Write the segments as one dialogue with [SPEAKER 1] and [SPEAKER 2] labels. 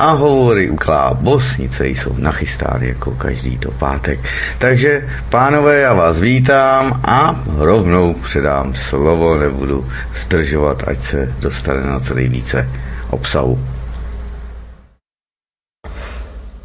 [SPEAKER 1] A hovory u Bosnice jsou nachystány jako každý to pátek. Takže, pánové, já vás vítám a rovnou předám slovo, nebudu zdržovat, ať se dostane na co nejvíce obsahu.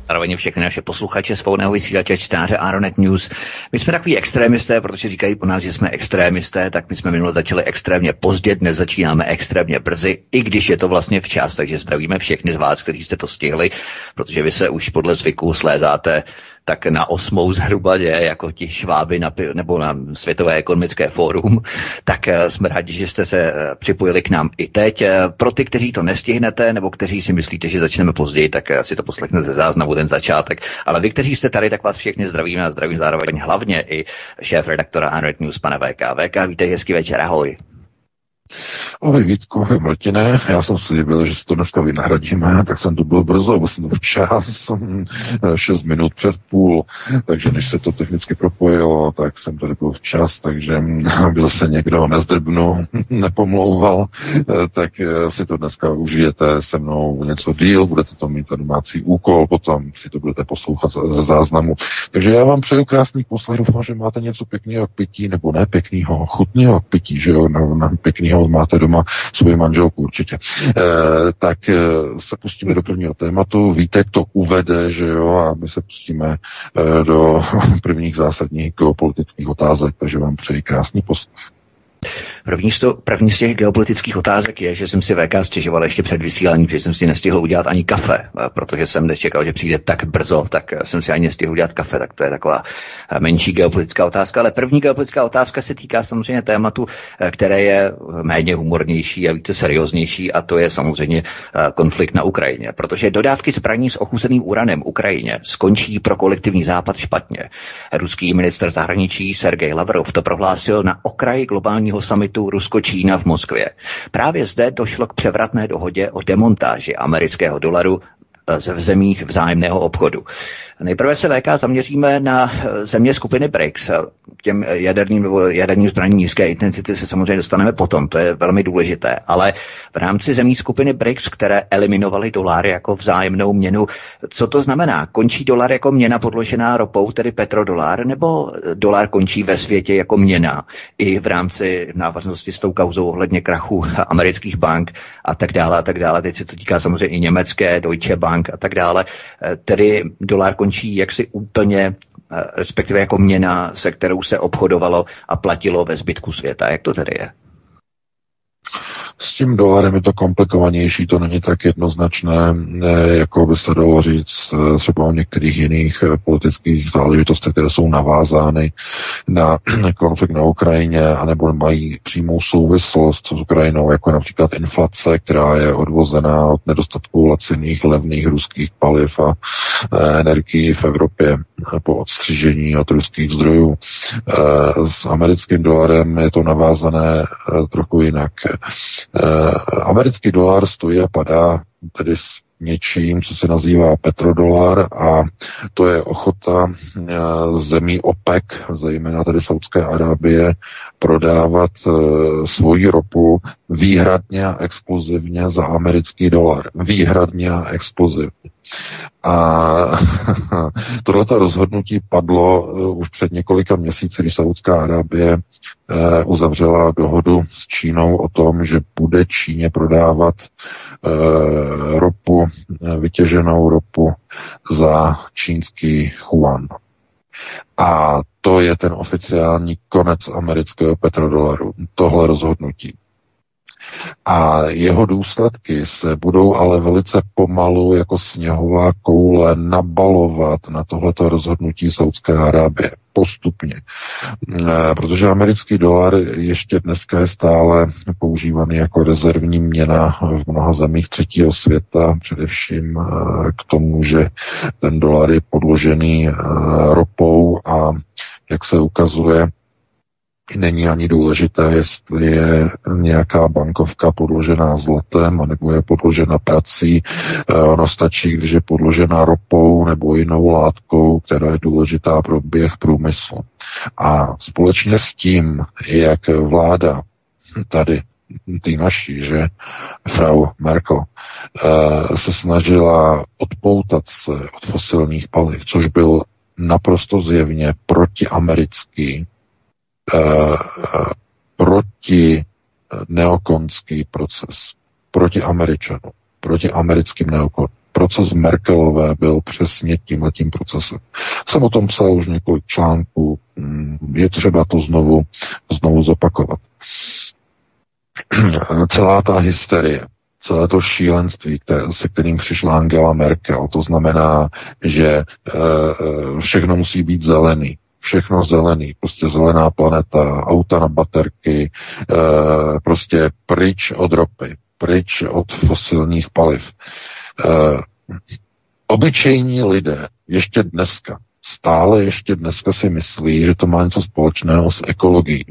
[SPEAKER 2] Zároveň všechny naše posluchače svobodného vysílače čtáře Aronet News. My jsme takový extrémisté, protože říkají po nás, že jsme extrémisté, tak my jsme minule začali extrémně pozdě, dnes začínáme extrémně brzy, i když je to vlastně včas, takže zdravíme všechny z vás, kteří jste to stihli, protože vy se už podle zvyku slézáte tak na osmou zhruba, je, jako ti šváby na, nebo na Světové ekonomické fórum, tak eh, jsme rádi, že jste se eh, připojili k nám i teď. Eh, pro ty, kteří to nestihnete, nebo kteří si myslíte, že začneme později, tak si to poslechne ze záznamu ten začátek. Ale vy, kteří jste tady, tak vás všechny zdravíme a zdravím zároveň hlavně i šéf redaktora Android News, pana VK. VK, vítej, hezký večer, ahoj.
[SPEAKER 3] Ahoj Vítko, Martine, já jsem si byl, že si to dneska vynahradíme, tak jsem tu byl brzo, byl jsem včas, 6 minut před půl, takže než se to technicky propojilo, tak jsem tady byl včas, takže aby zase někdo nezdrbnu, nepomlouval, tak si to dneska užijete se mnou něco díl, budete to mít za domácí úkol, potom si to budete poslouchat ze záznamu. Takže já vám přeju krásný poslech, doufám, že máte něco pěkného k pití, nebo ne pěkného, chutného k pití, že jo, na, na pěkného máte doma svoji manželku určitě. E, tak e, se pustíme do prvního tématu. Vítek to uvede, že jo, a my se pustíme e, do prvních zásadních geopolitických otázek, takže vám přeji krásný poslech.
[SPEAKER 2] První z, to, první z těch geopolitických otázek je, že jsem si VK stěžoval ještě před vysíláním, že jsem si nestihl udělat ani kafe, protože jsem nečekal, že přijde tak brzo, tak jsem si ani nestihl udělat kafe, tak to je taková menší geopolitická otázka. Ale první geopolitická otázka se týká samozřejmě tématu, které je méně humornější a více serióznější, a to je samozřejmě konflikt na Ukrajině. Protože dodávky zbraní s ochuzeným uranem Ukrajině skončí pro kolektivní západ špatně. Ruský minister zahraničí Sergej Lavrov to prohlásil na okraji globálního samitu samitu Rusko-Čína v Moskvě. Právě zde došlo k převratné dohodě o demontáži amerického dolaru v zemích vzájemného obchodu. Nejprve se VK zaměříme na eh, země skupiny BRICS. K těm jaderným nebo jaderným zbraním nízké intenzity se samozřejmě dostaneme potom, to je velmi důležité. Ale v rámci zemí skupiny BRICS, které eliminovaly dolar jako vzájemnou měnu, co to znamená? Končí dolar jako měna podložená ropou, tedy petrodolar, nebo dolar končí ve světě jako měna i v rámci návaznosti s tou kauzou ohledně krachu amerických bank a tak dále a tak dále. Teď se to týká samozřejmě i německé, Deutsche Bank a tak dále. Eh, tedy dolar končí jaksi úplně, eh, respektive jako měna, se kterou se obchodovalo a platilo ve zbytku světa. Jak to tedy je?
[SPEAKER 3] S tím dolarem je to komplikovanější, to není tak jednoznačné, jako by se dalo říct eh, třeba o některých jiných eh, politických záležitostech, které jsou navázány na konflikt na Ukrajině, anebo mají přímou souvislost s Ukrajinou, jako například inflace, která je odvozená od nedostatku laciných, levných ruských paliv a eh, energií v Evropě po odstřižení od ruských zdrojů. S americkým dolarem je to navázané trochu jinak. Eh, americký dolar stojí a padá tedy s něčím, co se nazývá petrodolar a to je ochota eh, zemí OPEC, zejména tedy Saudské Arábie, prodávat eh, svoji ropu výhradně a exkluzivně za americký dolar. Výhradně a exkluzivně. A tohleto rozhodnutí padlo uh, už před několika měsíci, když Saudská Arábie uh, uzavřela dohodu s Čínou o tom, že bude Číně prodávat uh, ropu, vytěženou ropu za čínský yuan. A to je ten oficiální konec amerického petrodolaru, tohle rozhodnutí. A jeho důsledky se budou ale velice pomalu jako sněhová koule nabalovat na tohleto rozhodnutí Saudské Arábie postupně. E, protože americký dolar ještě dneska je stále používaný jako rezervní měna v mnoha zemích třetího světa, především e, k tomu, že ten dolar je podložený e, ropou a jak se ukazuje, Není ani důležité, jestli je nějaká bankovka podložená zlatem, nebo je podložena prací. Eh, ono stačí, když je podložena ropou nebo jinou látkou, která je důležitá pro běh průmyslu. A společně s tím, jak vláda tady ty naší, že Frau Merkel eh, se snažila odpoutat se od fosilních paliv, což byl naprosto zjevně protiamerický proti neokonský proces, proti Američanům, proti americkým neokon. Proces Merkelové byl přesně tímhletím procesem. Jsem o tom psal už několik článků, mm, je třeba to znovu, znovu zopakovat. Celá ta hysterie, celé to šílenství, které, se kterým přišla Angela Merkel, to znamená, že e, všechno musí být zelený, všechno zelený, prostě zelená planeta, auta na baterky, e, prostě pryč od ropy, pryč od fosilních paliv. E, obyčejní lidé ještě dneska, stále ještě dneska si myslí, že to má něco společného s ekologií.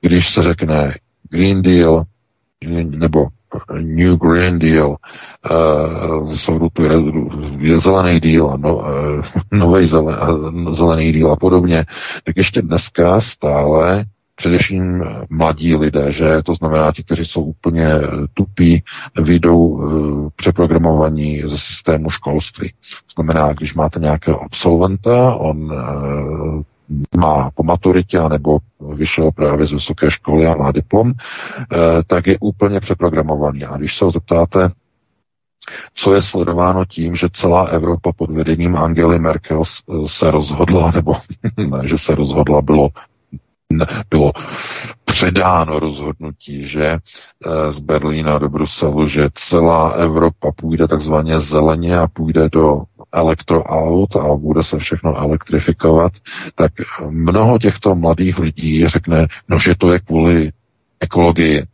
[SPEAKER 3] Když se řekne Green Deal nebo New Green Deal, uh, jsou tu je zelený díl, no, uh, nový zelen, zelený díl a podobně, tak ještě dneska stále především mladí lidé, že to znamená ti, kteří jsou úplně tupí, vyjdou uh, přeprogramovaní ze systému školství. To znamená, když máte nějakého absolventa, on uh, má po maturitě nebo vyšel právě z vysoké školy a má diplom, eh, tak je úplně přeprogramovaný. A když se ho zeptáte, co je sledováno tím, že celá Evropa pod vedením Angely Merkel se rozhodla, nebo ne, že se rozhodla, bylo bylo předáno rozhodnutí, že eh, z Berlína do Bruselu, že celá Evropa půjde takzvaně zeleně a půjde do elektroaut a bude se všechno elektrifikovat, tak mnoho těchto mladých lidí řekne, no, že to je kvůli ekologii.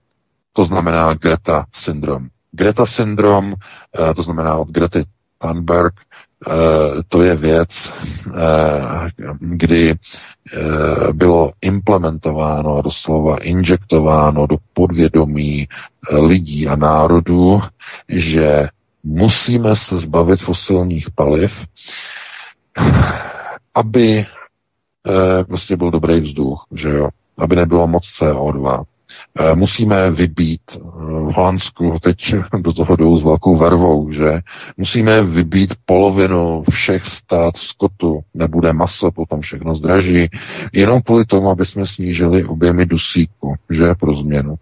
[SPEAKER 3] To znamená Greta syndrom. Greta syndrom, eh, to znamená od Grety Thunberg, Eh, to je věc, eh, kdy bylo implementováno, doslova injektováno do podvědomí lidí a národů, že musíme se zbavit fosilních paliv, aby prostě byl dobrý vzduch, že jo, aby nebylo moc CO2, Eh, musíme vybít eh, v Holandsku, teď do toho jdou s velkou vervou, že musíme vybít polovinu všech stát skotu, nebude maso, potom všechno zdraží, jenom kvůli tomu, aby jsme snížili objemy dusíku, že pro změnu.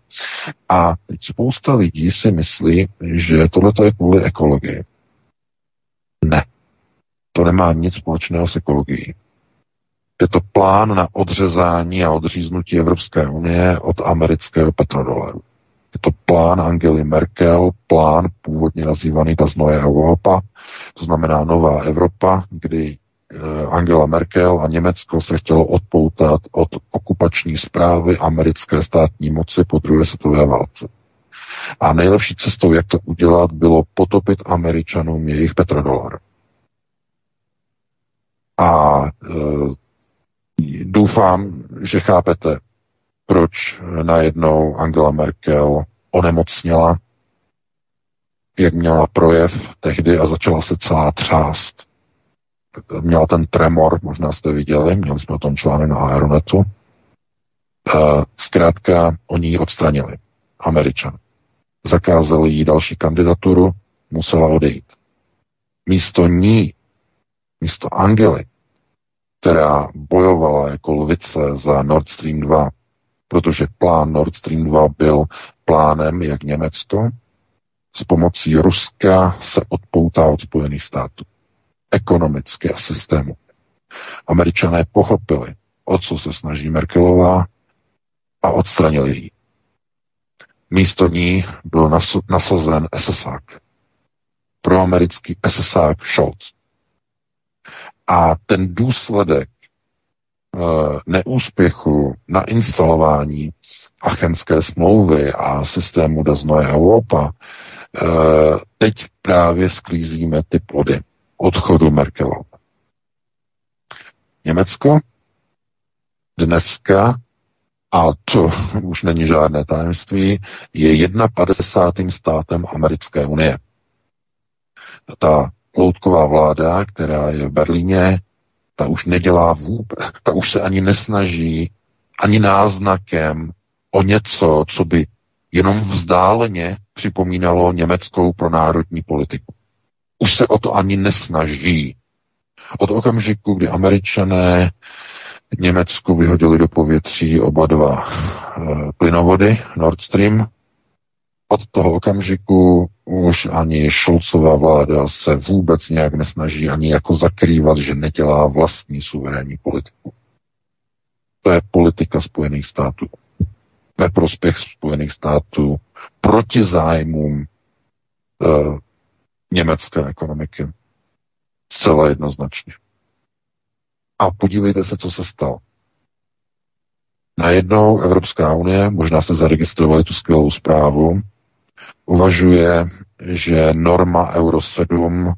[SPEAKER 3] A teď spousta lidí si myslí, že tohle je kvůli ekologii. Ne. To nemá nic společného s ekologií. Je to plán na odřezání a odříznutí Evropské unie od amerického petrodolaru. Je to plán Angely Merkel, plán původně nazývaný ta Znoje Evropa, to znamená Nová Evropa, kdy eh, Angela Merkel a Německo se chtělo odpoutat od okupační zprávy americké státní moci po druhé světové válce. A nejlepší cestou, jak to udělat, bylo potopit Američanům jejich petrodolar. A e, Doufám, že chápete, proč najednou Angela Merkel onemocněla, jak měla projev tehdy a začala se celá třást. Měla ten tremor, možná jste viděli, měli jsme o tom článek na Aeronetu. Eh, zkrátka, oni ji odstranili. Američan. Zakázali jí další kandidaturu, musela odejít. Místo ní, místo Angely, která bojovala jako lvice za Nord Stream 2, protože plán Nord Stream 2 byl plánem, jak Německo, s pomocí Ruska se odpoutá od Spojených států. Ekonomicky a systému. Američané pochopili, o co se snaží Merkelová a odstranili ji. Místo ní byl nasazen SSák. Proamerický SSák Scholz. A ten důsledek e, neúspěchu na instalování achenské smlouvy a systému Daznoje Europa, e, teď právě sklízíme ty plody odchodu Merkelova. Německo dneska a to už není žádné tajemství, je 51. státem Americké unie. Ta loutková vláda, která je v Berlíně, ta už nedělá vůbec, ta už se ani nesnaží ani náznakem o něco, co by jenom vzdáleně připomínalo německou pronárodní politiku. Už se o to ani nesnaží. Od okamžiku, kdy američané Německu vyhodili do povětří oba dva e, plynovody Nord Stream, od toho okamžiku už ani Šulcová vláda se vůbec nějak nesnaží ani jako zakrývat, že nedělá vlastní suverénní politiku. To je politika Spojených států. Ve prospěch Spojených států proti zájmům e, německé ekonomiky. Zcela jednoznačně. A podívejte se, co se stalo. Najednou Evropská unie, možná jste zaregistrovali tu skvělou zprávu, uvažuje, že norma Euro 7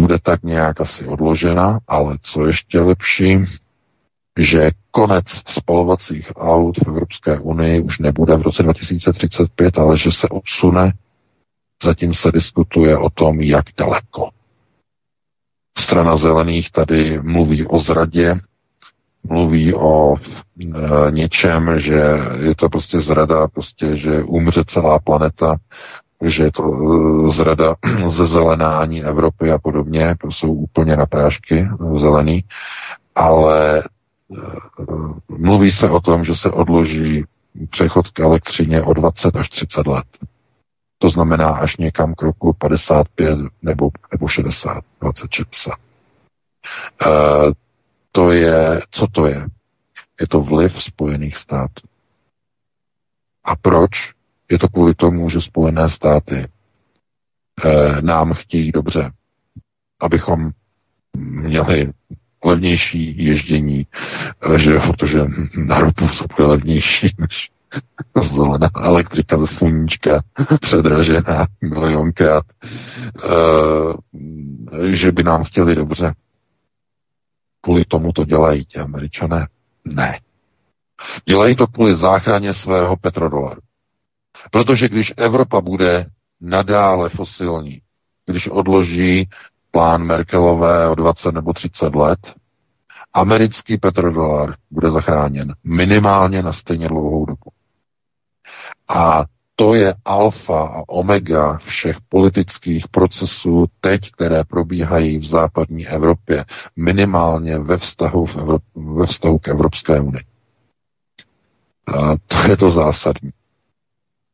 [SPEAKER 3] bude tak nějak asi odložena, ale co ještě lepší, že konec spalovacích aut v Evropské unii už nebude v roce 2035, ale že se odsune. Zatím se diskutuje o tom, jak daleko. Strana zelených tady mluví o zradě, mluví o e, něčem, že je to prostě zrada, prostě, že umře celá planeta, že je to e, zrada ze zelenání Evropy a podobně, to jsou úplně na prášky zelený, ale e, mluví se o tom, že se odloží přechod k elektřině o 20 až 30 let. To znamená až někam k roku 55 nebo, nebo 60, 20, 60. Uh, to je, co to je? Je to vliv Spojených států. A proč? Je to kvůli tomu, že Spojené státy uh, nám chtějí dobře, abychom měli levnější ježdění, eh, že protože na ropu jsou levnější než zelená elektrika ze sluníčka, předražená milionkrát, e, že by nám chtěli dobře. Kvůli tomu to dělají ti američané? Ne. Dělají to kvůli záchraně svého petrodolaru. Protože když Evropa bude nadále fosilní, když odloží plán Merkelové o 20 nebo 30 let, americký petrodolar bude zachráněn minimálně na stejně dlouhou dobu. A to je alfa a omega všech politických procesů teď, které probíhají v západní Evropě, minimálně ve vztahu, v Evrop- ve vztahu k Evropské unii. A to je to zásadní.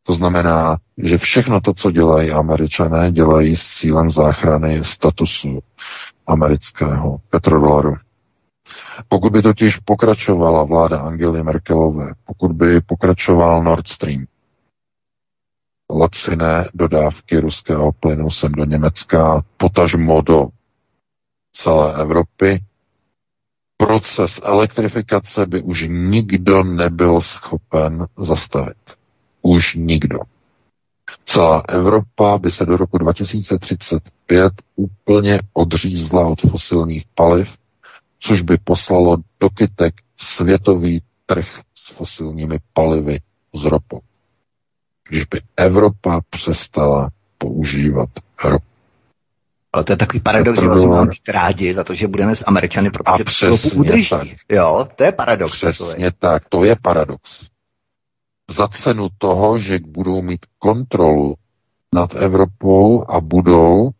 [SPEAKER 3] To znamená, že všechno to, co dělají američané, dělají s cílem záchrany statusu amerického petrodolaru. Pokud by totiž pokračovala vláda Angely Merkelové, pokud by pokračoval Nord Stream, laciné dodávky ruského plynu sem do Německa, potažmo do celé Evropy, proces elektrifikace by už nikdo nebyl schopen zastavit. Už nikdo. Celá Evropa by se do roku 2035 úplně odřízla od fosilních paliv, což by poslalo do kytek světový trh s fosilními palivy z ropou když by Evropa přestala používat ropu.
[SPEAKER 2] Ale to je takový paradox, že vlastně máme rádi za to, že budeme s Američany, protože to ropu udrží. Tak. Jo, to je paradox.
[SPEAKER 3] Přesně tak, to je paradox. Za cenu toho, že budou mít kontrolu nad Evropou a budou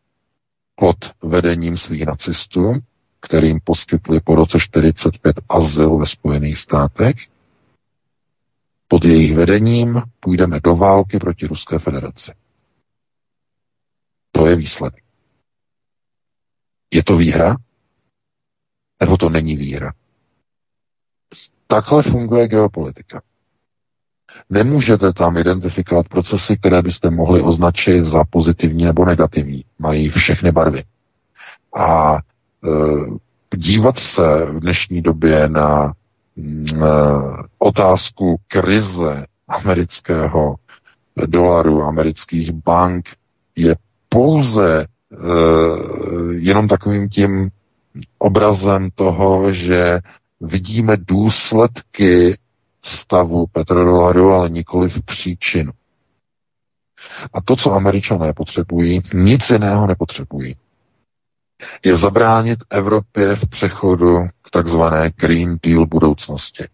[SPEAKER 3] pod vedením svých nacistů, kterým poskytli po roce 45 azyl ve Spojených státech, pod jejich vedením půjdeme do války proti Ruské federaci. To je výsledek. Je to výhra? Nebo to není výhra? Takhle funguje geopolitika. Nemůžete tam identifikovat procesy, které byste mohli označit za pozitivní nebo negativní. Mají všechny barvy. A e, dívat se v dnešní době na otázku krize amerického dolaru, amerických bank je pouze uh, jenom takovým tím obrazem toho, že vidíme důsledky stavu petrodolaru, ale nikoli v příčinu. A to, co američané potřebují, nic jiného nepotřebují. Je zabránit Evropě v přechodu k takzvané Green Deal budoucnosti.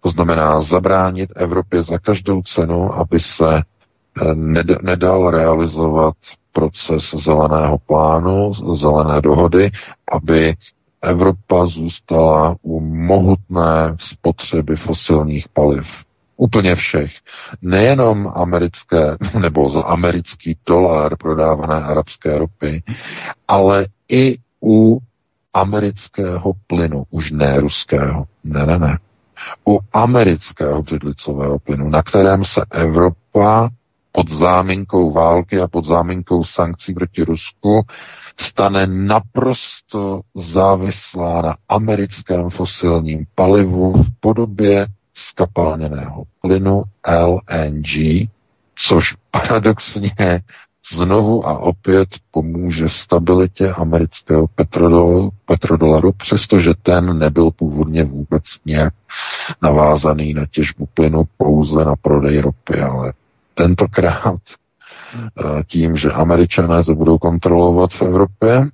[SPEAKER 3] To znamená zabránit Evropě za každou cenu, aby se eh, nedal realizovat proces zeleného plánu, zelené dohody, aby Evropa zůstala u mohutné spotřeby fosilních paliv. Úplně všech. Nejenom americké nebo za americký dolar prodávané arabské ropy, ale i u amerického plynu, už ne ruského. Ne, ne, ne. U amerického břidlicového plynu, na kterém se Evropa pod záminkou války a pod záminkou sankcí proti Rusku stane naprosto závislá na americkém fosilním palivu v podobě skapalněného plynu LNG, což paradoxně znovu a opět pomůže stabilitě amerického petrodolaru, petrodolaru, přestože ten nebyl původně vůbec nějak navázaný na těžbu plynu pouze na prodej ropy, ale tentokrát eh, tím, že američané to budou kontrolovat v Evropě,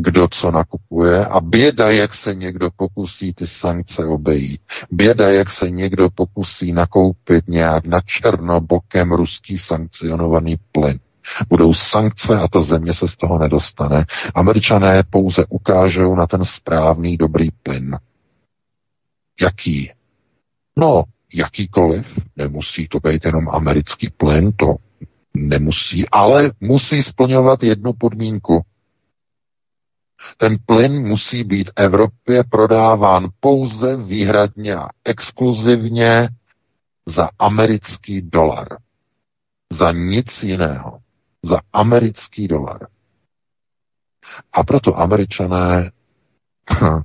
[SPEAKER 3] kdo co nakupuje a běda, jak se někdo pokusí ty sankce obejít. Běda, jak se někdo pokusí nakoupit nějak na černo bokem ruský sankcionovaný plyn. Budou sankce a ta země se z toho nedostane. Američané pouze ukážou na ten správný dobrý plyn. Jaký? No, jakýkoliv, nemusí to být jenom americký plyn, to nemusí, ale musí splňovat jednu podmínku. Ten plyn musí být Evropě prodáván pouze výhradně a exkluzivně za americký dolar. Za nic jiného. Za americký dolar. A proto američané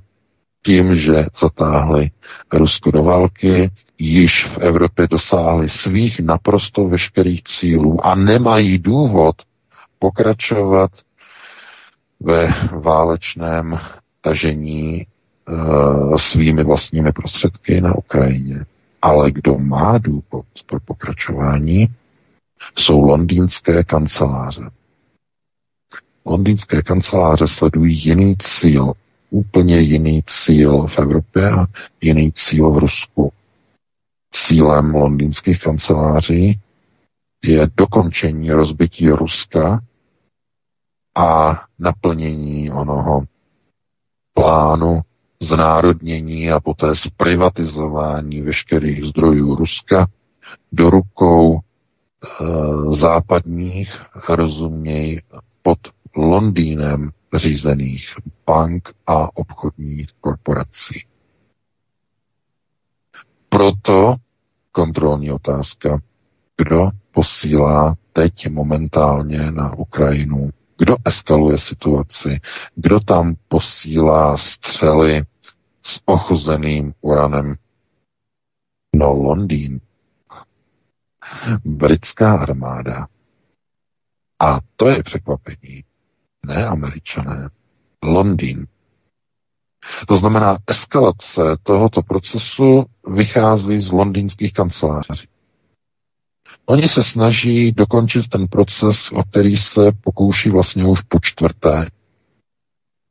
[SPEAKER 3] tím, že zatáhli Rusko do války, již v Evropě dosáhli svých naprosto veškerých cílů a nemají důvod pokračovat ve válečném tažení e, svými vlastními prostředky na Ukrajině. Ale kdo má důvod pro pokračování, jsou londýnské kanceláře. Londýnské kanceláře sledují jiný cíl, úplně jiný cíl v Evropě a jiný cíl v Rusku. Cílem londýnských kanceláří je dokončení rozbití Ruska a naplnění onoho plánu znárodnění a poté zprivatizování veškerých zdrojů Ruska do rukou e, západních, rozuměj, pod Londýnem řízených bank a obchodních korporací. Proto kontrolní otázka, kdo posílá teď momentálně na Ukrajinu, kdo eskaluje situaci, kdo tam posílá střely s ochuzeným uranem. No Londýn, britská armáda. A to je překvapení ne američané, Londýn. To znamená, eskalace tohoto procesu vychází z londýnských kanceláří. Oni se snaží dokončit ten proces, o který se pokouší vlastně už po čtvrté.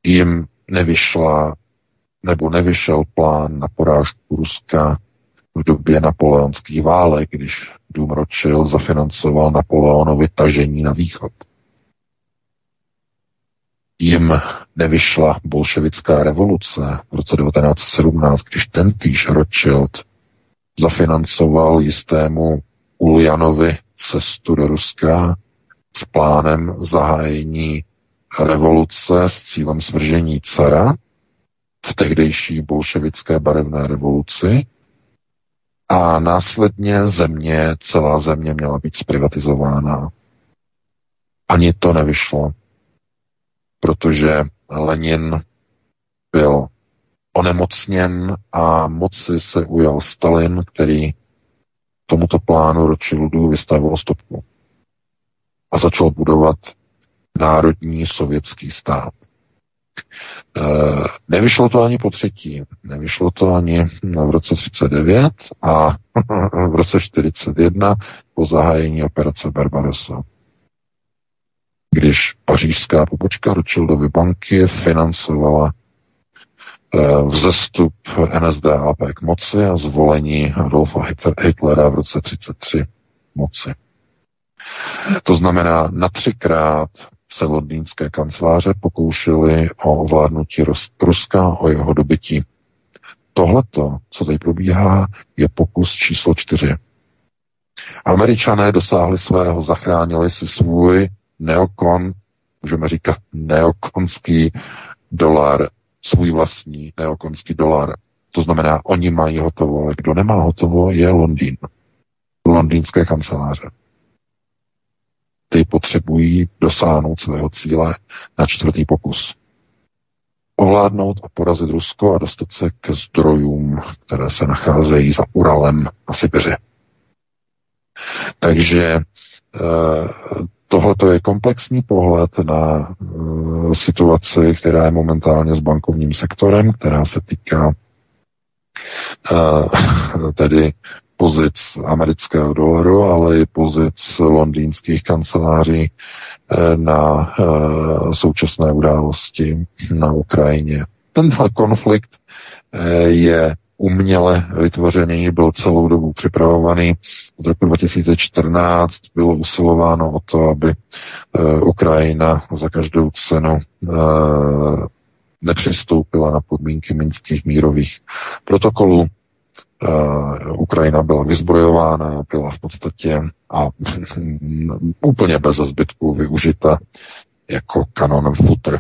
[SPEAKER 3] Jim nevyšla nebo nevyšel plán na porážku Ruska v době napoleonských válek, když Dům Rothschild zafinancoval Napoleonovi tažení na východ jim nevyšla bolševická revoluce v roce 1917, když ten týž Rothschild zafinancoval jistému Uljanovi cestu do Ruska s plánem zahájení revoluce s cílem svržení cara v tehdejší bolševické barevné revoluci a následně země, celá země měla být zprivatizována. Ani to nevyšlo protože Lenin byl onemocněn a moci se ujal Stalin, který tomuto plánu Rothschildů vystavil stopku a začal budovat národní sovětský stát. Nevyšlo to ani po třetí, nevyšlo to ani v roce 39 a v roce 41 po zahájení operace Barbarossa. Když pařížská pobočka Rothschildovy banky financovala vzestup NSDAP k moci a zvolení Adolfa Hitlera v roce 33 moci. To znamená, na třikrát se londýnské kanceláře pokoušely o ovládnutí Ruska, o jeho dobytí. Tohleto, co tady probíhá, je pokus číslo čtyři. Američané dosáhli svého, zachránili si svůj neokon, můžeme říkat neokonský dolar svůj vlastní neokonský dolar. To znamená, oni mají hotovo, ale kdo nemá hotovo, je Londýn. Londýnské kanceláře. Ty potřebují dosáhnout svého cíle na čtvrtý pokus. Ovládnout a porazit Rusko a dostat se ke zdrojům, které se nacházejí za Uralem a Sibiři. Takže eh, Tohle je komplexní pohled na uh, situaci, která je momentálně s bankovním sektorem, která se týká uh, tedy pozic amerického dolaru, ale i pozic londýnských kanceláří uh, na současné události na Ukrajině. Tenhle konflikt je uměle vytvořený, byl celou dobu připravovaný. Od roku 2014 bylo usilováno o to, aby uh, Ukrajina za každou cenu uh, nepřistoupila na podmínky minských mírových protokolů. Uh, Ukrajina byla vyzbrojována, byla v podstatě a úplně bez zbytku využita jako kanon futr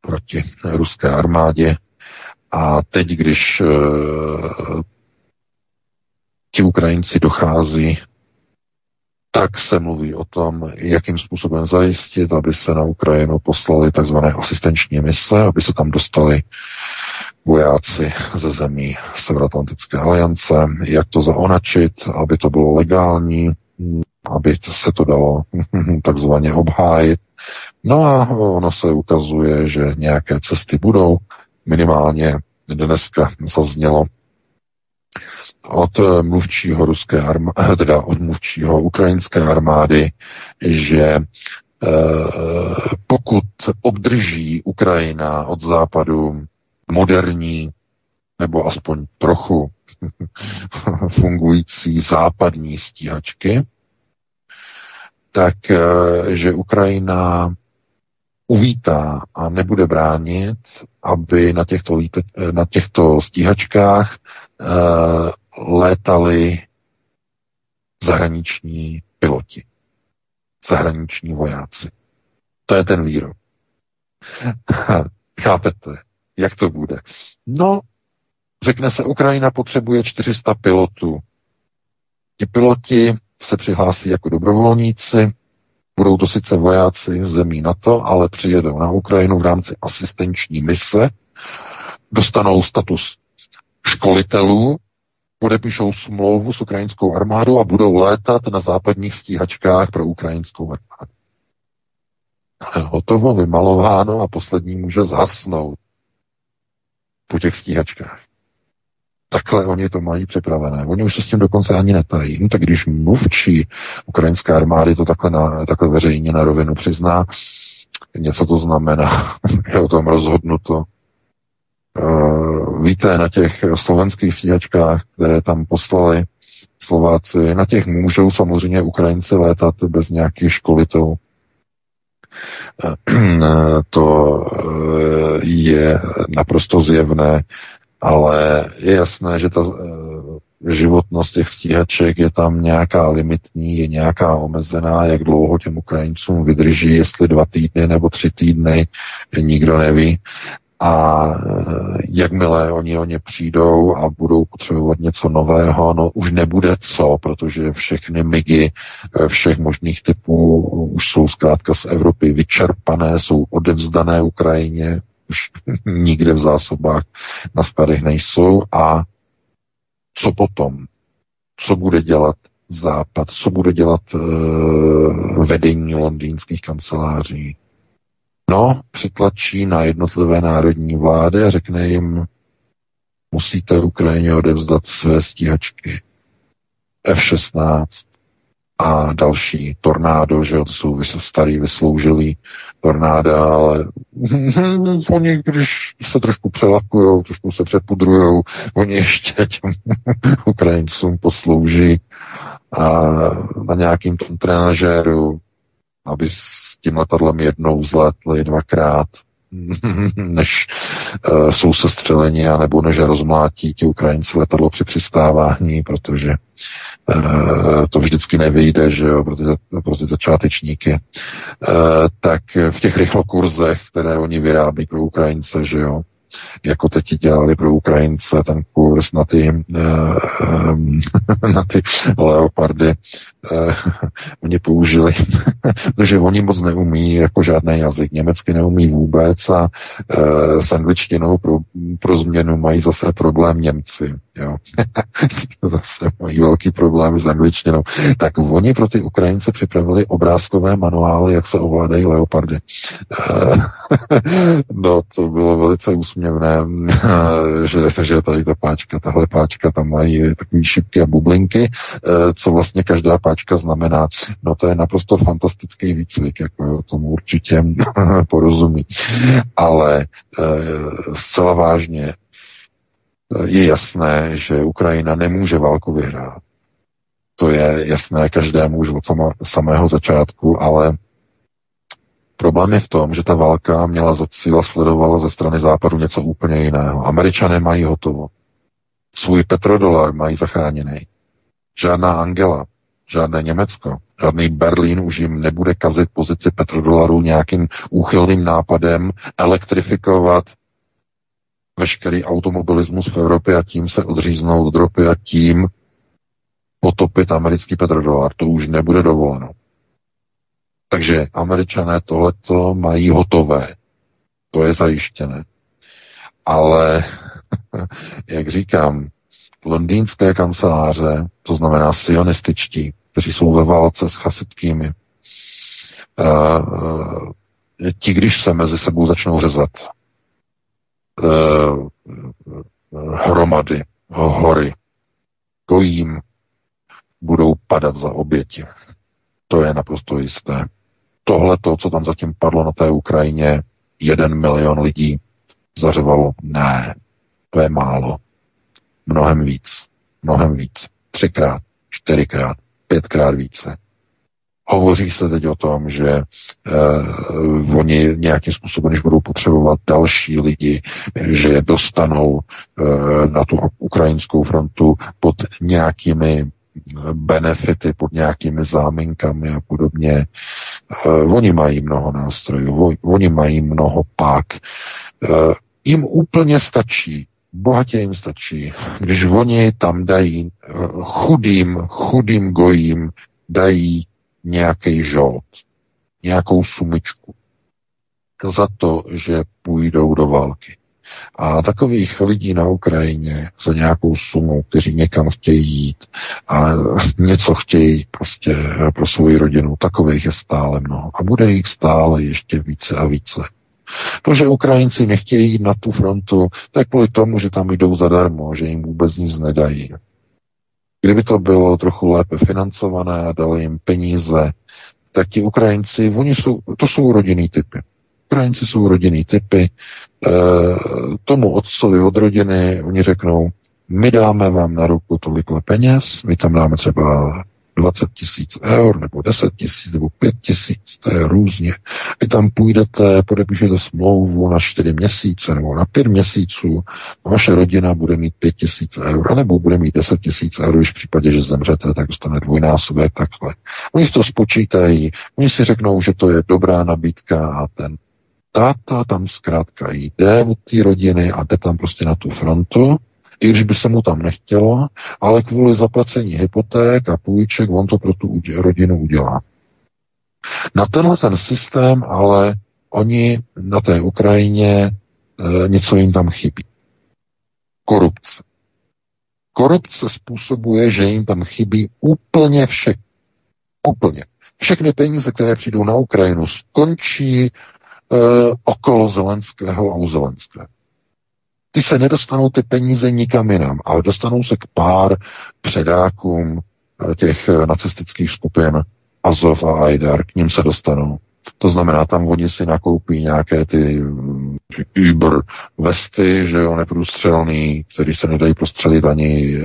[SPEAKER 3] proti ruské armádě a teď, když uh, ti Ukrajinci dochází, tak se mluví o tom, jakým způsobem zajistit, aby se na Ukrajinu poslali tzv. asistenční mise, aby se tam dostali vojáci ze zemí Severoatlantické aliance, jak to zaonačit, aby to bylo legální, aby se to dalo takzvaně obhájit. No a ono se ukazuje, že nějaké cesty budou, minimálně dneska zaznělo od mluvčího ruské armády, teda od mluvčího ukrajinské armády, že eh, pokud obdrží Ukrajina od západu moderní nebo aspoň trochu fungující západní stíhačky, tak eh, že Ukrajina uvítá a nebude bránit, aby na těchto, na těchto stíhačkách uh, létali zahraniční piloti, zahraniční vojáci. To je ten výrok. Chápete, jak to bude? No, řekne se, Ukrajina potřebuje 400 pilotů. Ti piloti se přihlásí jako dobrovolníci, Budou to sice vojáci zemí NATO, ale přijedou na Ukrajinu v rámci asistenční mise, dostanou status školitelů, podepíšou smlouvu s ukrajinskou armádou a budou létat na západních stíhačkách pro ukrajinskou armádu. Hotovo, vymalováno a poslední může zhasnout po těch stíhačkách. Takhle oni to mají připravené. Oni už se s tím dokonce ani netají. No tak když mluvčí ukrajinské armády to takhle, na, takhle veřejně na rovinu přizná, něco to znamená. Je o tom rozhodnuto. Uh, víte, na těch slovenských stíhačkách, které tam poslali Slováci, na těch můžou samozřejmě Ukrajinci létat bez nějakých školitelů. Uh, to uh, je naprosto zjevné ale je jasné, že ta eh, životnost těch stíhaček je tam nějaká limitní, je nějaká omezená, jak dlouho těm Ukrajincům vydrží, jestli dva týdny nebo tři týdny, nikdo neví. A eh, jakmile oni o ně přijdou a budou potřebovat něco nového, no už nebude co, protože všechny migy eh, všech možných typů už jsou zkrátka z Evropy vyčerpané, jsou odevzdané Ukrajině, už nikde v zásobách na skladech nejsou a co potom? Co bude dělat Západ? Co bude dělat uh, vedení londýnských kanceláří? No, přitlačí na jednotlivé národní vlády a řekne jim, musíte Ukrajině odevzdat své stíhačky. F-16 a další tornádo, že jsou starý vysloužilý tornáda, ale oni, když se trošku přelakujou, trošku se přepudrujou, oni ještě těm Ukrajincům poslouží a na nějakým tom trenažéru, aby s tím letadlem jednou zletli dvakrát, než uh, jsou sestřeleni, anebo než rozmlátí ti Ukrajinci letadlo při přistávání, protože uh, to vždycky nevyjde, že jo, pro ty, pro ty začátečníky. Uh, tak v těch rychlokurzech, které oni vyrábí pro Ukrajince, že jo, jako teď dělali pro Ukrajince ten kurz na ty, uh, na ty leopardy. Uh, oni použili, protože oni moc neumí jako žádný jazyk. Německy neumí vůbec a uh, s angličtinou pro, pro změnu mají zase problém Němci. Jo. zase mají velký problém s angličtinou. Tak oni pro ty Ukrajince připravili obrázkové manuály, jak se ovládají leopardy. no, to bylo velice úsměvné úsměvné, že, že tady ta páčka, tahle páčka, tam mají takové šipky a bublinky, eh, co vlastně každá páčka znamená. No to je naprosto fantastický výcvik, jako tomu určitě porozumí. Ale eh, zcela vážně je jasné, že Ukrajina nemůže válku vyhrát. To je jasné každému už od samého začátku, ale Problém je v tom, že ta válka měla za cíl a sledovala ze strany západu něco úplně jiného. Američané mají hotovo. Svůj petrodolar mají zachráněný. Žádná Angela, žádné Německo, žádný Berlín už jim nebude kazit pozici petrodolaru nějakým úchylným nápadem elektrifikovat veškerý automobilismus v Evropě a tím se odříznout od ropy a tím potopit americký petrodolar. To už nebude dovoleno. Takže američané tohleto mají hotové. To je zajištěné. Ale, jak říkám, londýnské kanceláře, to znamená sionističtí, kteří jsou ve válce s chasitkými, uh, ti, když se mezi sebou začnou řezat uh, hromady, hory, kojím budou padat za oběti. To je naprosto jisté tohle, to, co tam zatím padlo na té Ukrajině, jeden milion lidí zařevalo, ne, to je málo. Mnohem víc, mnohem víc. Třikrát, čtyřikrát, pětkrát více. Hovoří se teď o tom, že eh, oni nějakým způsobem, když budou potřebovat další lidi, že je dostanou eh, na tu ukrajinskou frontu pod nějakými benefity pod nějakými záminkami a podobně. Uh, oni mají mnoho nástrojů, oni mají mnoho pák. Uh, jim úplně stačí, bohatě jim stačí, když oni tam dají uh, chudým, chudým gojím dají nějaký žot, nějakou sumičku za to, že půjdou do války. A takových lidí na Ukrajině za nějakou sumu, kteří někam chtějí jít a něco chtějí prostě pro svou rodinu, takových je stále mnoho. A bude jich stále ještě více a více. To, že Ukrajinci nechtějí jít na tu frontu, tak kvůli tomu, že tam jdou zadarmo, že jim vůbec nic nedají. Kdyby to bylo trochu lépe financované a dali jim peníze, tak ti Ukrajinci, oni jsou, to jsou rodinný typy. Ukrajinci jsou rodinný typy. E, tomu otcovi od rodiny oni řeknou, my dáme vám na ruku tolikle peněz, my tam dáme třeba 20 tisíc eur, nebo 10 tisíc, nebo 5 tisíc, to je různě. Vy tam půjdete, podepíšete smlouvu na 4 měsíce nebo na 5 měsíců, a vaše rodina bude mít 5 tisíc eur, nebo bude mít 10 tisíc eur, když v případě, že zemřete, tak dostane dvojnásobek takhle. Oni si to spočítají, oni si řeknou, že to je dobrá nabídka a ten táta tam zkrátka jde od té rodiny a jde tam prostě na tu frontu, i když by se mu tam nechtělo, ale kvůli zaplacení hypoték a půjček on to pro tu rodinu udělá. Na tenhle ten systém ale oni na té Ukrajině e, něco jim tam chybí. Korupce. Korupce způsobuje, že jim tam chybí úplně vše. Úplně. Všechny peníze, které přijdou na Ukrajinu, skončí okolo Zelenského a u Zelenského. Ty se nedostanou ty peníze nikam jinam, ale dostanou se k pár předákům e, těch nacistických skupin Azov a Aidar, k ním se dostanou. To znamená, tam oni si nakoupí nějaké ty mm, Uber vesty, že jo, neprůstřelný, který se nedají prostřelit ani e,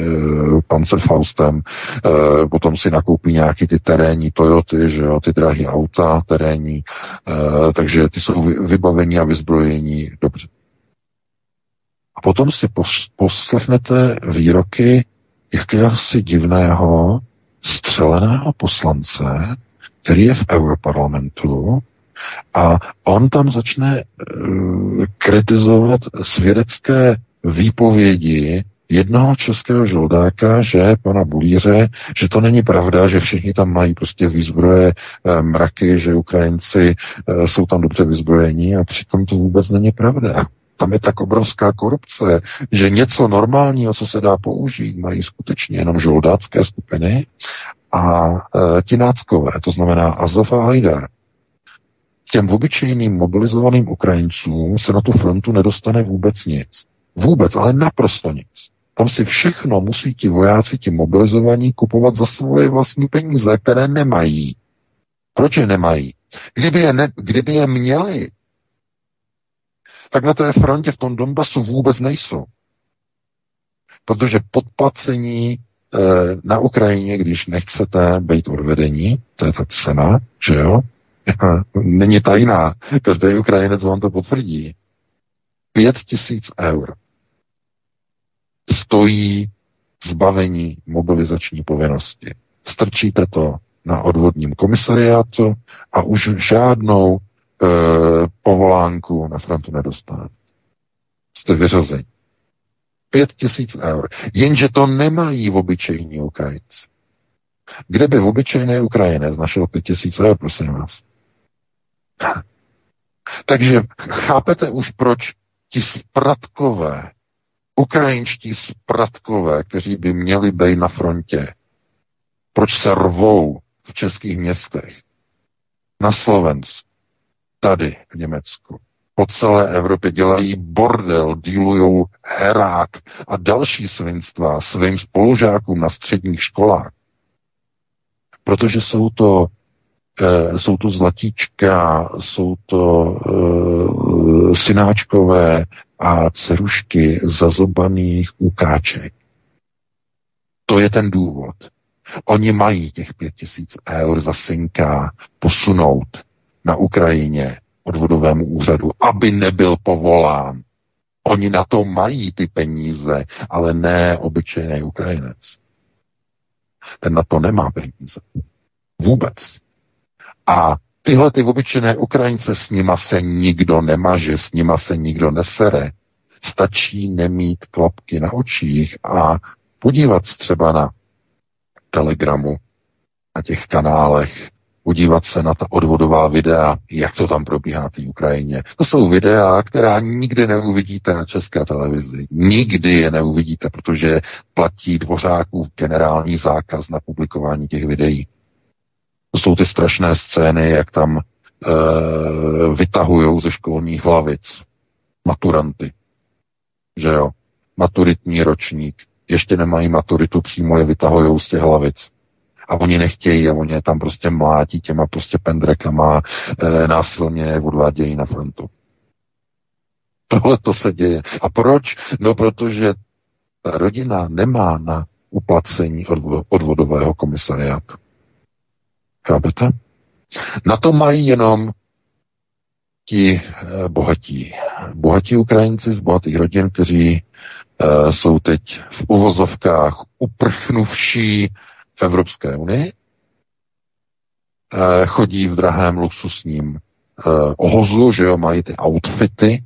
[SPEAKER 3] Panzerfaustem, e, potom si nakoupí nějaký ty terénní Toyoty, že jo, ty drahé auta terénní, e, takže ty jsou vybavení a vyzbrojení. Dobře. A potom si poslechnete výroky jakéhosi divného střeleného poslance, který je v Europarlamentu a on tam začne uh, kritizovat svědecké výpovědi jednoho českého žoldáka, že pana Bulíře, že to není pravda, že všichni tam mají prostě výzbroje e, mraky, že Ukrajinci e, jsou tam dobře vyzbrojení a přitom to vůbec není pravda. Tam je tak obrovská korupce, že něco normálního, co se dá použít, mají skutečně jenom žoldácké skupiny a e, ti náckové, to znamená Azov a Hajdar. Těm obyčejným mobilizovaným Ukrajincům se na tu frontu nedostane vůbec nic. Vůbec, ale naprosto nic. Tam si všechno musí ti vojáci, ti mobilizovaní kupovat za svoje vlastní peníze, které nemají. Proč je nemají? Kdyby je, ne, kdyby je měli, tak na té frontě v tom Donbasu vůbec nejsou. Protože podplacení na Ukrajině, když nechcete být odvedení, to je ta cena, že jo, není tajná, každý Ukrajinec vám to potvrdí. Pět tisíc eur stojí zbavení mobilizační povinnosti. Strčíte to na odvodním komisariátu a už žádnou e, povolánku na frontu nedostanete. Jste vyřazeni. Pět tisíc eur. Jenže to nemají v obyčejní Ukrajinci. Kde by v obyčejné Ukrajinec našel pět tisíc eur, prosím vás? Takže chápete už, proč ti spratkové, ukrajinští spratkové, kteří by měli být na frontě, proč se rvou v českých městech, na Slovensku, tady v Německu, po celé Evropě dělají bordel, dílují herák a další svinstva svým spolužákům na středních školách. Protože jsou to e, jsou to zlatíčka, jsou to e, synáčkové a cerušky zazobaných ukáček. To je ten důvod. Oni mají těch pět tisíc eur za synka posunout na Ukrajině odvodovému úřadu, aby nebyl povolán. Oni na to mají ty peníze, ale ne obyčejný Ukrajinec. Ten na to nemá peníze. Vůbec. A tyhle ty obyčejné Ukrajince, s nima se nikdo nemaže, s nima se nikdo nesere. Stačí nemít klapky na očích a podívat se třeba na telegramu, na těch kanálech, podívat se na ta odvodová videa, jak to tam probíhá té Ukrajině. To jsou videa, která nikdy neuvidíte na české televizi. Nikdy je neuvidíte, protože platí dvořákův generální zákaz na publikování těch videí. To jsou ty strašné scény, jak tam e, vytahují ze školních hlavic maturanty. Že jo? Maturitní ročník. Ještě nemají maturitu, přímo je vytahují z těch hlavic a oni nechtějí a oni je tam prostě mlátí těma prostě pendrekama, e, násilně odvádějí na frontu. Tohle to se děje. A proč? No protože ta rodina nemá na uplacení odvodového komisariátu. Chápete? Na to mají jenom ti e, bohatí. Bohatí Ukrajinci z bohatých rodin, kteří e, jsou teď v uvozovkách uprchnuvší v Evropské unii, eh, chodí v drahém luxusním eh, ohozu, že jo, mají ty outfity,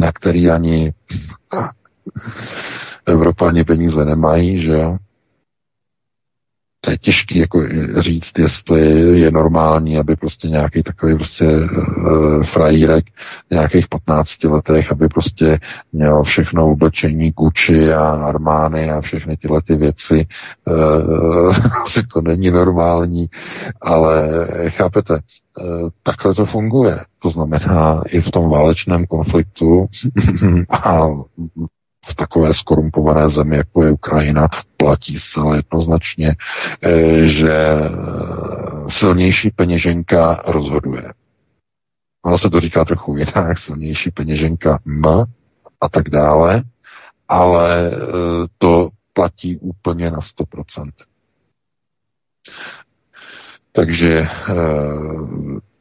[SPEAKER 3] na který ani Evropa ani peníze nemají, že jo. To je těžké jako říct, jestli je normální, aby prostě nějaký takový prostě uh, frajírek nějakých 15 letech, aby prostě měl všechno oblečení Gucci a Armány a všechny tyhle ty věci. Uh, asi to není normální, ale chápete, uh, takhle to funguje. To znamená i v tom válečném konfliktu a v takové skorumpované zemi, jako je Ukrajina, platí zcela jednoznačně, eh, že silnější peněženka rozhoduje. Ono se to říká trochu jinak, silnější peněženka M a tak dále, ale eh, to platí úplně na 100%. Takže eh,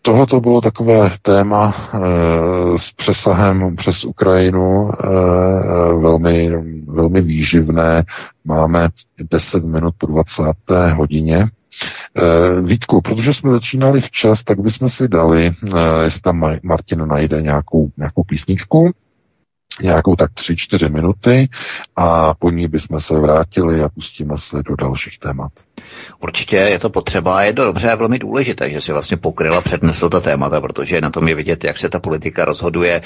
[SPEAKER 3] Tohle to bylo takové téma e, s přesahem přes Ukrajinu, e, velmi, velmi výživné. Máme 10 minut po 20. hodině. E, Vítku, protože jsme začínali včas, tak bychom si dali, e, jestli tam Martin najde nějakou, nějakou písničku, nějakou tak 3-4 minuty a po ní bychom se vrátili a pustíme se do dalších témat.
[SPEAKER 2] Určitě je to potřeba a je to dobře a velmi důležité, že si vlastně pokryl a přednesl ta témata, protože na tom je vidět, jak se ta politika rozhoduje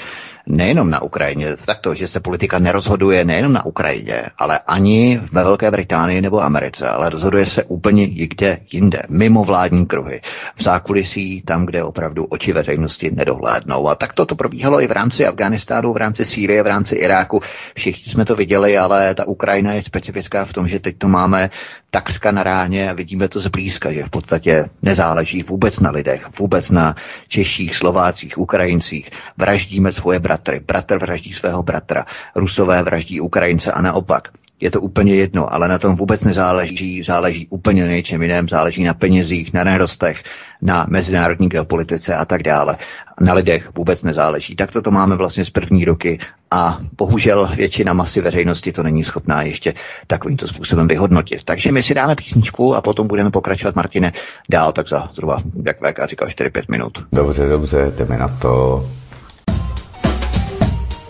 [SPEAKER 2] nejenom na Ukrajině, tak to, že se politika nerozhoduje nejenom na Ukrajině, ale ani ve Velké Británii nebo Americe, ale rozhoduje se úplně jinde, jinde, mimo vládní kruhy, v zákulisí, tam, kde opravdu oči veřejnosti nedohlédnou. A tak to, to probíhalo i v rámci Afganistánu, v rámci Sýrie, v rámci Iráku. Všichni jsme to viděli, ale ta Ukrajina je specifická v tom, že teď to máme takřka na ráně a vidíme to zblízka, že v podstatě nezáleží vůbec na lidech, vůbec na Češích, Slovácích, Ukrajincích. Vraždíme svoje bratry, bratr vraždí svého bratra, Rusové vraždí Ukrajince a naopak. Je to úplně jedno, ale na tom vůbec nezáleží, záleží úplně na něčem jiném, záleží na penězích, na nerostech, na mezinárodní geopolitice a tak dále. Na lidech vůbec nezáleží. Tak to máme vlastně z první roky a bohužel většina masy veřejnosti to není schopná ještě takovýmto způsobem vyhodnotit. Takže my si dáme písničku a potom budeme pokračovat, Martine, dál tak za zhruba, jak VK říkal, 4-5 minut.
[SPEAKER 1] Dobře, dobře, jdeme na to.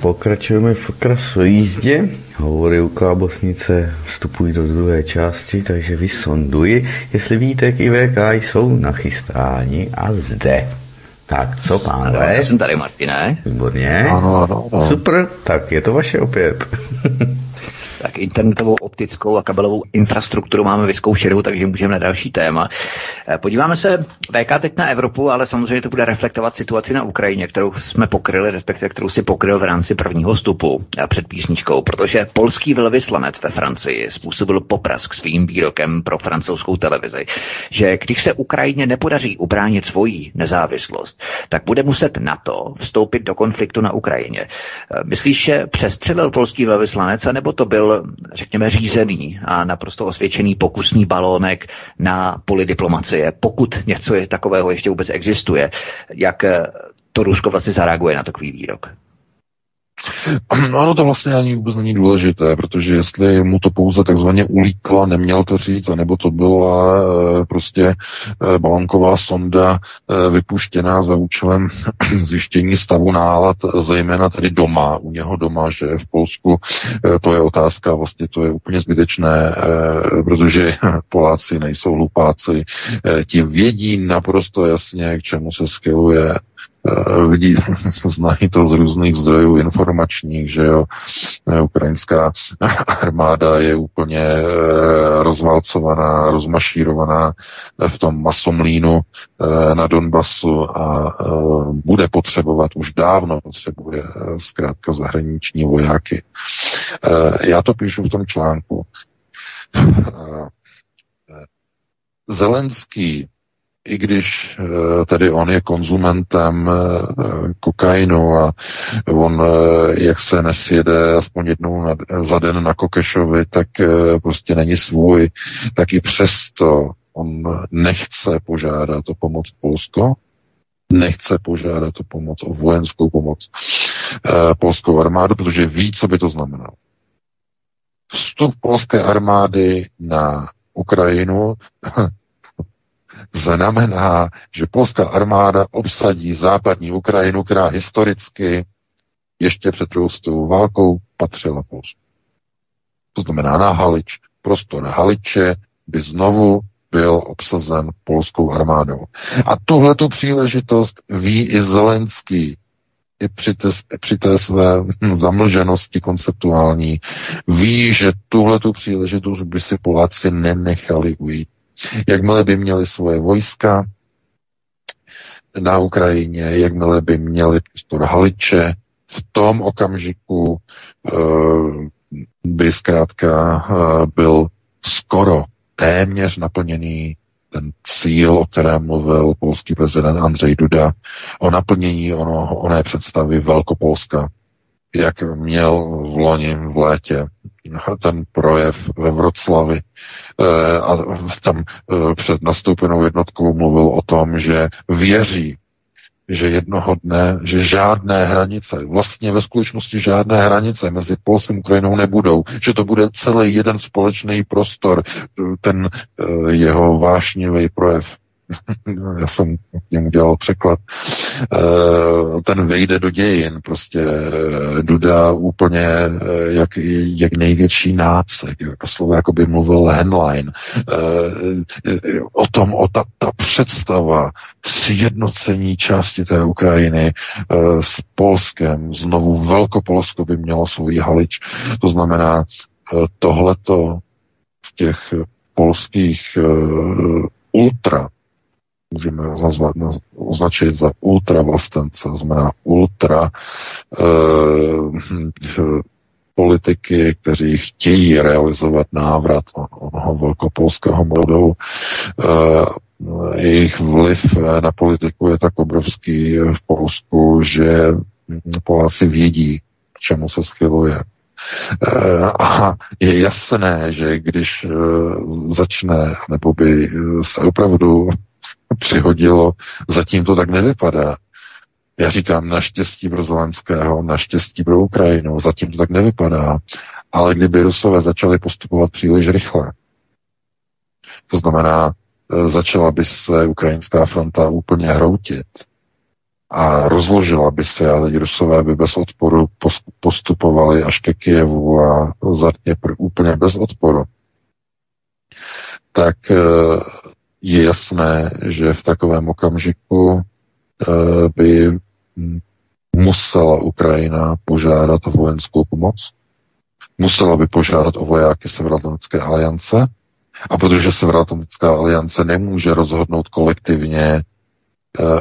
[SPEAKER 1] Pokračujeme v krasu jízdě. Hovory u Kábosnice vstupují do druhé části, takže vysonduji, jestli Vítek i VK jsou nachystáni a zde. Tak, co pánové?
[SPEAKER 2] Já jsem tady, Martine.
[SPEAKER 1] Výborně.
[SPEAKER 3] Ano, ano, ano.
[SPEAKER 1] Super, tak je to vaše opět.
[SPEAKER 2] tak internetovou, optickou a kabelovou infrastrukturu máme vyzkoušenou, takže můžeme na další téma. Eh, podíváme se VK teď na Evropu, ale samozřejmě to bude reflektovat situaci na Ukrajině, kterou jsme pokryli, respektive kterou si pokryl v rámci prvního vstupu eh, před písničkou, protože polský velvyslanec ve Francii způsobil poprask svým výrokem pro francouzskou televizi, že když se Ukrajině nepodaří ubránit svoji nezávislost, tak bude muset NATO vstoupit do konfliktu na Ukrajině. Eh, myslíš, že přestřelil polský velvyslanec, nebo to byl řekněme, řízený a naprosto osvědčený pokusný balónek na poli diplomacie, pokud něco je takového ještě vůbec existuje, jak to Rusko vlastně zareaguje na takový výrok.
[SPEAKER 3] Ano, to vlastně ani vůbec není důležité, protože jestli mu to pouze takzvaně ulíkla, neměl to říct, anebo to byla e, prostě e, balonková sonda e, vypuštěná za účelem zjištění stavu nálad, zejména tedy doma, u něho doma, že v Polsku, to je otázka, vlastně to je úplně zbytečné, protože Poláci nejsou hlupáci, ti vědí naprosto jasně, k čemu se skyluje Eh, vidí, znají to z různých zdrojů informačních, že jo, eh, ukrajinská armáda je úplně eh, rozvalcovaná, rozmašírovaná v tom masomlínu na Donbasu a bude potřebovat, už dávno potřebuje zkrátka zahraniční vojáky. Já to píšu v tom článku. Zelenský i když eh, tedy on je konzumentem eh, kokainu a on, eh, jak se nesjede aspoň jednou za den na Kokešovi, tak prostě není svůj, tak i přesto on nechce požádat o pomoc Polsko, nechce požádat o pomoc, o vojenskou pomoc polskou armádu, protože ví, co by to znamenalo. vstup polské armády na Ukrajinu znamená, že polská armáda obsadí západní Ukrajinu, která historicky ještě před druhou válkou patřila Polsku. To znamená na Halič. Prostor Haliče by znovu byl obsazen polskou armádou. A tuhletu příležitost ví i Zelenský, i při té, při té své zamlženosti konceptuální, ví, že tuhletu příležitost by si Poláci nenechali ujít. Jakmile by měli svoje vojska na Ukrajině, jakmile by měli prostor Haliče, v tom okamžiku uh, by zkrátka uh, byl skoro téměř naplněný ten cíl, o kterém mluvil polský prezident Andřej Duda, o naplnění ono, oné představy Velkopolska, jak měl v loni v létě ten projev ve Vroclavi eh, a tam eh, před nastoupenou jednotkou mluvil o tom, že věří že jednoho dne, že žádné hranice, vlastně ve skutečnosti žádné hranice mezi Polskem a Ukrajinou nebudou, že to bude celý jeden společný prostor, ten eh, jeho vášnivý projev já jsem k němu dělal překlad, eh, ten vejde do dějin, prostě eh, Duda úplně eh, jak, jak největší nácek, jako slovo jako by mluvil Henlein, o tom, o ta, ta představa sjednocení části té Ukrajiny s Polskem, znovu Velkopolsko by mělo svůj halič, to znamená tohleto v těch polských ultra můžeme nazvat, označit za ultravlastence, znamená ultra eh, politiky, kteří chtějí realizovat návrat onoho velkopolského modelu. Eh, jejich vliv na politiku je tak obrovský v Polsku, že Poláci vědí, k čemu se schyluje. Eh, a je jasné, že když eh, začne, nebo by se opravdu přihodilo. Zatím to tak nevypadá. Já říkám naštěstí pro Zelenského, naštěstí pro Ukrajinu, zatím to tak nevypadá. Ale kdyby Rusové začali postupovat příliš rychle, to znamená, e, začala by se ukrajinská fronta úplně hroutit a rozložila by se a teď Rusové by bez odporu postupovali až ke Kijevu a zatně úplně bez odporu, tak e, je jasné, že v takovém okamžiku eh, by musela Ukrajina požádat o vojenskou pomoc, musela by požádat o vojáky Severoatlantické aliance, a protože Severoatlantická aliance nemůže rozhodnout kolektivně eh,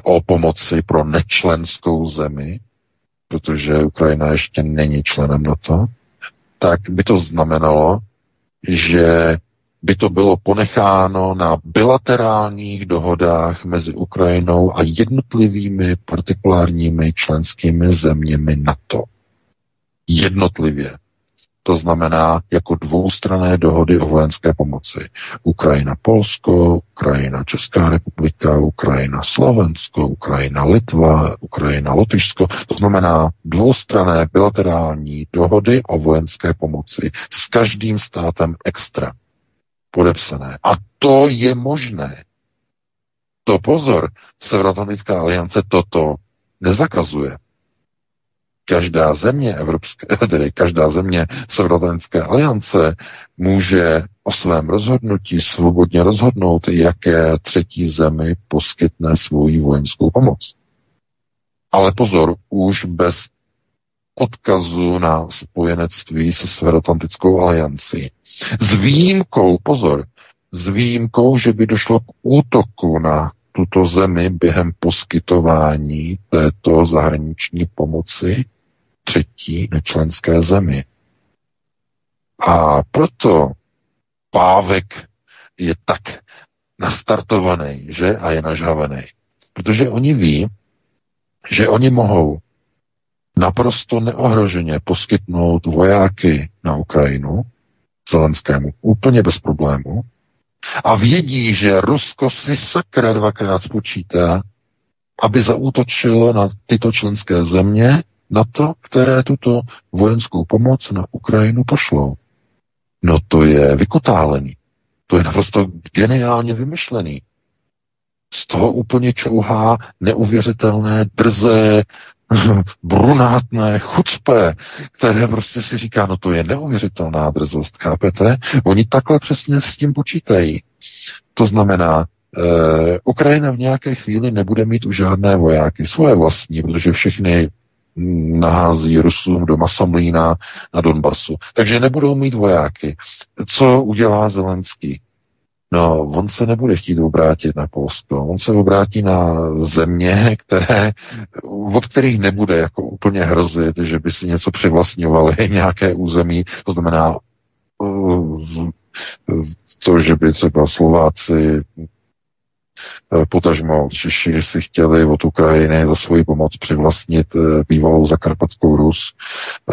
[SPEAKER 3] o pomoci pro nečlenskou zemi, protože Ukrajina ještě není členem NATO, tak by to znamenalo, že by to bylo ponecháno na bilaterálních dohodách mezi Ukrajinou a jednotlivými partikulárními členskými zeměmi NATO. Jednotlivě. To znamená jako dvoustrané dohody o vojenské pomoci. Ukrajina Polsko, Ukrajina Česká republika, Ukrajina Slovensko, Ukrajina Litva, Ukrajina Lotyšsko. To znamená dvoustrané bilaterální dohody o vojenské pomoci s každým státem extra podepsané. A to je možné. To pozor, Severoatlantická aliance toto nezakazuje. Každá země Evropské, tedy každá země Severoatlantické aliance může o svém rozhodnutí svobodně rozhodnout, jaké třetí zemi poskytne svou vojenskou pomoc. Ale pozor, už bez odkazu na spojenectví se Severoatlantickou aliancí. S výjimkou, pozor, s výjimkou, že by došlo k útoku na tuto zemi během poskytování této zahraniční pomoci třetí nečlenské zemi. A proto pávek je tak nastartovaný, že? A je nažhavený. Protože oni ví, že oni mohou naprosto neohroženě poskytnout vojáky na Ukrajinu, Zelenskému, úplně bez problému, a vědí, že Rusko si sakra dvakrát spočítá, aby zaútočilo na tyto členské země, na to, které tuto vojenskou pomoc na Ukrajinu pošlou. No to je vykotálený. To je naprosto geniálně vymyšlený. Z toho úplně čouhá neuvěřitelné, drzé, brunátné, chucpe, které prostě si říká, no to je neuvěřitelná drzost, chápete? Oni takhle přesně s tím počítají. To znamená, eh, Ukrajina v nějaké chvíli nebude mít už žádné vojáky, svoje vlastní, protože všechny nahází Rusům do Masomlína na Donbasu. Takže nebudou mít vojáky. Co udělá Zelenský? No, on se nebude chtít obrátit na Polsko. On se obrátí na země, které, od kterých nebude jako úplně hrozit, že by si něco přivlastňovali, nějaké území. To znamená uh, to, že by třeba Slováci Eh, potažmo Češi si chtěli od Ukrajiny za svoji pomoc přivlastnit eh, bývalou zakarpatskou Rus.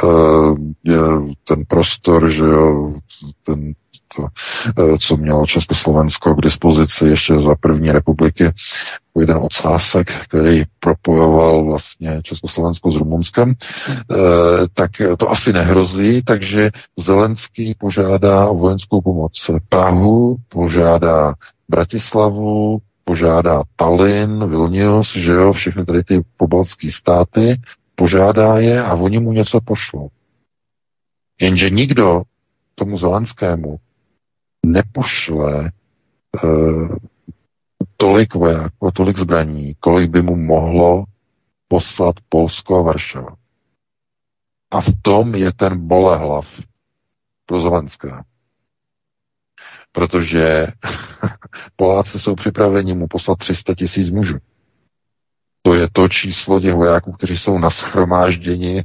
[SPEAKER 3] Eh, ten prostor, že jo, ten, to, co mělo Československo k dispozici ještě za první republiky, jeden odsásek, který propojoval vlastně Československo s Rumunskem, tak to asi nehrozí, takže Zelenský požádá o vojenskou pomoc Prahu, požádá Bratislavu, požádá Tallinn, Vilnius, že jo, všechny tady ty pobaltské státy, požádá je a oni mu něco pošlou. Jenže nikdo tomu Zelenskému nepošle uh, tolik vojáků a tolik zbraní, kolik by mu mohlo poslat Polsko a Varšava. A v tom je ten bolehlav pro Zelenské protože Poláci jsou připraveni mu poslat 300 tisíc mužů. To je to číslo těch vojáků, kteří jsou naschromážděni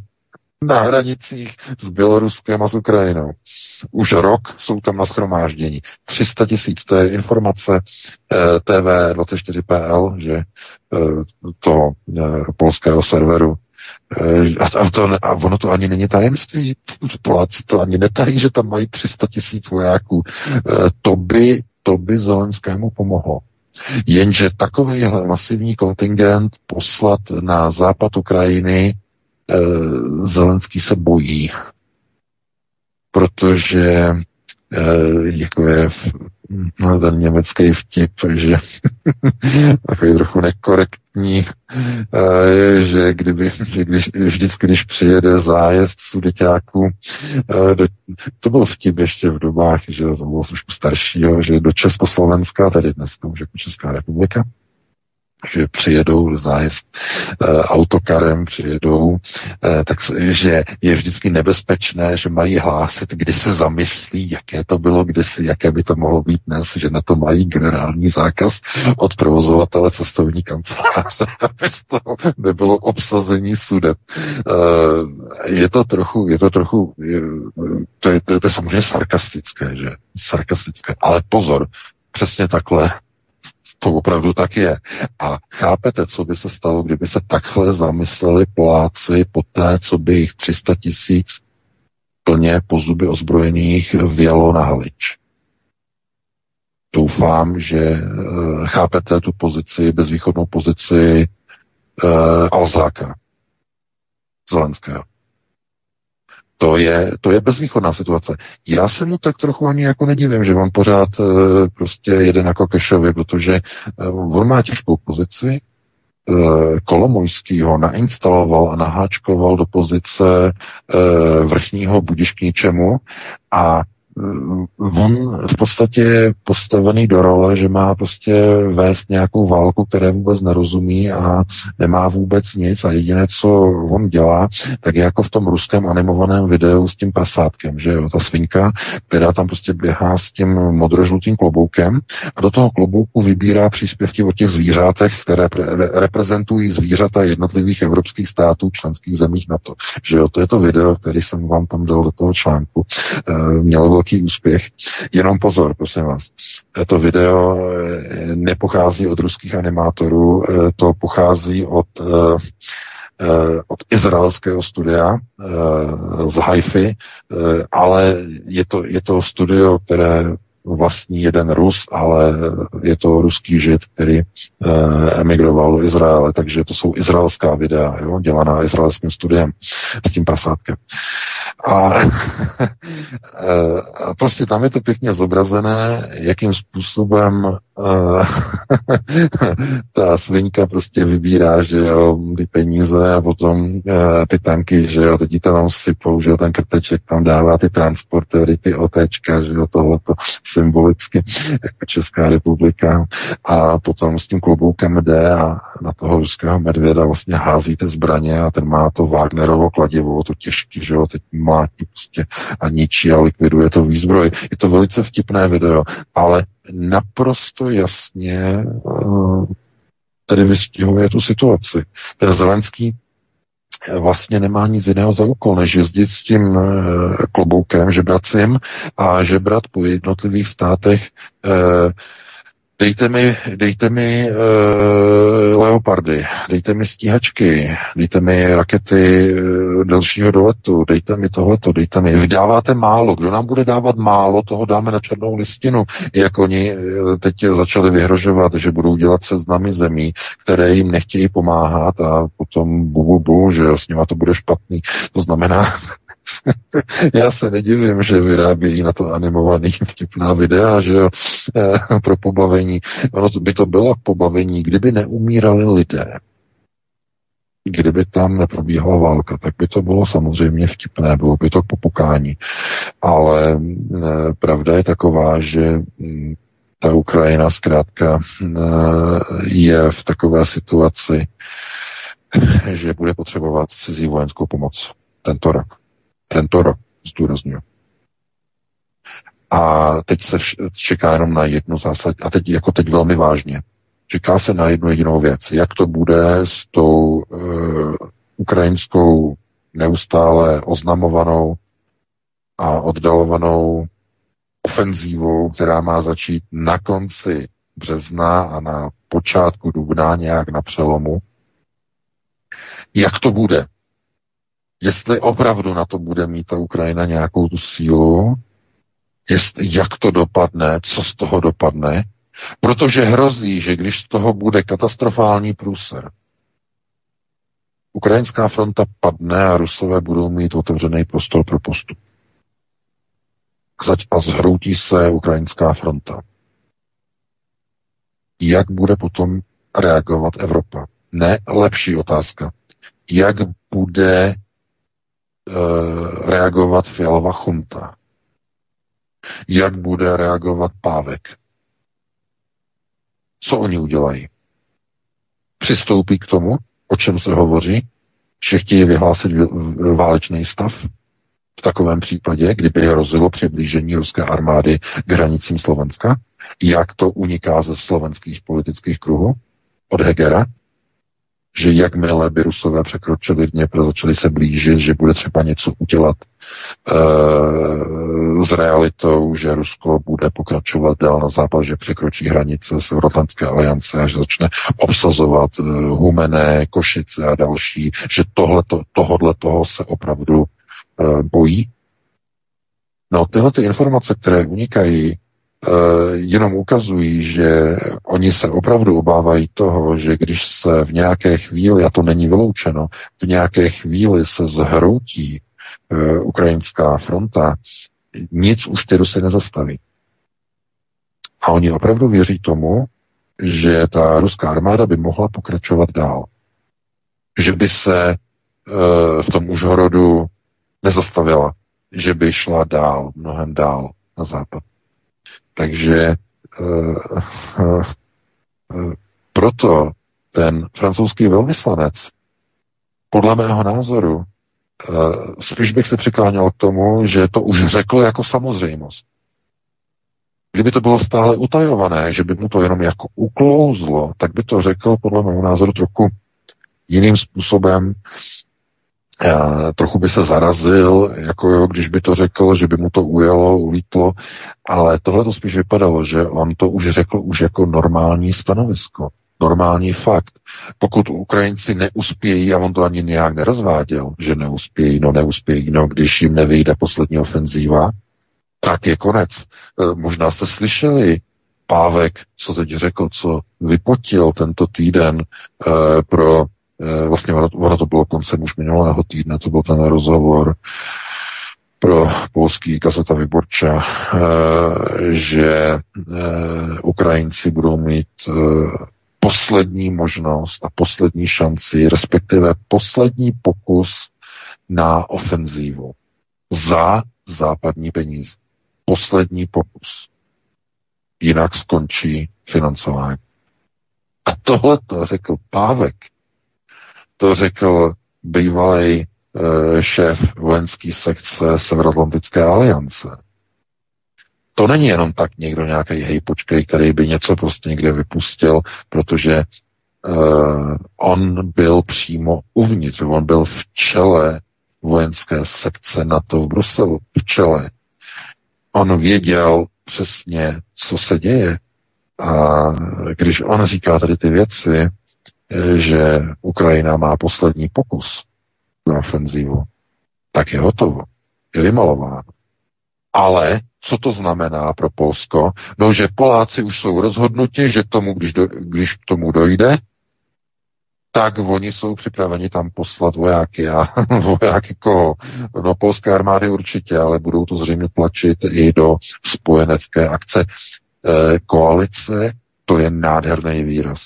[SPEAKER 3] na hranicích s Běloruskem a s Ukrajinou. Už rok jsou tam naschromážděni. 300 tisíc, to je informace eh, TV24PL, že eh, to eh, polského serveru Eh, a, a, to, a ono to ani není tajemství. Poláci to ani netají, že tam mají 300 tisíc vojáků. Eh, to by, to by Zelenskému pomohlo. Jenže takovýhle masivní kontingent poslat na západ Ukrajiny Zelenský se bojí, protože jako je no, ten německý vtip, že takový trochu nekorektní, eh, že kdyby, že když, vždycky, když přijede zájezd sudeťáků, eh, to byl vtip ještě v dobách, že to bylo trošku staršího, že do Československa, tedy dnes to už jako Česká republika, že přijedou zájezd e, autokarem, přijedou, e, tak že je vždycky nebezpečné, že mají hlásit, kdy se zamyslí, jaké to bylo kdysi, jaké by to mohlo být dnes, že na to mají generální zákaz od provozovatele cestovní kanceláře, aby to nebylo obsazení sudem. E, je to trochu, je to trochu, je, to, je, to, je, to je samozřejmě sarkastické, že? Sarkastické. Ale pozor, přesně takhle to opravdu tak je. A chápete, co by se stalo, kdyby se takhle zamysleli Poláci po té, co by jich 300 tisíc plně po zuby ozbrojených vjelo na Halič. Doufám, že uh, chápete tu pozici, bezvýchodnou pozici uh, Alzáka Zelenského. To je, to je bezvýchodná situace. Já se mu tak trochu ani jako nedivím, že mám pořád e, prostě jeden jako Kešovi, protože e, on má těžkou pozici, e, Kolomojský ho nainstaloval a naháčkoval do pozice e, vrchního budiš k ničemu a Eh, on v podstatě je postavený do role, že má prostě vést nějakou válku, které vůbec nerozumí a nemá vůbec nic a jediné, co on dělá, tak je jako v tom ruském animovaném videu s tím prasátkem, že jo, ta svinka, která tam prostě běhá s tím modrožlutým kloboukem a do toho klobouku vybírá příspěvky od těch zvířátech, které pre- reprezentují zvířata jednotlivých evropských států, členských zemích na to. Že jo, to je to video, který jsem vám tam dal do toho článku. E, mělo velký úspěch. Jenom pozor, prosím vás. To video eh, nepochází od ruských animátorů, eh, to pochází od od izraelského studia z Haifi, ale je to, je to studio, které vlastní jeden Rus, ale je to ruský žid, který eh, emigroval do Izraele, takže to jsou izraelská videa, jo, dělaná izraelským studiem s tím prasátkem. A, eh, prostě tam je to pěkně zobrazené, jakým způsobem uh, ta svinka prostě vybírá, že jo, ty peníze a potom uh, ty tanky, že jo, teď tam sypou, že jo, ten krteček tam dává ty transportéry, ty otečka, že jo, tohleto symbolicky, jako Česká republika a potom s tím kloboukem jde a na toho ruského medvěda vlastně hází ty zbraně a ten má to Wagnerovo kladivo, to těžký, že jo, teď mlátí prostě a ničí a likviduje to výzbroj. Je to velice vtipné video, ale naprosto jasně uh, tedy vystihuje tu situaci. Ten Zelenský vlastně nemá nic jiného za úkol, než jezdit s tím e, kloboukem žebracím a žebrat po jednotlivých státech e, Dejte mi, dejte mi uh, leopardy, dejte mi stíhačky, dejte mi rakety uh, delšího doletu, dejte mi tohleto, dejte mi. Vydáváte málo. Kdo nám bude dávat málo, toho dáme na černou listinu. Jak oni uh, teď začali vyhrožovat, že budou dělat seznamy zemí, které jim nechtějí pomáhat a potom bu, bu, bu že s nima to bude špatný. To znamená, Já se nedivím, že vyrábějí na to animovaný vtipná videa, že jo, eh, pro pobavení. Ono by to bylo k pobavení, kdyby neumírali lidé. Kdyby tam neprobíhala válka, tak by to bylo samozřejmě vtipné, bylo by to popukání. Ale eh, pravda je taková, že hm, ta Ukrajina zkrátka eh, je v takové situaci, že bude potřebovat cizí vojenskou pomoc tento rok. Tento rok, zdůraznuju. A teď se čeká jenom na jednu zásad, a teď jako teď velmi vážně. Čeká se na jednu jedinou věc. Jak to bude s tou uh, ukrajinskou neustále oznamovanou a oddalovanou ofenzívou, která má začít na konci března a na počátku dubna nějak na přelomu. Jak to bude? Jestli opravdu na to bude mít ta Ukrajina nějakou tu sílu, jestli, jak to dopadne, co z toho dopadne, protože hrozí, že když z toho bude katastrofální průser, Ukrajinská fronta padne a Rusové budou mít otevřený prostor pro postup. A zhroutí se Ukrajinská fronta. Jak bude potom reagovat Evropa? Ne, lepší otázka. Jak bude reagovat Fialová chunta? Jak bude reagovat Pávek? Co oni udělají? Přistoupí k tomu, o čem se hovoří, že chtějí vyhlásit válečný stav? V takovém případě, kdyby hrozilo přiblížení ruské armády k hranicím Slovenska, jak to uniká ze slovenských politických kruhů od Hegera, že jakmile by Rusové překročili Dněpr, začali se blížit, že bude třeba něco udělat e, s realitou, že Rusko bude pokračovat dál na západ, že překročí hranice Severoatlantské aliance a že začne obsazovat e, Humené, Košice a další, že tohleto, tohodle toho se opravdu e, bojí. No tyhle ty informace, které unikají, jenom ukazují, že oni se opravdu obávají toho, že když se v nějaké chvíli, a to není vyloučeno, v nějaké chvíli se zhroutí uh, ukrajinská fronta, nic už ty Rusy nezastaví. A oni opravdu věří tomu, že ta ruská armáda by mohla pokračovat dál. Že by se uh, v tom Užhorodu nezastavila, že by šla dál, mnohem dál na západ. Takže uh, uh, uh, proto ten francouzský velvyslanec, podle mého názoru, spíš bych se přikláněl k tomu, že to už řekl jako samozřejmost. Kdyby to bylo stále utajované, že by mu to jenom jako uklouzlo, tak by to řekl podle mého názoru trochu jiným způsobem, trochu by se zarazil, jako jo, když by to řekl, že by mu to ujelo, ulítlo, ale tohle to spíš vypadalo, že on to už řekl už jako normální stanovisko, normální fakt. Pokud Ukrajinci neuspějí, a on to ani nějak nerozváděl, že neuspějí, no neuspějí, no když jim nevyjde poslední ofenzíva, tak je konec. E, možná jste slyšeli, Pávek, co teď řekl, co vypotil tento týden e, pro, vlastně ono, to bylo koncem už minulého týdne, to byl ten rozhovor pro polský Gazeta Vyborča, že Ukrajinci budou mít poslední možnost a poslední šanci, respektive poslední pokus na ofenzívu za západní peníze. Poslední pokus. Jinak skončí financování. A tohle to řekl Pávek. To řekl bývalý e, šéf vojenské sekce Severoatlantické aliance. To není jenom tak někdo nějaký hej počkej, který by něco prostě někde vypustil, protože uh, on byl přímo uvnitř, on byl v čele vojenské sekce NATO v Bruselu, v čele. On věděl přesně, co se děje. A když on říká tady ty věci, že Ukrajina má poslední pokus na ofenzívu, tak je hotovo. Je vymalováno. Ale co to znamená pro Polsko? No, že Poláci už jsou rozhodnuti, že tomu, když, do, když k tomu dojde, tak oni jsou připraveni tam poslat vojáky. A vojáky koho? No, polské armády určitě, ale budou to zřejmě tlačit i do spojenecké akce. E, koalice, to je nádherný výraz.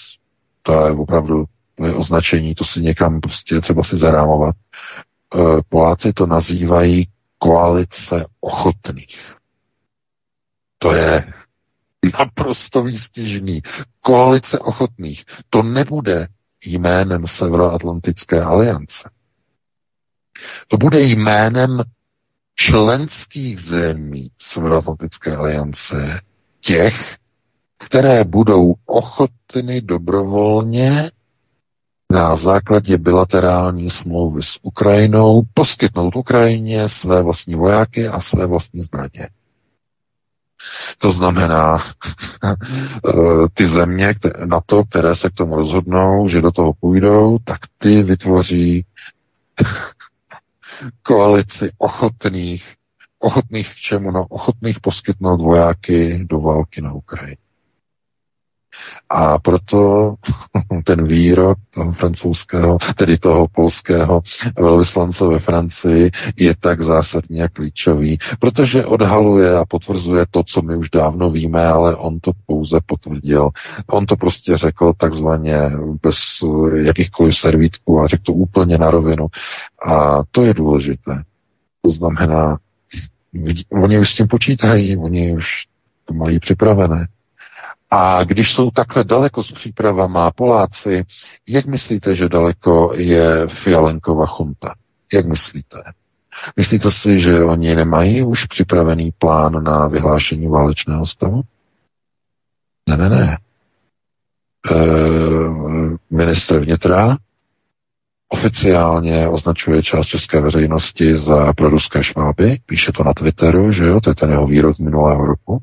[SPEAKER 3] To je opravdu to je označení, to si někam prostě třeba si zarámovat. E, Poláci to nazývají koalice ochotných. To je naprosto výstižný. Koalice ochotných. To nebude jménem Severoatlantické aliance. To bude jménem členských zemí Severoatlantické aliance, těch, které budou ochotny dobrovolně na základě bilaterální smlouvy s Ukrajinou poskytnout Ukrajině své vlastní vojáky a své vlastní zbraně. To znamená, eh, ty země na to, které se k tomu rozhodnou, že do toho půjdou, tak ty vytvoří koalici ochotných, ochotných k čemu? No, ochotných poskytnout vojáky do války na Ukrajině. A proto ten výrok toho francouzského, tedy toho polského velvyslance ve Francii je tak zásadní a klíčový, protože odhaluje a potvrzuje to, co my už dávno víme, ale on to pouze potvrdil. On to prostě řekl takzvaně bez jakýchkoliv servítků a řekl to úplně na rovinu. A to je důležité. To znamená, oni už s tím počítají, oni už to mají připravené. A když jsou takhle daleko s přípravama Poláci, jak myslíte, že daleko je Fialenkova chunta? Jak myslíte? Myslíte si, že oni nemají už připravený plán na vyhlášení válečného stavu? Ne, ne, ne. E, ministr vnitra oficiálně označuje část české veřejnosti za proruské šváby, píše to na Twitteru, že jo, to je ten jeho výrok minulého roku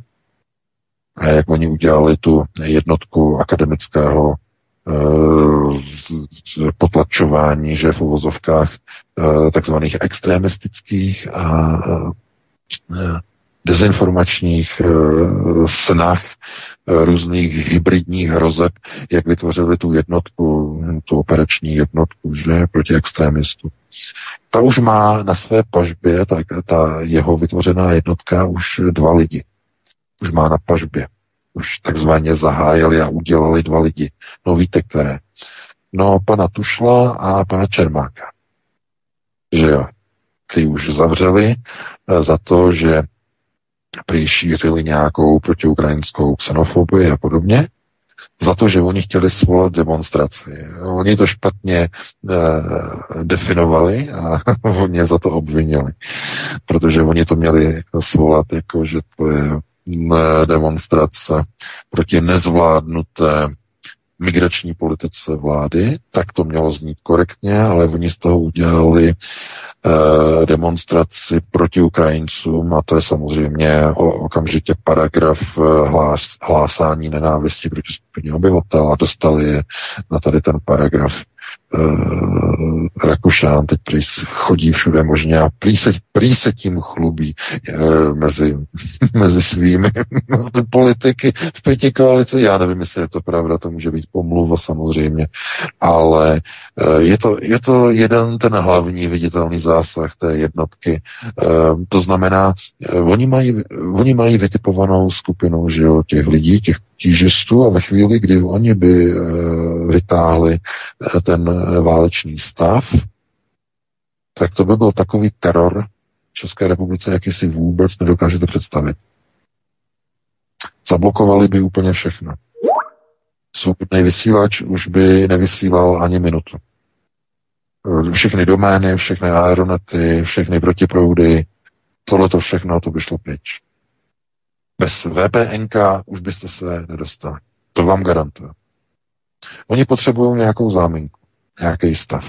[SPEAKER 3] a jak oni udělali tu jednotku akademického e, potlačování, že v uvozovkách e, takzvaných extremistických a e, dezinformačních snah různých hybridních hrozeb, jak vytvořili tu jednotku, tu operační jednotku, že, proti extremistům. Ta už má na své pažbě, ta, ta jeho vytvořená jednotka, už dva lidi už má na pažbě. Už takzvaně zahájili a udělali dva lidi. No víte které? No pana Tušla a pana Čermáka. Že jo. Ty už zavřeli eh, za to, že prý šířili nějakou protiukrajinskou xenofobii a podobně, za to, že oni chtěli svolat demonstraci. Oni to špatně e, definovali a oni za to obvinili, protože oni to měli svolat jako, že to je demonstrace proti nezvládnuté migrační politice vlády, tak to mělo znít korektně, ale oni z toho udělali eh, demonstraci proti Ukrajincům a to je samozřejmě o, okamžitě paragraf eh, hlás, hlásání nenávisti proti skupině obyvatel a dostali je na tady ten paragraf. Uh, Rakušán teď prý chodí všude možně a prý se, prý se tím chlubí uh, mezi, mezi svými politiky v pěti koalici. Já nevím, jestli je to pravda, to může být pomluva samozřejmě, ale uh, je, to, je to jeden ten hlavní viditelný zásah té jednotky. Uh, to znamená, uh, oni, mají, oni mají vytipovanou skupinu že jo, těch lidí, těch a ve chvíli, kdy oni by uh, vytáhli ten válečný stav, tak to by byl takový teror České republice, jaký si vůbec nedokážete představit. Zablokovali by úplně všechno. Svobodný vysílač už by nevysílal ani minutu. Všechny domény, všechny aeronety, všechny protiproudy, tohle to všechno, to by šlo pryč. Bez VPNK už byste se nedostali. To vám garantuju. Oni potřebují nějakou záminku nějaký stav.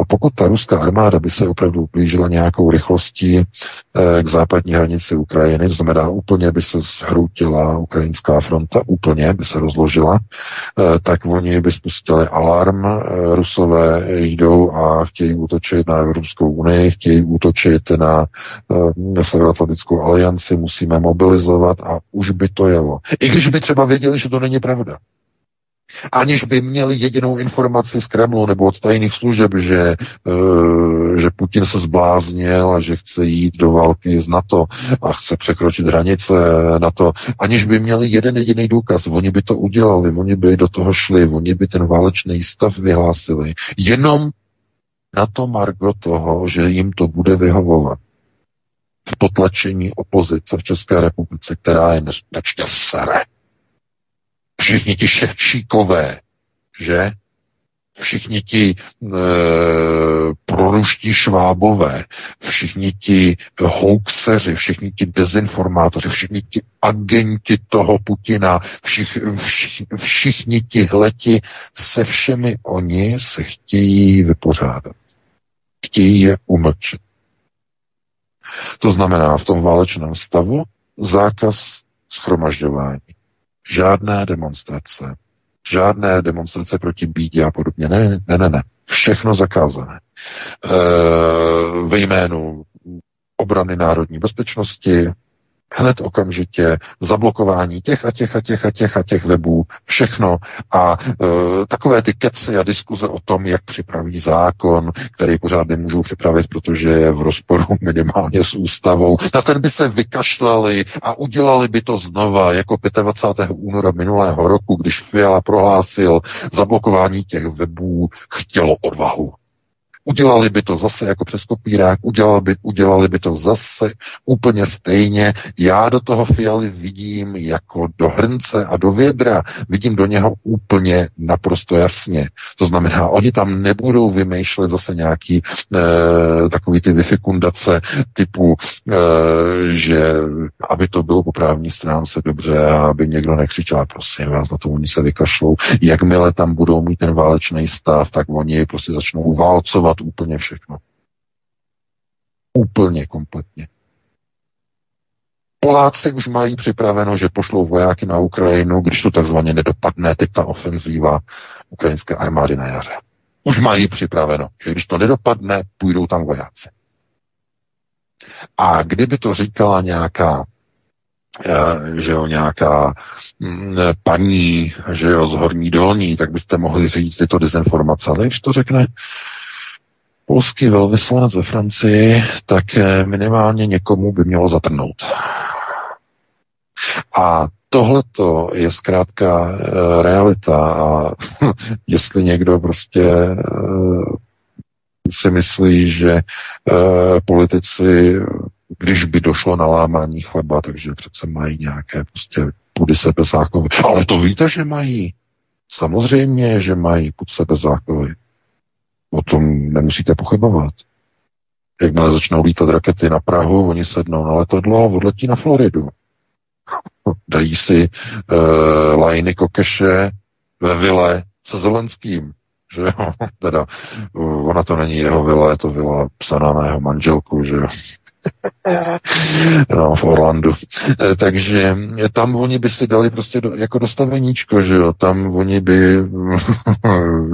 [SPEAKER 3] A pokud ta ruská armáda by se opravdu blížila nějakou rychlostí eh, k západní hranici Ukrajiny, to znamená úplně by se zhrutila ukrajinská fronta, úplně by se rozložila, eh, tak oni by spustili alarm, eh, rusové jdou a chtějí útočit na Evropskou unii, chtějí útočit na, na Severoatlantickou alianci, musíme mobilizovat a už by to jelo. I když by třeba věděli, že to není pravda aniž by měli jedinou informaci z Kremlu nebo od tajných služeb, že, uh, že Putin se zbláznil a že chce jít do války z NATO a chce překročit hranice NATO, aniž by měli jeden jediný důkaz. Oni by to udělali, oni by do toho šli, oni by ten válečný stav vyhlásili. Jenom na to margo toho, že jim to bude vyhovovat v potlačení opozice v České republice, která je neskutečně sere všichni ti ševčíkové, že? Všichni ti e, proruští švábové, všichni ti hoaxeři, všichni ti dezinformátoři, všichni ti agenti toho Putina, všich, všich, všichni tihleti se všemi oni se chtějí vypořádat. Chtějí je umlčet. To znamená v tom válečném stavu zákaz schromažďování Žádné demonstrace. Žádné demonstrace proti bídě a podobně. Ne, ne, ne, ne. Všechno zakázané. E, ve jménu obrany národní bezpečnosti, hned okamžitě zablokování těch a těch a těch a těch a těch webů, všechno a e, takové ty keci a diskuze o tom, jak připraví zákon, který pořád nemůžou připravit, protože je v rozporu minimálně s ústavou, na ten by se vykašlali a udělali by to znova jako 25. února minulého roku, když Fiala prohlásil zablokování těch webů, chtělo odvahu. Udělali by to zase jako přes kopírák, udělali by, udělali by to zase úplně stejně. Já do toho fialy vidím jako do hrnce a do vědra. Vidím do něho úplně naprosto jasně. To znamená, oni tam nebudou vymýšlet zase nějaký e, takový ty vyfikundace typu, e, že aby to bylo po právní stránce dobře a aby někdo nekřičel, prosím vás, na to oni se vykašlou. Jakmile tam budou mít ten válečný stav, tak oni prostě začnou válcovat dělat úplně všechno. Úplně kompletně. Poláci už mají připraveno, že pošlou vojáky na Ukrajinu, když to takzvaně nedopadne teď ta ofenzíva ukrajinské armády na jaře. Už mají připraveno, že když to nedopadne, půjdou tam vojáci. A kdyby to říkala nějaká eh, že jo, nějaká mm, paní, že jo, z horní dolní, tak byste mohli říct tyto dezinformace, ale když to řekne polský velvyslanec ve Francii, tak eh, minimálně někomu by mělo zatrnout. A tohleto je zkrátka eh, realita a jestli někdo prostě eh, si myslí, že politici, když by došlo na lámání chleba, takže přece mají nějaké prostě pudy sebezáchovy. Ale to víte, že mají. Samozřejmě, že mají pud sebezáchovy. O tom nemusíte pochybovat. Jakmile začnou lítat rakety na Prahu, oni sednou na letadlo a odletí na Floridu. Dají si uh, lajny kokeše ve vile se Zelenským. Že jo, teda ona to není jeho vila, je to vila psaná na jeho manželku, že jo. no, v Orlandu. E, takže tam oni by si dali prostě do, jako dostaveníčko, že jo, tam oni by,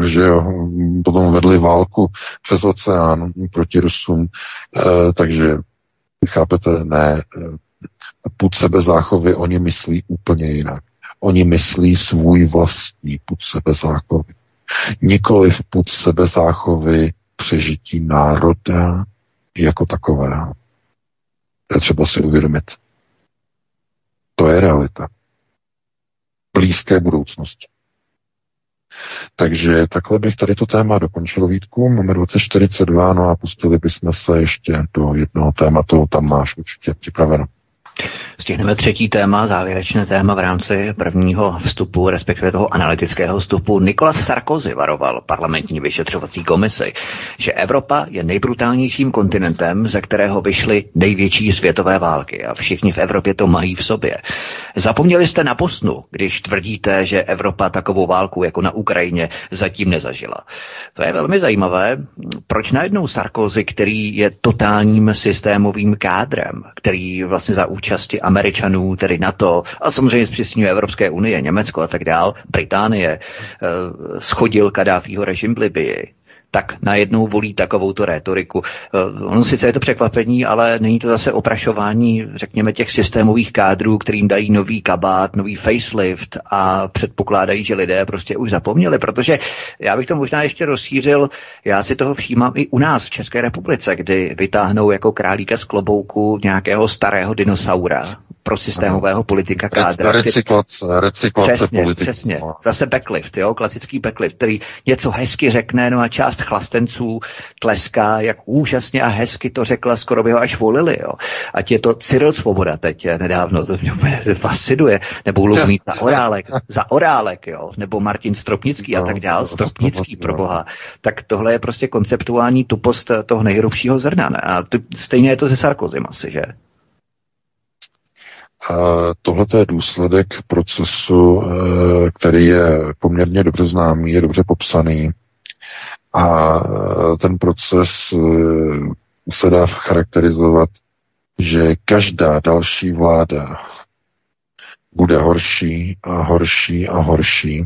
[SPEAKER 3] že jo, potom vedli válku přes oceán proti Rusům, e, takže chápete, ne, put sebezáchovy oni myslí úplně jinak. Oni myslí svůj vlastní put sebezáchovy. Nikoli v put sebezáchovy přežití národa jako takového. Je třeba si uvědomit. To je realita. Blízké budoucnosti. Takže takhle bych tady to téma dokončil Vítku. Máme 2042, no a pustili bychom se ještě do jednoho tématu, tam máš určitě připraveno.
[SPEAKER 2] Stihneme třetí téma, závěrečné téma v rámci prvního vstupu, respektive toho analytického vstupu. Nikolas Sarkozy varoval parlamentní vyšetřovací komisi, že Evropa je nejbrutálnějším kontinentem, ze kterého vyšly největší světové války a všichni v Evropě to mají v sobě. Zapomněli jste na Bosnu, když tvrdíte, že Evropa takovou válku jako na Ukrajině zatím nezažila. To je velmi zajímavé. Proč najednou Sarkozy, který je totálním systémovým kádrem, který vlastně za účasti Američanů, tedy NATO a samozřejmě zpřísňuje Evropské unie, Německo a tak dál, Británie, eh, schodil Kadáfího režim v Libii tak najednou volí takovouto rétoriku. Eh, ono sice je to překvapení, ale není to zase oprašování, řekněme, těch systémových kádrů, kterým dají nový kabát, nový facelift a předpokládají, že lidé prostě už zapomněli, protože já bych to možná ještě rozšířil, já si toho všímám i u nás v České republice, kdy vytáhnou jako králíka z klobouku nějakého starého dinosaura, pro systémového politika kádra.
[SPEAKER 3] Recyklace, recyklace
[SPEAKER 2] přesně, politiků. Přesně, zase backlift, jo, klasický backlift, který něco hezky řekne, no a část chlastenců tleská, jak úžasně a hezky to řekla, skoro by ho až volili, jo. Ať je to Cyril Svoboda teď eh, nedávno, to mě fascinuje, nebo Lubomír za Orálek, za Orálek, jo, nebo Martin Stropnický a tak dál, Stropnický pro boha. Tak tohle je prostě konceptuální tupost toho nejhrubšího zrna, ne? A to, stejně je to ze Sarkozym asi, že?
[SPEAKER 3] Tohle je důsledek procesu, eh, který je poměrně dobře známý, je dobře popsaný. A eh, ten proces eh, se dá charakterizovat, že každá další vláda bude horší a horší a horší.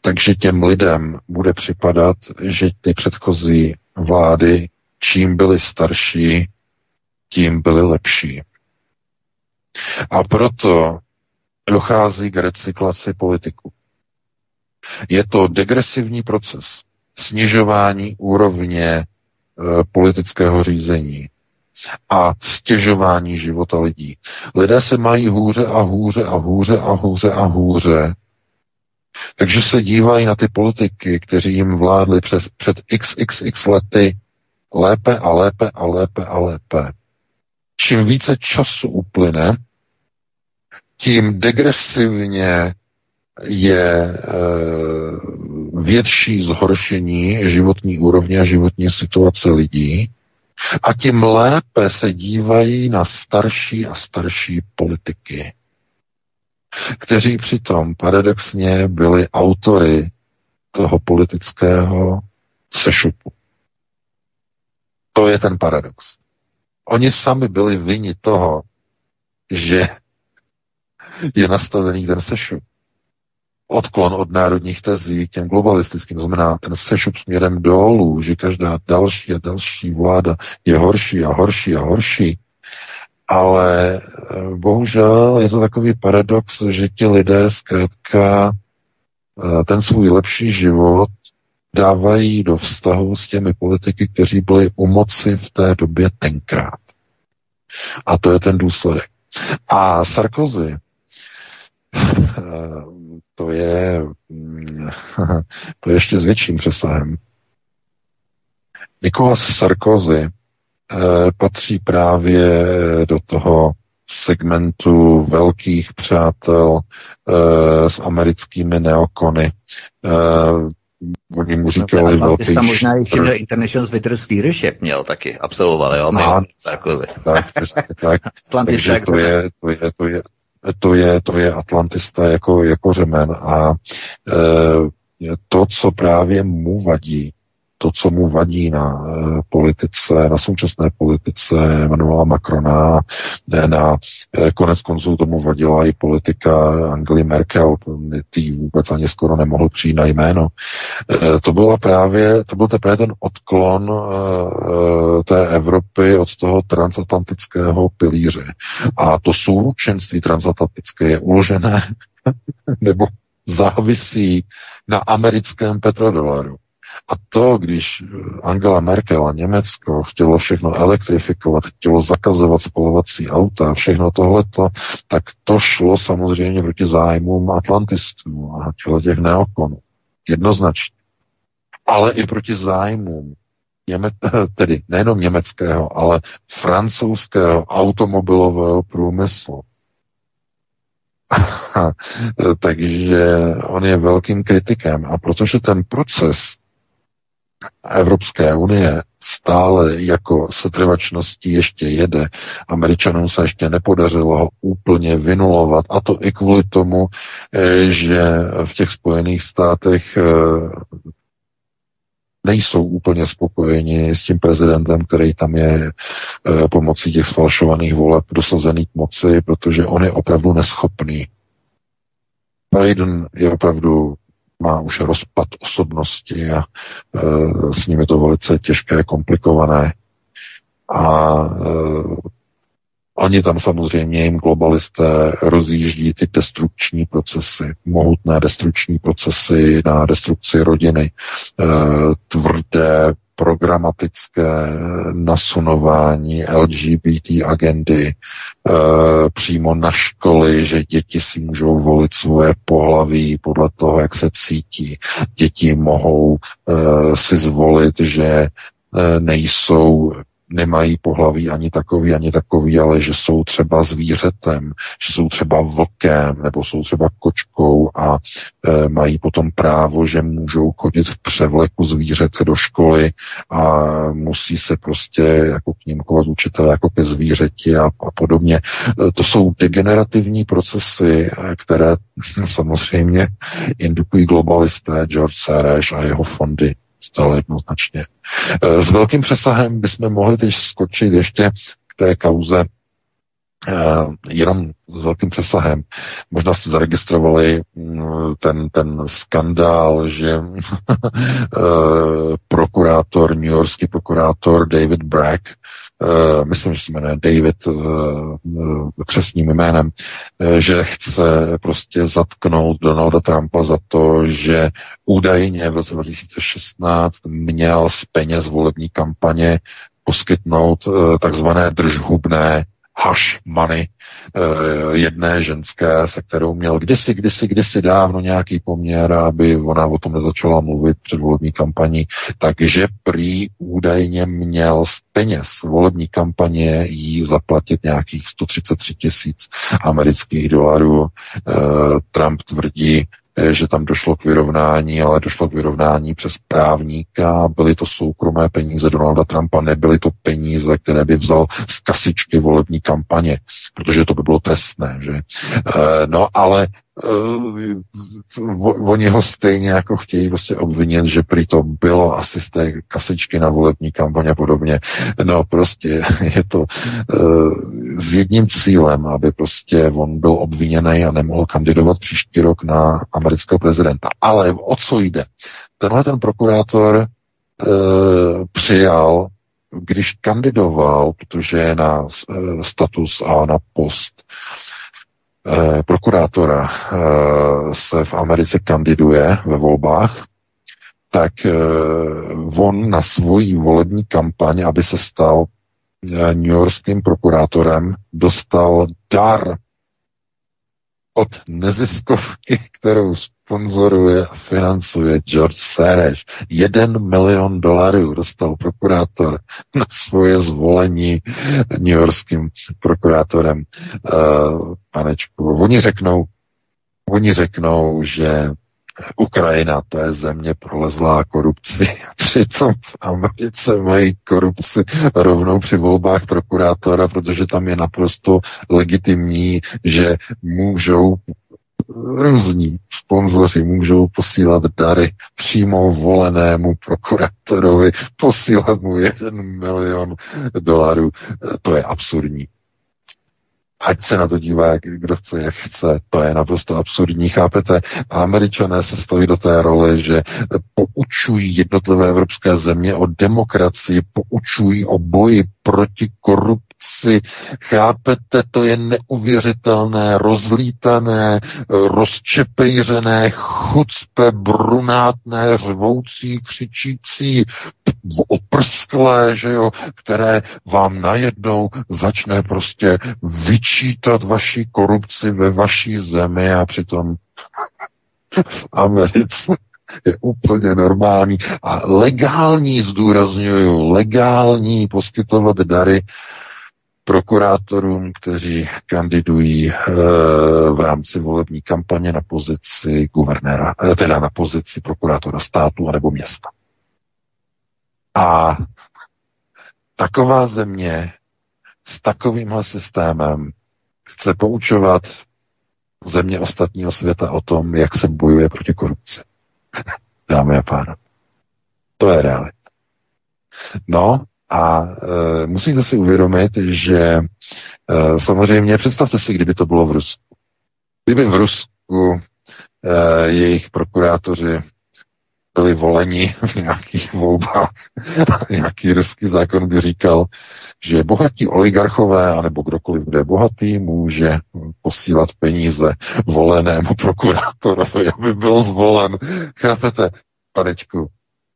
[SPEAKER 3] Takže těm lidem bude připadat, že ty předchozí vlády, čím byly starší, tím byly lepší. A proto dochází k recyklaci politiku. Je to degresivní proces snižování úrovně e, politického řízení a stěžování života lidí. Lidé se mají hůře a hůře a hůře a hůře a hůře. Takže se dívají na ty politiky, kteří jim vládli přes, před xxx lety lépe a lépe a lépe a lépe čím více času uplyne, tím degresivně je e, větší zhoršení životní úrovně a životní situace lidí a tím lépe se dívají na starší a starší politiky, kteří přitom paradoxně byli autory toho politického sešupu. To je ten paradox. Oni sami byli vyni toho, že je nastavený ten sešup. Odklon od národních tezí k těm globalistickým, znamená ten sešup směrem dolů, že každá další a další vláda je horší a horší a horší. Ale eh, bohužel je to takový paradox, že ti lidé zkrátka eh, ten svůj lepší život dávají do vztahu s těmi politiky, kteří byli u moci v té době tenkrát. A to je ten důsledek. A Sarkozy, to je, to je ještě s větším přesahem. Nicolas Sarkozy eh, patří právě do toho segmentu velkých přátel e, s americkými neokony. E, Oni mu říkali
[SPEAKER 2] no, velký... Tam možná ještě International Writers Leadership měl taky, absolvoval, jo?
[SPEAKER 3] A, tak, tak, tak. Takže to je, to je, to je, to je, to je Atlantista jako, jako řemen a e, to, co právě mu vadí, to, co mu vadí na eh, politice, na současné politice Emmanuela Macrona, na konec konců tomu vadila i politika Angely Merkel, ty vůbec ani skoro nemohl přijít na jméno. To byla právě, to byl teprve ten odklon té Evropy od toho transatlantického pilíře. A to součenství transatlantické je uložené nebo závisí na americkém petrodolaru. A to, když Angela Merkel a Německo chtělo všechno elektrifikovat, chtělo zakazovat spolovací auta, všechno tohleto, tak to šlo samozřejmě proti zájmům atlantistů a těch neokonů. Jednoznačně. Ale i proti zájmům Něme, tedy nejenom německého, ale francouzského automobilového průmyslu. Takže on je velkým kritikem a protože ten proces Evropské unie stále jako setrvačností ještě jede. Američanům se ještě nepodařilo ho úplně vynulovat a to i kvůli tomu, eh, že v těch Spojených státech eh, nejsou úplně spokojeni s tím prezidentem, který tam je e, pomocí těch sfalšovaných voleb dosazený k moci, protože on je opravdu neschopný. Biden je opravdu má už rozpad osobnosti a e, s ním je to velice těžké, komplikované. A e, Oni tam samozřejmě jim globalisté rozjíždí ty destrukční procesy, mohutné destrukční procesy na destrukci rodiny, eh, tvrdé programatické nasunování LGBT agendy e, přímo na školy, že děti si můžou volit svoje pohlaví podle toho, jak se cítí. Děti mohou e, si zvolit, že e, nejsou nemají pohlaví ani takový, ani takový, ale že jsou třeba zvířetem, že jsou třeba vlkem nebo jsou třeba kočkou a e, mají potom právo, že můžou chodit v převleku zvířete do školy a musí se prostě jako k ním kovat učitel jako ke zvířeti a, a podobně. E, to jsou degenerativní procesy, e, které samozřejmě indukují globalisté George Soros a jeho fondy zcela jednoznačně. E, s velkým přesahem bychom mohli teď skočit ještě k té kauze Uh, jenom s velkým přesahem. Možná jste zaregistrovali uh, ten, ten skandál, že uh, prokurátor, New Yorkský prokurátor David Bragg Eh, myslím, že se jmenuje David uh, křesním jménem, uh, že chce prostě zatknout Donalda Trumpa za to, že údajně v roce 2016 měl z peněz volební kampaně poskytnout uh, takzvané držhubné hash money eh, jedné ženské, se kterou měl kdysi, kdysi, kdysi dávno nějaký poměr, aby ona o tom nezačala mluvit před volební kampaní, takže prý údajně měl z peněz volební kampaně jí zaplatit nějakých 133 tisíc amerických dolarů. Eh, Trump tvrdí, že tam došlo k vyrovnání, ale došlo k vyrovnání přes právníka. Byly to soukromé peníze Donalda Trumpa, nebyly to peníze, které by vzal z kasičky volební kampaně, protože to by bylo trestné, že? Eh, no ale uh, oni ho stejně jako chtějí prostě obvinit, že prý to bylo asi z té kasičky na volební kampaně a podobně. No prostě je to uh, s jedním cílem, aby prostě on byl obviněný a nemohl kandidovat příští rok na amerického prezidenta. Ale o co jde? Tenhle ten prokurátor uh, přijal když kandidoval, protože na status a na post Eh, prokurátora eh, se v Americe kandiduje ve volbách, tak eh, on na svoji volební kampaň, aby se stal New Yorkským prokurátorem, dostal dar od neziskovky, kterou sponzoruje a financuje George Soros. Jeden milion dolarů dostal prokurátor na svoje zvolení New Yorkským prokurátorem. Uh, panečku, oni řeknou, oni řeknou, že Ukrajina to je země prolezlá korupci. Přitom v Americe mají korupci rovnou při volbách prokurátora, protože tam je naprosto legitimní, že můžou různí sponzoři můžou posílat dary přímo volenému prokurátorovi, posílat mu jeden milion dolarů. To je absurdní ať se na to dívá, kdo chce, jak chce. To je naprosto absurdní, chápete? A američané se staví do té role, že poučují jednotlivé evropské země o demokracii, poučují o boji proti korupci. Chápete, to je neuvěřitelné, rozlítané, rozčepejřené, chucpe, brunátné, řvoucí, křičící, oprsklé, že jo, které vám najednou začne prostě vyčítat vaši korupci ve vaší zemi a přitom v Americe je úplně normální. A legální, zdůraznuju, legální poskytovat dary prokurátorům, kteří kandidují e, v rámci volební kampaně na pozici guvernéra, e, teda na pozici prokurátora státu anebo města. A taková země s takovýmhle systémem chce poučovat země ostatního světa o tom, jak se bojuje proti korupci. Dámy a pánové. To je realita. No a e, musíte si uvědomit, že e, samozřejmě představte si, kdyby to bylo v Rusku. Kdyby v Rusku e, jejich prokurátoři byli voleni v nějakých volbách. Nějaký ruský zákon by říkal, že bohatí oligarchové, anebo kdokoliv, kdo je bohatý, může posílat peníze volenému prokurátorovi, aby byl zvolen. Chápete, panečku,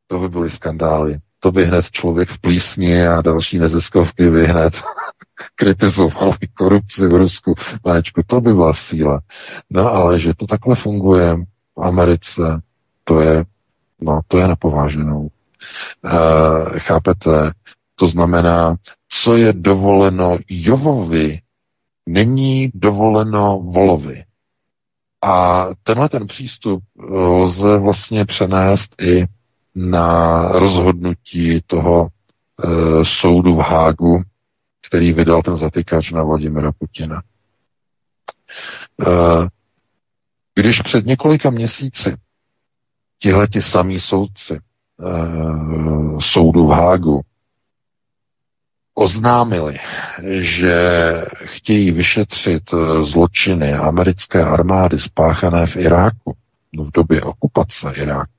[SPEAKER 3] to by byly skandály. To by hned člověk v plísni a další neziskovky by hned kritizovali korupci v Rusku. Panečku, to by byla síla. No ale že to takhle funguje v Americe, to je No, to je napováženou. E, chápete? To znamená, co je dovoleno Jovovi, není dovoleno Volovi. A tenhle ten přístup lze vlastně přenést i na rozhodnutí toho e, soudu v Hágu, který vydal ten zatykač na Vladimira Putina. E, když před několika měsíci tihleti samí soudci e, soudu v Hágu oznámili, že chtějí vyšetřit zločiny americké armády spáchané v Iráku v době okupace Iráku.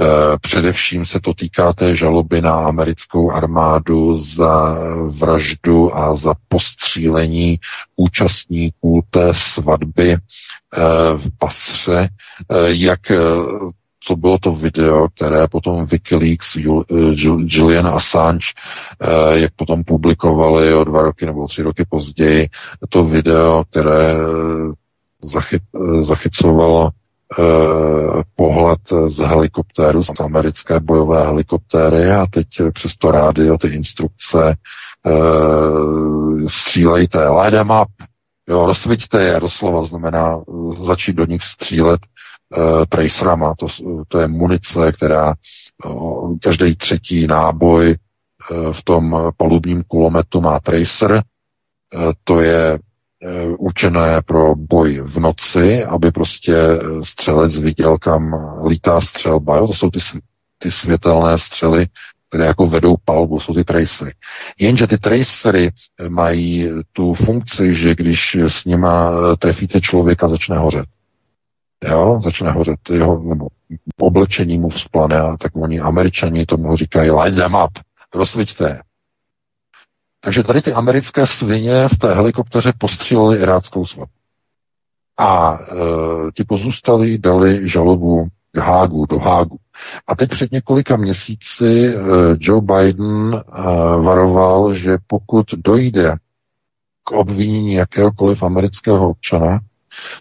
[SPEAKER 3] E, především se to týká té žaloby na americkou armádu za vraždu a za postřílení účastníků té svatby v Pasře, jak to bylo to video, které potom Wikileaks, eh, Julian Assange, eh, jak potom publikovali o dva roky nebo tři roky později, to video, které eh, zachyt, zachycovalo pohled z helikoptéru, z americké bojové helikoptéry a teď přes to rádio ty instrukce střílejte, light them up, jo, rozsviťte je, doslova znamená začít do nich střílet uh, tracerama. To, to je munice, která každý třetí náboj v tom palubním kulometu má tracer. To je určené pro boj v noci, aby prostě střelec viděl, kam lítá střelba. Jo? To jsou ty, ty světelné střely, které jako vedou palbu, jsou ty tracery. Jenže ty tracery mají tu funkci, že když s nima trefíte člověka, začne hořet jo, začne hořet jeho, nebo oblečení mu vzplane a tak oni američani tomu říkají light them up, rozsviťte Takže tady ty americké svině v té helikopteře postříleli iráckou svatbu. A e, ti pozůstali dali žalobu k Hágu, do Hágu. A teď před několika měsíci e, Joe Biden e, varoval, že pokud dojde k obvinění jakéhokoliv amerického občana,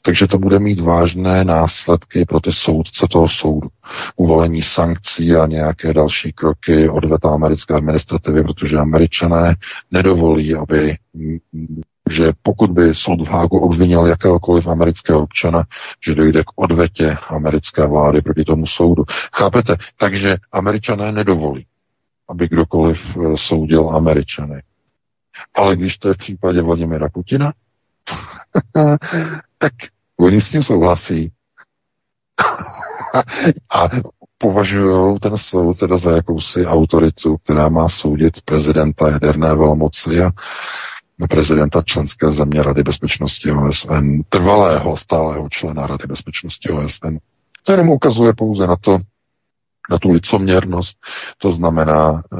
[SPEAKER 3] takže to bude mít vážné následky pro ty soudce toho soudu. Uvolení sankcí a nějaké další kroky odveta americké administrativy, protože američané nedovolí, aby že pokud by soud v Hágu obvinil jakéhokoliv amerického občana, že dojde k odvetě americké vlády proti tomu soudu. Chápete? Takže američané nedovolí, aby kdokoliv eh, soudil američany. Ale když to je v případě Vladimira Putina, tak Oni s tím souhlasí. a považují ten soud teda za jakousi autoritu, která má soudit prezidenta jaderné velmoci a prezidenta členské země Rady bezpečnosti OSN, trvalého stálého člena Rady bezpečnosti OSN. To jenom ukazuje pouze na to, na tu licoměrnost, to znamená, eh,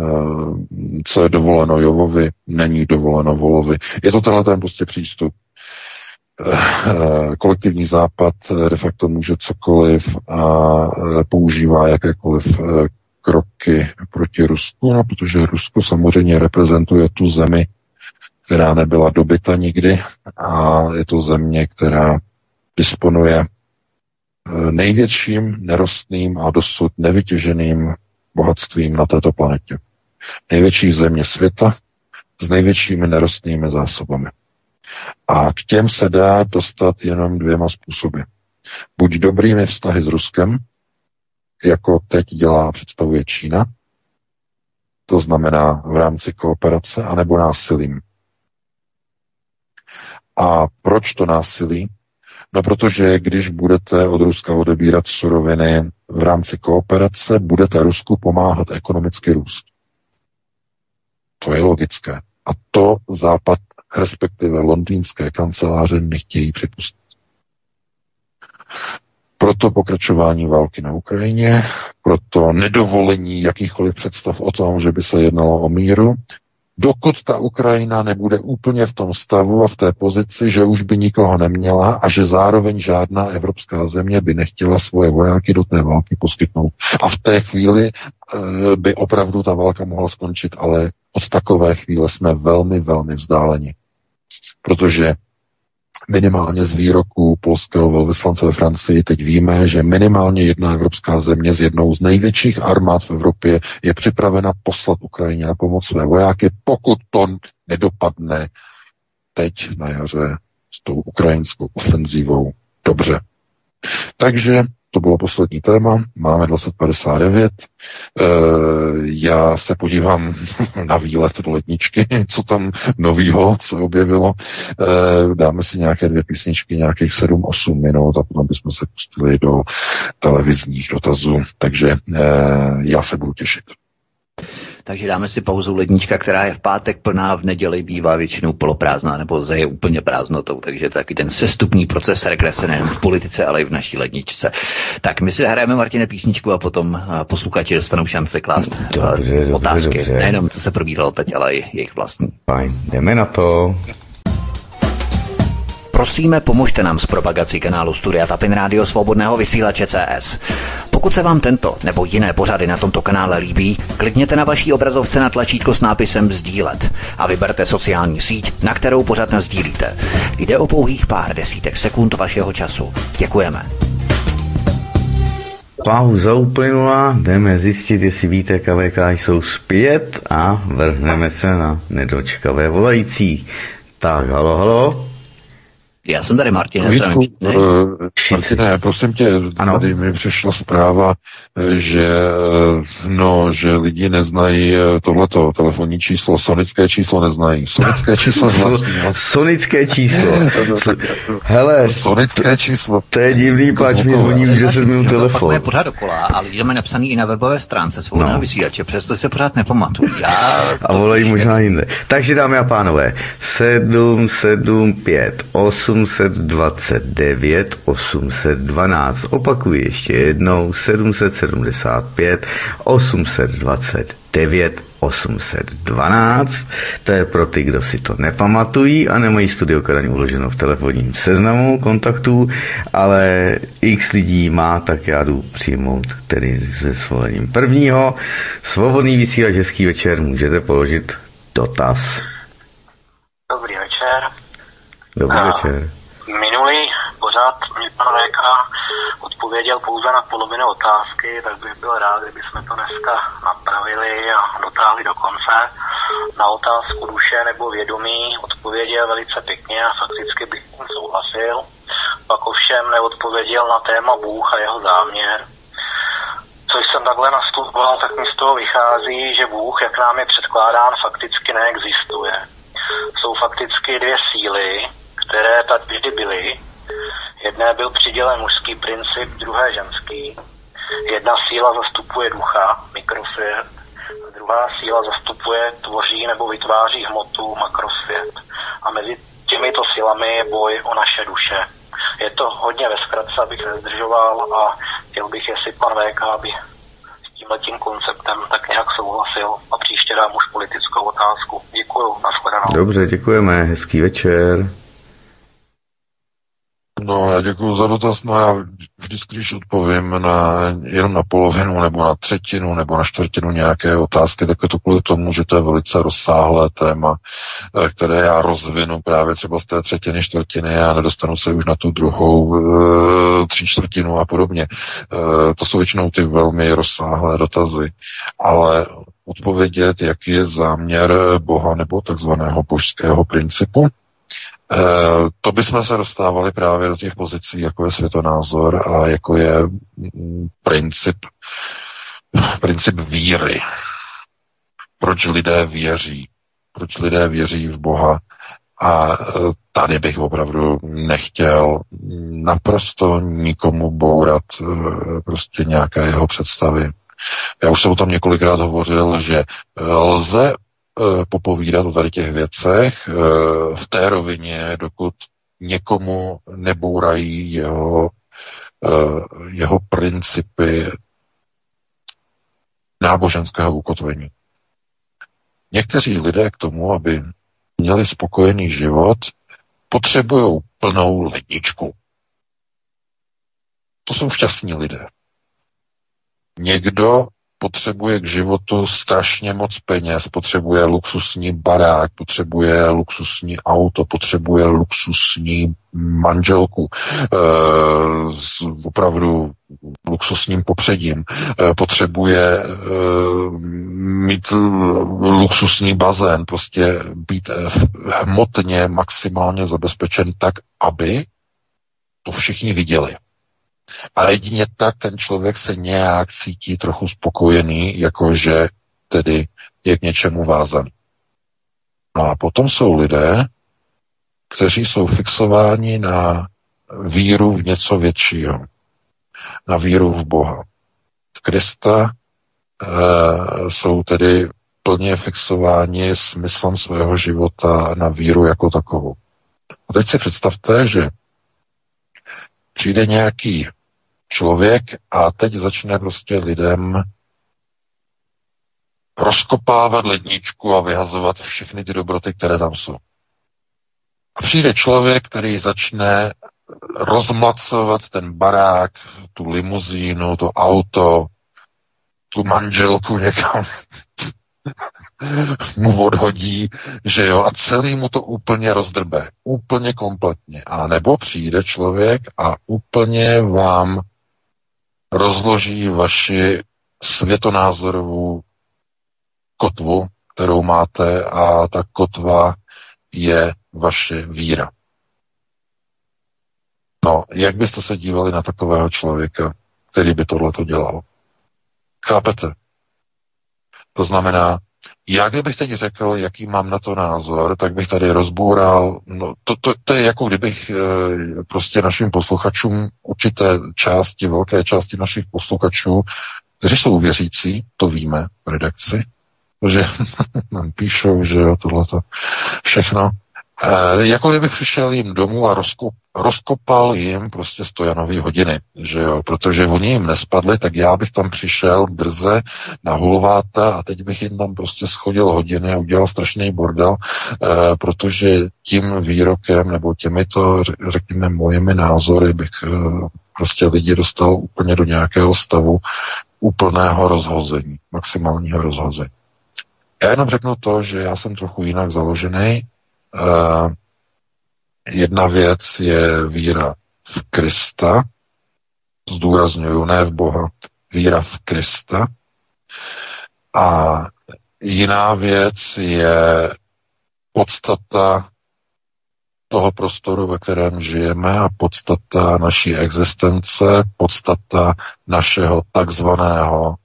[SPEAKER 3] co je dovoleno Jovovi, není dovoleno Volovi. Je to tenhle ten prostě přístup. Eh, kolektivní západ de facto může cokoliv a eh, používá jakékoliv kroky proti Rusku, no, protože Rusko samozřejmě reprezentuje tu zemi, která nebyla dobyta nikdy a je to země, která disponuje eh, největším nerostným a dosud nevytěženým bohatstvím na této planetě. Největší země světa s největšími nerostnými zásobami. A k těm se dá dostat jenom dvěma způsoby. Buď dobrými vztahy s Ruskem, jako teď dělá představuje Čína, to znamená v rámci kooperace, anebo násilím. A proč to násilí? No protože když budete od Ruska odebírat suroviny v rámci kooperace, budete Rusku pomáhat ekonomicky růst. To je logické. A to Západ, respektive londýnské kanceláře, nechtějí připustit. Proto pokračování války na Ukrajině, proto nedovolení jakýchkoliv představ o tom, že by se jednalo o míru, dokud ta Ukrajina nebude úplně v tom stavu a v té pozici, že už by nikoho neměla a že zároveň žádná evropská země by nechtěla svoje vojáky do té války poskytnout. A v té chvíli e, by opravdu ta válka mohla skončit, ale od takové chvíle jsme velmi, velmi vzdáleni. Protože minimálně z výroku polského velvyslance ve Francii teď víme, že minimálně jedna evropská země s jednou z největších armád v Evropě je připravena poslat Ukrajině na pomoc své vojáky, pokud to nedopadne teď na jaře s tou ukrajinskou ofenzívou dobře. Takže to bylo poslední téma, máme 2059. E, já se podívám na výlet do letničky, co tam novýho se objevilo. E, dáme si nějaké dvě písničky, nějakých 7-8 minut a potom bychom se pustili do televizních dotazů. Takže e, já se budu těšit.
[SPEAKER 2] Takže dáme si pauzu lednička, která je v pátek plná, v neděli bývá většinou poloprázdná nebo je úplně prázdnotou, takže to je taky ten sestupný proces regrese nejen v politice, ale i v naší ledničce. Tak my si hrajeme, Martine, písničku a potom posluchači dostanou šance klást dobře, otázky. Dobře, dobře. Nejenom, co se probíralo teď, ale i jejich vlastní.
[SPEAKER 1] Fajn, jdeme na to.
[SPEAKER 2] Prosíme, pomožte nám s propagací kanálu Studia Tapin Rádio Svobodného vysílače CS. Pokud se vám tento nebo jiné pořady na tomto kanále líbí, klikněte na vaší obrazovce na tlačítko s nápisem Sdílet a vyberte sociální síť, na kterou pořád sdílíte. Jde o pouhých pár desítek sekund vašeho času. Děkujeme.
[SPEAKER 1] Pauza uplynula, jdeme zjistit, jestli víte, KVK jsou zpět a vrhneme se na nedočkavé volající. Tak, halo, halo.
[SPEAKER 2] Já jsem tady, Martin.
[SPEAKER 3] Vítku, uh, Martine, prosím tě, ano. tady mi přišla zpráva, eh, že, eh, no, že lidi neznají tohleto telefonní číslo, sonické číslo neznají. Sonické číslo
[SPEAKER 1] znají. Sonické číslo. Hele.
[SPEAKER 3] Sonické číslo.
[SPEAKER 1] To je divný, páč mi honí už 10 minut telefon.
[SPEAKER 2] Je pořád dokola a lidi máme napsaný i na webové stránce svobodného no. vysílače, přesto se pořád nepamatuju. Já...
[SPEAKER 1] A volají možná jinde. Takže dámy a pánové, 7, 7, 5, 8, 829 812. Opakuji ještě jednou 775 829 812. To je pro ty, kdo si to nepamatují a nemají studio Kadaň uloženo v telefonním seznamu kontaktů, ale x lidí má, tak já jdu přijmout tedy se svolením prvního. Svobodný vysílač, hezký večer, můžete položit dotaz.
[SPEAKER 4] Dobrý večer.
[SPEAKER 1] Dobrý večer.
[SPEAKER 4] Minulý pořád mě pan VK odpověděl pouze na polovinu otázky, tak bych byl rád, kdyby jsme to dneska napravili a dotáhli do konce. Na otázku duše nebo vědomí odpověděl velice pěkně a fakticky bych tím souhlasil. Pak ovšem neodpověděl na téma Bůh a jeho záměr. Což jsem takhle nastupoval, tak mi z toho vychází, že Bůh, jak nám je předkládán, fakticky neexistuje. Jsou fakticky dvě síly, které tady vždy byly. Jedné byl přidělen mužský princip, druhé ženský. Jedna síla zastupuje ducha, mikrosvět, druhá síla zastupuje, tvoří nebo vytváří hmotu, makrosvět. A mezi těmito silami je boj o naše duše. Je to hodně ve zkratce, abych nezdržoval a chtěl bych, jestli pan VK by s tím konceptem tak nějak souhlasil a příště dám už politickou otázku. Děkuju, nashledanou.
[SPEAKER 1] Dobře, děkujeme, hezký večer.
[SPEAKER 3] No, já děkuji za dotaz. No, já vždycky, když odpovím na, jenom na polovinu, nebo na třetinu, nebo na čtvrtinu nějaké otázky, tak je to kvůli tomu, že to je velice rozsáhlé téma, eh, které já rozvinu právě třeba z té třetiny, čtvrtiny a nedostanu se už na tu druhou e, tři čtvrtinu a podobně. E, to jsou většinou ty velmi rozsáhlé dotazy. Ale odpovědět, jaký je záměr Boha nebo takzvaného božského principu, Eh, to bychom se dostávali právě do těch pozicí, jako je světonázor a jako je mm, princip, princip víry. Proč lidé věří? Proč lidé věří v Boha? A eh, tady bych opravdu nechtěl naprosto nikomu bourat eh, prostě nějaké jeho představy. Já už jsem o tom několikrát hovořil, že lze popovídat o tady těch věcech eh, v té rovině, dokud někomu nebourají jeho, eh, jeho principy náboženského ukotvení. Někteří lidé k tomu, aby měli spokojený život, potřebují plnou ledničku. To jsou šťastní lidé. Někdo potřebuje k životu strašně moc peněz, potřebuje luxusní barák, potřebuje luxusní auto, potřebuje luxusní manželku e, s opravdu luxusním popředím, e, potřebuje e, mít luxusní bazén, prostě být hmotně maximálně zabezpečen tak, aby to všichni viděli. A jedině tak ten člověk se nějak cítí trochu spokojený, jakože tedy je k něčemu vázaný. No a potom jsou lidé, kteří jsou fixováni na víru v něco většího, na víru v Boha. V Krista e, jsou tedy plně fixováni smyslem svého života na víru jako takovou. A teď si představte, že přijde nějaký člověk a teď začne prostě lidem rozkopávat ledničku a vyhazovat všechny ty dobroty, které tam jsou. A přijde člověk, který začne rozmlacovat ten barák, tu limuzínu, to auto, tu manželku někam mu odhodí, že jo, a celý mu to úplně rozdrbe, úplně kompletně. A nebo přijde člověk a úplně vám rozloží vaši světonázorovou kotvu, kterou máte a ta kotva je vaše víra. No, jak byste se dívali na takového člověka, který by tohle to dělal? Chápete? To znamená, já kdybych teď řekl, jaký mám na to názor, tak bych tady rozboural, no to, to, to je jako kdybych e, prostě našim posluchačům, určité části, velké části našich posluchačů, kteří jsou věřící, to víme v redakci, že nám píšou, že jo, tohleto všechno, E, jako kdybych přišel jim domů a rozkop, rozkopal jim prostě stojanový hodiny, že jo, protože oni jim nespadli, tak já bych tam přišel drze na hulváta a teď bych jim tam prostě schodil hodiny a udělal strašný bordel, e, protože tím výrokem nebo těmito, řekněme, mojimi názory bych e, prostě lidi dostal úplně do nějakého stavu úplného rozhození, maximálního rozhození. Já jenom řeknu to, že já jsem trochu jinak založený, Uh, jedna věc je víra v Krista, zdůraznuju, ne v Boha, víra v Krista. A jiná věc je podstata toho prostoru, ve kterém žijeme a podstata naší existence, podstata našeho takzvaného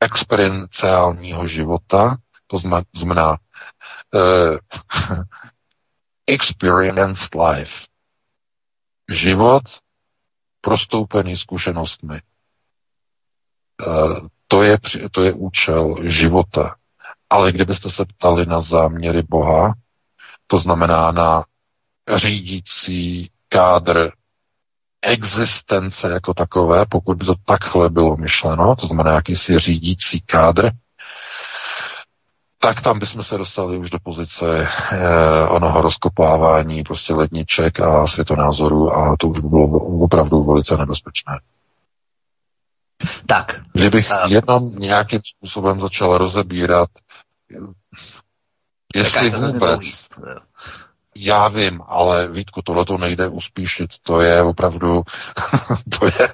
[SPEAKER 3] experienciálního života, to znamená uh, experienced life. Život prostoupený zkušenostmi. To je, to je účel života. Ale kdybyste se ptali na záměry Boha, to znamená na řídící kádr existence jako takové, pokud by to takhle bylo myšleno, to znamená jakýsi řídící kádr, tak tam bychom se dostali už do pozice eh, onoho rozkopávání prostě ledniček a světonázoru a to už by bylo opravdu velice nebezpečné.
[SPEAKER 2] Tak.
[SPEAKER 3] Kdybych uh, jenom nějakým způsobem začal rozebírat, jestli vůbec, já vím, ale Vítku, tohle to nejde uspíšit. To je opravdu, to je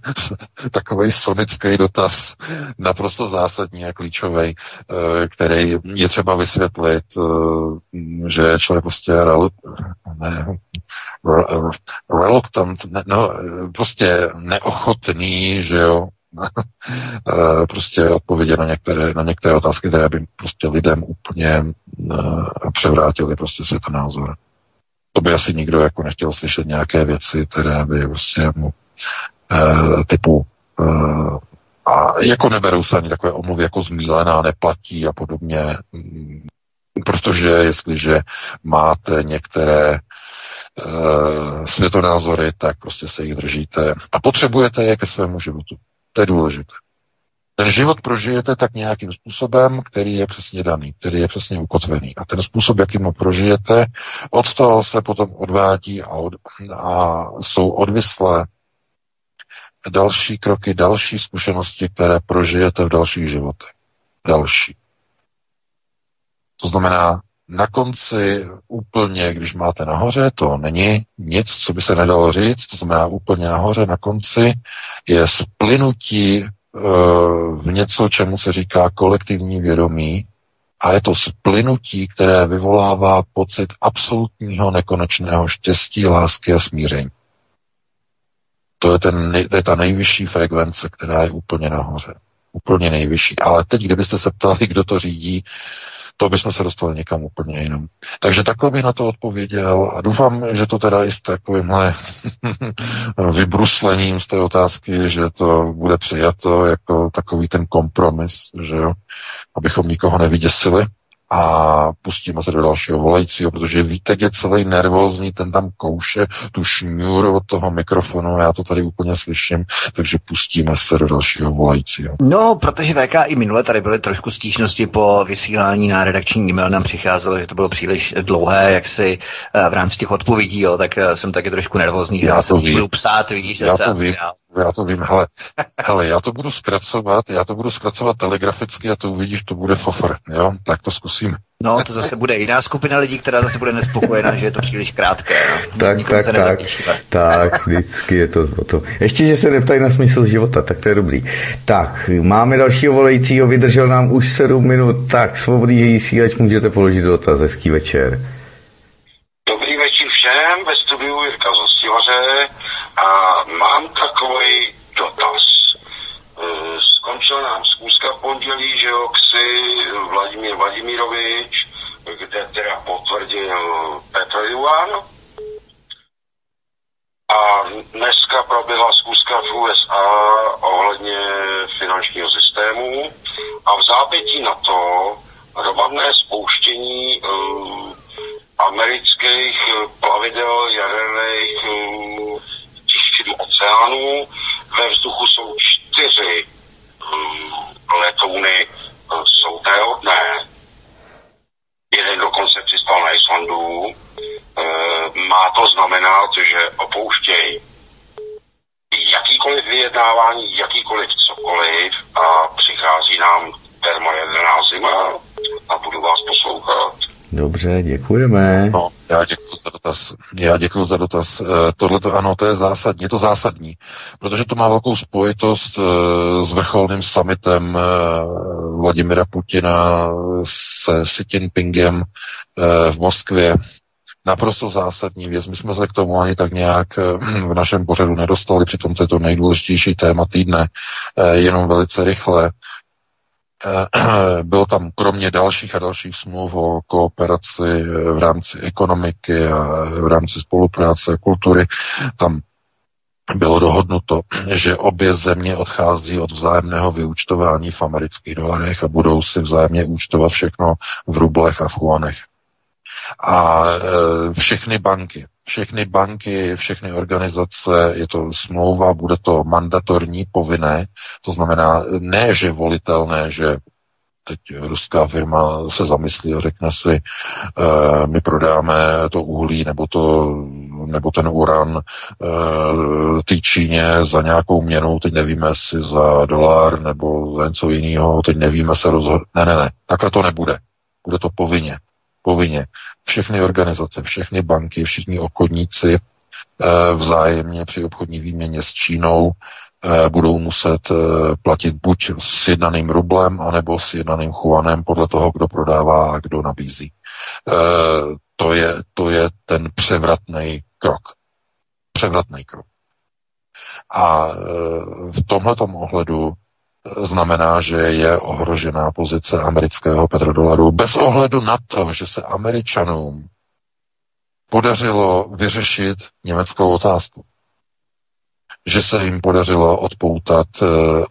[SPEAKER 3] takový sonický dotaz, naprosto zásadní a klíčový, eh, který je třeba vysvětlit, eh, že člověk prostě rel, ne, reluctant, ne, no, prostě neochotný, že jo, eh, prostě odpovědět na některé, na některé otázky, které by prostě lidem úplně převrátily prostě světonázor to by asi nikdo jako nechtěl slyšet nějaké věci, které by prostě mu e, typu e, a jako neberou se ani takové omluvy jako zmílená, neplatí a podobně, mm, protože jestliže máte některé e, světonázory, tak prostě se jich držíte a potřebujete je ke svému životu. To je důležité. Ten život prožijete tak nějakým způsobem, který je přesně daný, který je přesně ukotvený. A ten způsob, jakým ho prožijete, od toho se potom odvádí a, od, a jsou odvislé další kroky, další zkušenosti, které prožijete v dalších životech. Další. To znamená, na konci úplně, když máte nahoře, to není nic, co by se nedalo říct, to znamená úplně nahoře, na konci je splynutí v něco, čemu se říká kolektivní vědomí, a je to splynutí, které vyvolává pocit absolutního nekonečného štěstí, lásky a smíření. To je, ten, to je ta nejvyšší frekvence, která je úplně nahoře. Úplně nejvyšší. Ale teď, kdybyste se ptali, kdo to řídí, to bychom se dostali někam úplně jinam. Takže takhle bych na to odpověděl a doufám, že to teda i s takovýmhle vybruslením z té otázky, že to bude přijato jako takový ten kompromis, že jo, abychom nikoho nevyděsili a pustíme se do dalšího volajícího, protože Vítek je celý nervózní, ten tam kouše tu šňůru od toho mikrofonu, já to tady úplně slyším, takže pustíme se do dalšího volajícího.
[SPEAKER 2] No, protože VK i minule tady byly trošku stížnosti po vysílání na redakční e-mail nám přicházelo, že to bylo příliš dlouhé, jak si eh, v rámci těch odpovědí, jo, tak eh, jsem taky trošku nervózní, že já, já se budu psát, vidíš,
[SPEAKER 3] já to vím. Já já to vím, hele, hele, já to budu zkracovat, já to budu zkracovat telegraficky a to uvidíš, to bude fofr, jo, tak to zkusím.
[SPEAKER 2] No, to zase bude jiná skupina lidí, která zase bude nespokojená, že je to příliš krátké. No.
[SPEAKER 1] Tak, tak, tak, tak, vždycky je to o to. Ještě, že se neptají na smysl života, tak to je dobrý. Tak, máme dalšího volajícího, vydržel nám už 7 minut, tak svobodný vysílač, můžete položit dotaz, hezký večer.
[SPEAKER 5] Dobrý večer všem, ve studiu mám takový dotaz. E, skončila nám zkuska v pondělí, že jo, ksi Vladimír Vladimirovič, kde teda potvrdil Petr Juan. A dneska proběhla zkuska v USA ohledně finančního systému a v zápětí na to hromadné spouštění uh, amerických plavidel jaderných uh, do oceánu. Ve vzduchu jsou čtyři um, letouny, uh, jsou téhodné. Jeden dokonce přistal na Islandu. Uh, má to znamenat, že opouštějí jakýkoliv vyjednávání, jakýkoliv cokoliv a přichází nám termojaderná zima a budu vás poslouchat.
[SPEAKER 1] Dobře, děkujeme.
[SPEAKER 3] No, já děkuji za dotaz. Já děkuji za dotaz. Eh, Tohle to ano, to je zásadní, je to zásadní, protože to má velkou spojitost eh, s vrcholným summitem eh, Vladimira Putina se Xi Jinpingem v Moskvě. Naprosto zásadní věc. My jsme se k tomu ani tak nějak v našem pořadu nedostali, přitom to je to nejdůležitější téma týdne, jenom velice rychle. Eh, bylo tam kromě dalších a dalších smluv o kooperaci v rámci ekonomiky a v rámci spolupráce a kultury, tam bylo dohodnuto, že obě země odchází od vzájemného vyúčtování v amerických dolarech a budou si vzájemně účtovat všechno v rublech a v chuanech. A e, všechny banky, všechny banky, všechny organizace, je to smlouva, bude to mandatorní, povinné, to znamená ne, že volitelné, že teď ruská firma se zamyslí a řekne si, e, my prodáme to uhlí nebo, to, nebo ten uran té Číně za nějakou měnu, teď nevíme si za dolar nebo za něco jiného, teď nevíme se rozhodnout. Ne, ne, ne, takhle to nebude. Bude to povinně. Povinně. Všechny organizace, všechny banky, všichni obchodníci e, vzájemně při obchodní výměně s Čínou Eh, budou muset eh, platit buď s jednaným rublem, anebo s jednaným chuanem, podle toho, kdo prodává a kdo nabízí. Eh, to je, to je ten převratný krok. Převratný krok. A v tomto ohledu znamená, že je ohrožená pozice amerického petrodolaru bez ohledu na to, že se američanům podařilo vyřešit německou otázku že se jim podařilo odpoutat eh,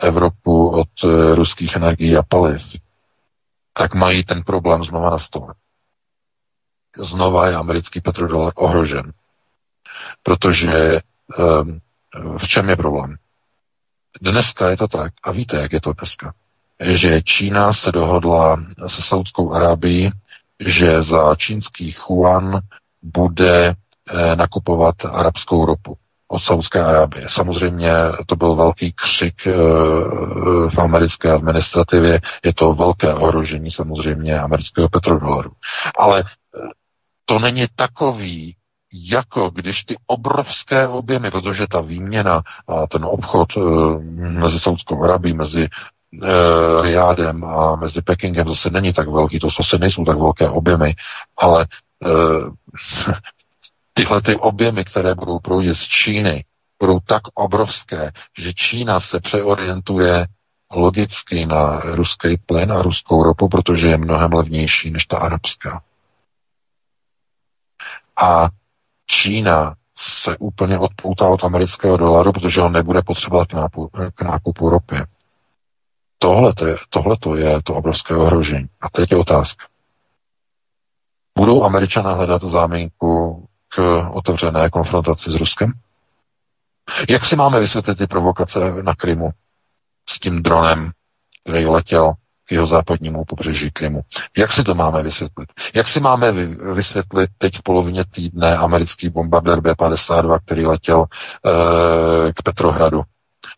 [SPEAKER 3] Evropu od eh, ruských energií a paliv, tak mají ten problém znova na stole. Znova je americký petrodolar ohrožen. Protože ehm, v čem je problém? Dneska je to tak, a víte, jak je to dneska, že Čína se dohodla se Saudskou Arábií, že za čínský Huan bude eh, nakupovat arabskou ropu od Saudské Arábie. Samozřejmě to byl velký křik e, v americké administrativě, je to velké ohrožení samozřejmě amerického petrodolaru. Ale eh, to není takový, jako když ty obrovské objemy, protože ta výměna a ten obchod e, mezi Saudskou Arabií, mezi e, Riádem a mezi Pekingem zase není tak velký, to zase nejsou tak velké objemy, ale e, tyhle ty objemy, které budou proudit z Číny, budou tak obrovské, že Čína se přeorientuje logicky na ruský plyn a ruskou ropu, protože je mnohem levnější než ta arabská. A Čína se úplně odpoutá od amerického dolaru, protože ho nebude potřebovat k, nápu, k nákupu ropy. Tohle to je to obrovské ohrožení. A teď je otázka. Budou američané hledat záminku k otevřené konfrontaci s Ruskem? Jak si máme vysvětlit ty provokace na Krymu s tím dronem, který letěl k jeho západnímu pobřeží Krymu? Jak si to máme vysvětlit? Jak si máme vysvětlit teď v polovině týdne americký bombardér B-52, který letěl e, k Petrohradu?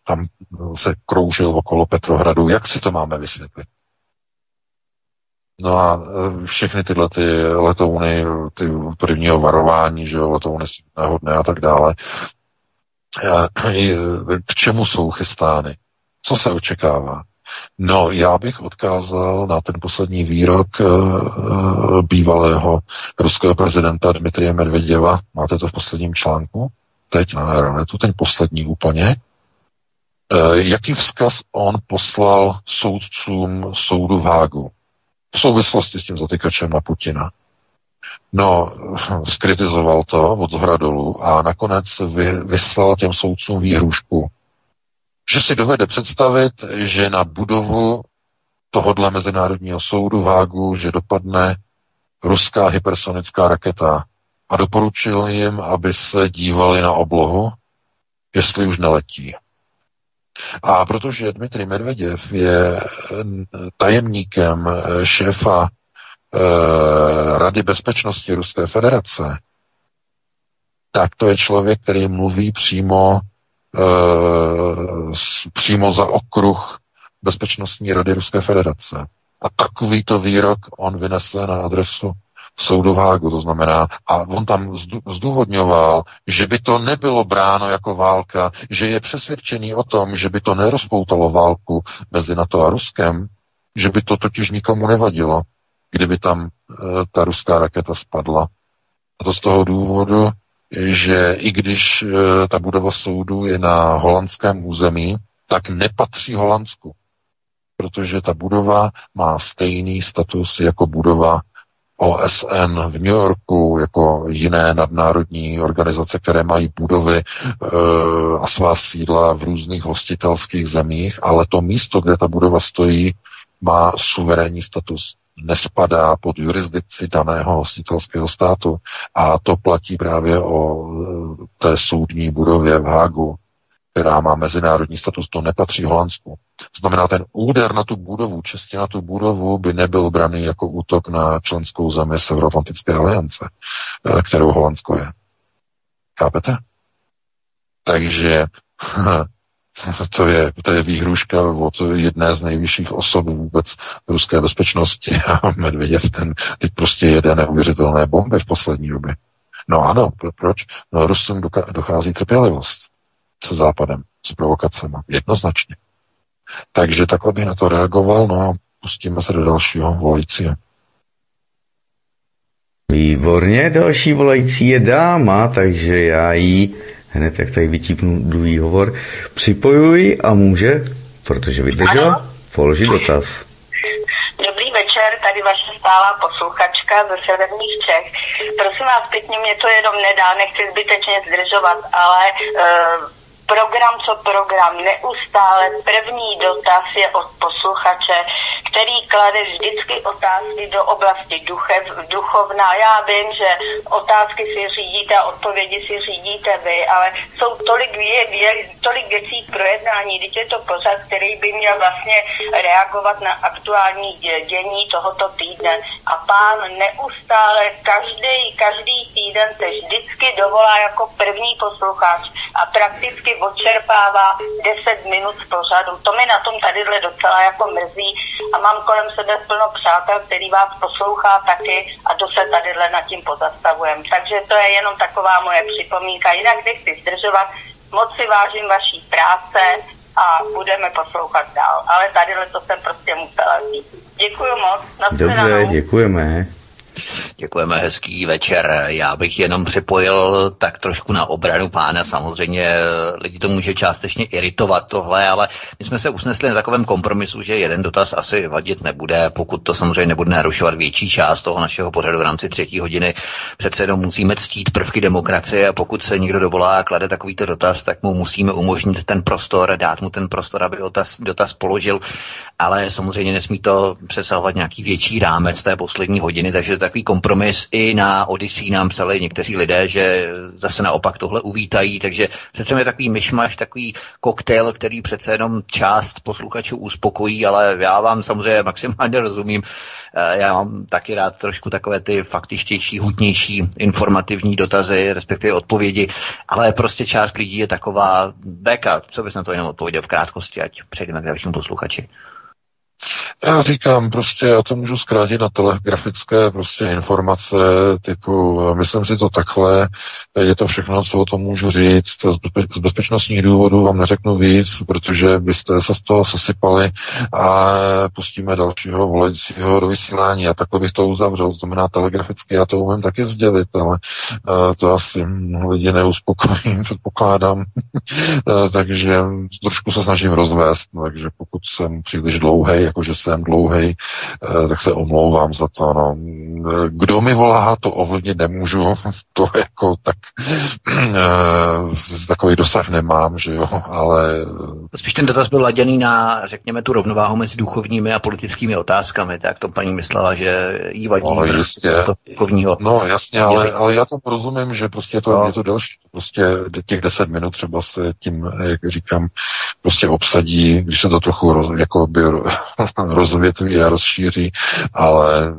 [SPEAKER 3] Tam se kroužil okolo Petrohradu. Jak si to máme vysvětlit? No a e, všechny tyhle ty letouny, ty prvního varování, že jo, letouny nehodné a tak dále, e, k čemu jsou chystány? Co se očekává? No, já bych odkázal na ten poslední výrok e, bývalého ruského prezidenta Dmitrie Medveděva. Máte to v posledním článku? Teď na Aeronetu, ten poslední úplně. jaký vzkaz on poslal soudcům soudu v Hágu? v souvislosti s tím zatykačem na Putina. No, skritizoval to od zhora dolů a nakonec vy, vyslal těm soudcům výhrušku, že si dovede představit, že na budovu tohodle Mezinárodního soudu v Hágu, že dopadne ruská hypersonická raketa a doporučil jim, aby se dívali na oblohu, jestli už neletí. A protože Dmitry Medveděv je tajemníkem eh, šéfa eh, Rady bezpečnosti Ruské federace, tak to je člověk, který mluví přímo, přímo za okruh Bezpečnostní rady Ruské federace. A takovýto výrok on vynesl na adresu soudu Hágu, to znamená, a on tam zdůvodňoval, že by to nebylo bráno jako válka, že je přesvědčený o tom, že by to nerozpoutalo válku mezi NATO a Ruskem, že by to totiž nikomu nevadilo, kdyby tam e, ta ruská raketa spadla. A to z toho důvodu, že i když e, ta budova soudu je na holandském území, tak nepatří Holandsku, protože ta budova má stejný status jako budova OSN v New Yorku, jako jiné nadnárodní organizace, které mají budovy e, a svá sídla v různých hostitelských zemích, ale to místo, kde ta budova stojí, má suverénní status nespadá pod jurisdikci daného hostitelského státu a to platí právě o e, té soudní budově v Hágu, která má mezinárodní status, to nepatří Holandsku. Znamená, ten úder na tu budovu, čistě na tu budovu, by nebyl braný jako útok na členskou zemi Severoatlantické aliance, e, kterou Holandsko je. Chápete? Takže to je, to je výhruška od jedné z nejvyšších osob vůbec ruské bezpečnosti a Medvěděv ten teď prostě jede neuvěřitelné bomby v poslední době. No ano, proč? No Rusům dochází trpělivost se Západem, s provokacemi, jednoznačně. Takže takhle bych na to reagoval, no a pustíme se do dalšího volajícího.
[SPEAKER 1] Výborně, další volající je dáma, takže já jí hned jak tady vytípnu druhý hovor, připojuji a může, protože vydržela, položit dotaz.
[SPEAKER 6] Dobrý večer, tady vaše stálá posluchačka ze severních Čech. Prosím vás, pěkně mě to jenom nedá, nechci zbytečně zdržovat, ale uh, program co program, neustále první dotaz je od posluchače, který klade vždycky otázky do oblasti duchev, duchovná. Já vím, že otázky si řídíte a odpovědi si řídíte vy, ale jsou tolik, je, tolik věcí k projednání, když je to pořad, který by měl vlastně reagovat na aktuální dění tohoto týdne. A pán neustále, každý, každý týden se vždycky dovolá jako první posluchač a prakticky odčerpává 10 minut z pořadu. To mi na tom tadyhle docela jako mrzí a mám kolem sebe plno přátel, který vás poslouchá taky a to se tadyhle nad tím pozastavujeme. Takže to je jenom taková moje připomínka. Jinak nechci zdržovat, moc si vážím vaší práce a budeme poslouchat dál. Ale tadyhle to jsem prostě musela říct. Děkuji moc.
[SPEAKER 1] Dobře, děkujeme.
[SPEAKER 2] Děkujeme, hezký večer. Já bych jenom připojil tak trošku na obranu pána. Samozřejmě lidi to může částečně iritovat tohle, ale my jsme se usnesli na takovém kompromisu, že jeden dotaz asi vadit nebude, pokud to samozřejmě nebude narušovat větší část toho našeho pořadu v rámci třetí hodiny. Přece jenom musíme ctít prvky demokracie a pokud se někdo dovolá a klade takovýto dotaz, tak mu musíme umožnit ten prostor, dát mu ten prostor, aby dotaz, dotaz položil, ale samozřejmě nesmí to přesahovat nějaký větší rámec té poslední hodiny, takže takový kompromis i na Odyssey nám psali někteří lidé, že zase naopak tohle uvítají, takže přece je takový myšmaš, takový koktejl, který přece jenom část posluchačů uspokojí, ale já vám samozřejmě maximálně rozumím. Eh, já mám taky rád trošku takové ty faktičtější, hutnější, informativní dotazy, respektive odpovědi, ale prostě část lidí je taková beka, co bys na to jenom odpověděl v krátkosti, ať přejdeme k dalšímu posluchači.
[SPEAKER 3] Já říkám, prostě já to můžu zkrátit na telegrafické prostě informace typu, myslím si to takhle, je to všechno, co o tom můžu říct, z bezpečnostních důvodů vám neřeknu víc, protože byste se z toho sesypali a pustíme dalšího volajícího do vysílání. A takhle bych to uzavřel, to znamená telegraficky, já to umím taky sdělit, ale eh, to asi lidi neuspokojí, předpokládám, eh, takže trošku se snažím rozvést, takže pokud jsem příliš dlouhý, jakože jsem dlouhý, eh, tak se omlouvám za to. No. Kdo mi volá, to ovlivnit nemůžu, to jako tak eh, takový dosah nemám, že jo, ale...
[SPEAKER 2] Spíš ten dotaz byl laděný na, řekněme, tu rovnováhu mezi duchovními a politickými otázkami, tak to paní myslela, že jí vadí
[SPEAKER 3] no, jistě.
[SPEAKER 2] to duchovního.
[SPEAKER 3] No jasně, ale, ale já to porozumím, že prostě to no. je to další, prostě těch deset minut třeba se tím, jak říkám, prostě obsadí, když se to trochu roz, jako by rozvětví a rozšíří, ale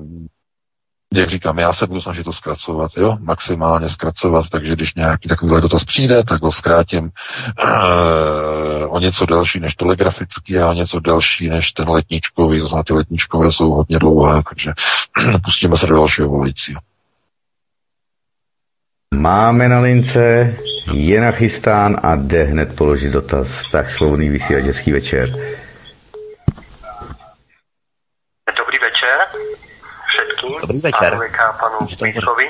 [SPEAKER 3] jak říkám, já se budu snažit to zkracovat, jo, maximálně zkracovat, takže když nějaký takovýhle dotaz přijde, tak ho zkrátím e, o něco delší než telegrafický a o něco delší než ten letničkový, to znamená, ty letničkové jsou hodně dlouhé, takže pustíme se do dalšího volajícího.
[SPEAKER 1] Máme na lince, je nachystán a jde hned položit dotaz. Tak svobodný vysílač, hezký večer.
[SPEAKER 2] Dobrý večer.
[SPEAKER 4] Pánovéka, panu Písovi.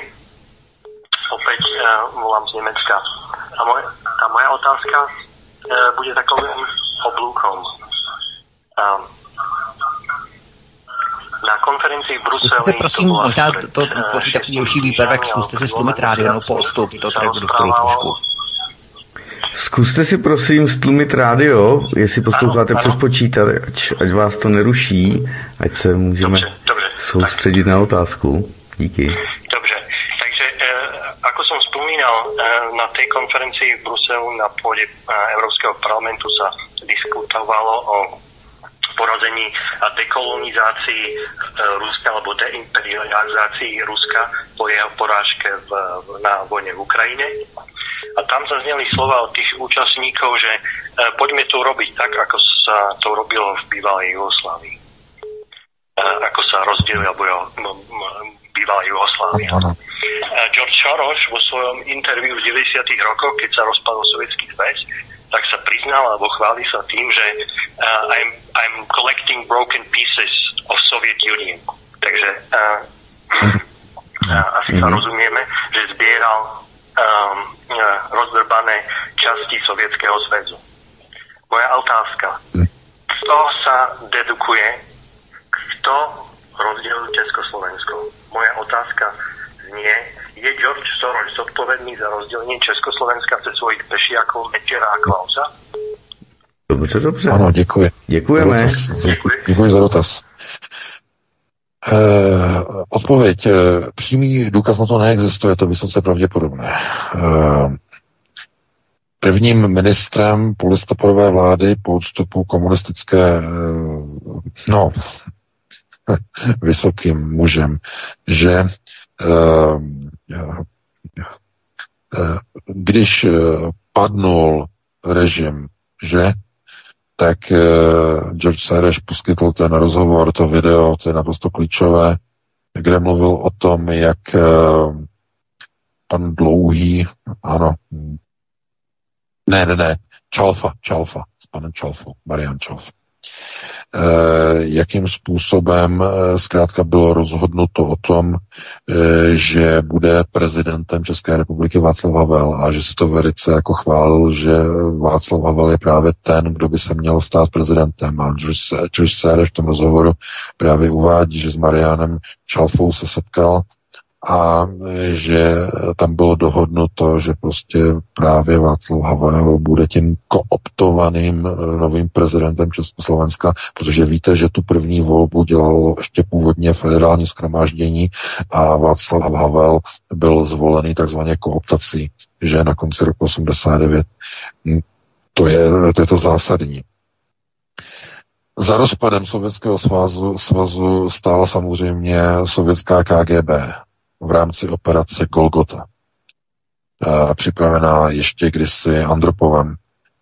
[SPEAKER 4] Opět uh, volám z Německa. A, moje, a moja otázka uh, bude takovým oblúkom. Um, na konferenci v Bruseli...
[SPEAKER 2] Zkuste si prosím, možná to tvoří takový delší výpadek, zkuste si stlumit rádio, nebo poodstoupit to tady budu trošku.
[SPEAKER 1] Zkuste si prosím stlumit rádio, jestli posloucháte přes počítač, ať vás to neruší, ať se můžeme dobře, dobře, soustředit na otázku. Díky.
[SPEAKER 4] Dobře, takže e, ako som spomínal, e, na tej konferencii v Bruselu na pôde e, Európskeho parlamentu sa diskutovalo o porazení a dekolonizácii e, Ruska alebo deimperializácii Ruska po jeho porážke v, na vojne v Ukrajine. A tam zazneli slova od tých účastníkov, že e, poďme to robiť tak, ako sa to robilo v bývalej Jugoslávii. Ako sa rozdelila bývalá Jugoslávia. George Soros vo svojom interviu v 90. rokoch, keď sa rozpadol Sovietský zväz, tak sa priznal alebo chváli sa tým, že uh, I'm, I'm collecting broken pieces of Soviet Union. Takže uh, uh, asi sa mhm. rozumieme, že zbieral um, uh, rozdrbané časti Sovietskeho zväzu. Moja otázka. Kto sa dedukuje, kto rozdelil Československo? Moja otázka znie, je George Soros zodpovedný za rozdělení Československa před svojich pešiaků Mečiara a Klausa?
[SPEAKER 1] Dobře, dobře.
[SPEAKER 3] Ano, děkuji.
[SPEAKER 1] Děkujeme.
[SPEAKER 3] Děkuji, děkuji za dotaz. Eh, odpověď. Eh, přímý důkaz na to neexistuje, to vysoce pravděpodobné. Eh, prvním ministrem polistopadové vlády po odstupu komunistické, eh, no, vysokým mužem, že eh, když eh, padnul režim, že, tak eh, George Soros poskytl ten rozhovor, to video, to je naprosto klíčové, kde mluvil o tom, jak pan Dlouhý, ano, ne, ne, ne, Čalfa, Čalfa, s panem Čalfou, Marian Čalfa. Eh, jakým způsobem eh, zkrátka bylo rozhodnuto o tom, eh, že bude prezidentem České republiky Václav Havel a že si to velice jako chválil, že Václav Havel je právě ten, kdo by se měl stát prezidentem. A George Soros v tom rozhovoru právě uvádí, že s Marianem Čalfou se setkal a že tam bylo dohodnuto, že prostě právě Václav Havel bude tím kooptovaným eh, novým prezidentem Československa, protože víte, že tu první volbu dělalo ještě původně federální schromáždění a Václav Havel byl zvolený takzvaně kooptací, že na konci roku 89. Hm, to je to, je to zásadní. Za rozpadem Sovětského svazu, svazu stála samozřejmě sovětská KGB, v rámci operace Golgota. Připravená ještě kdysi Andropovem,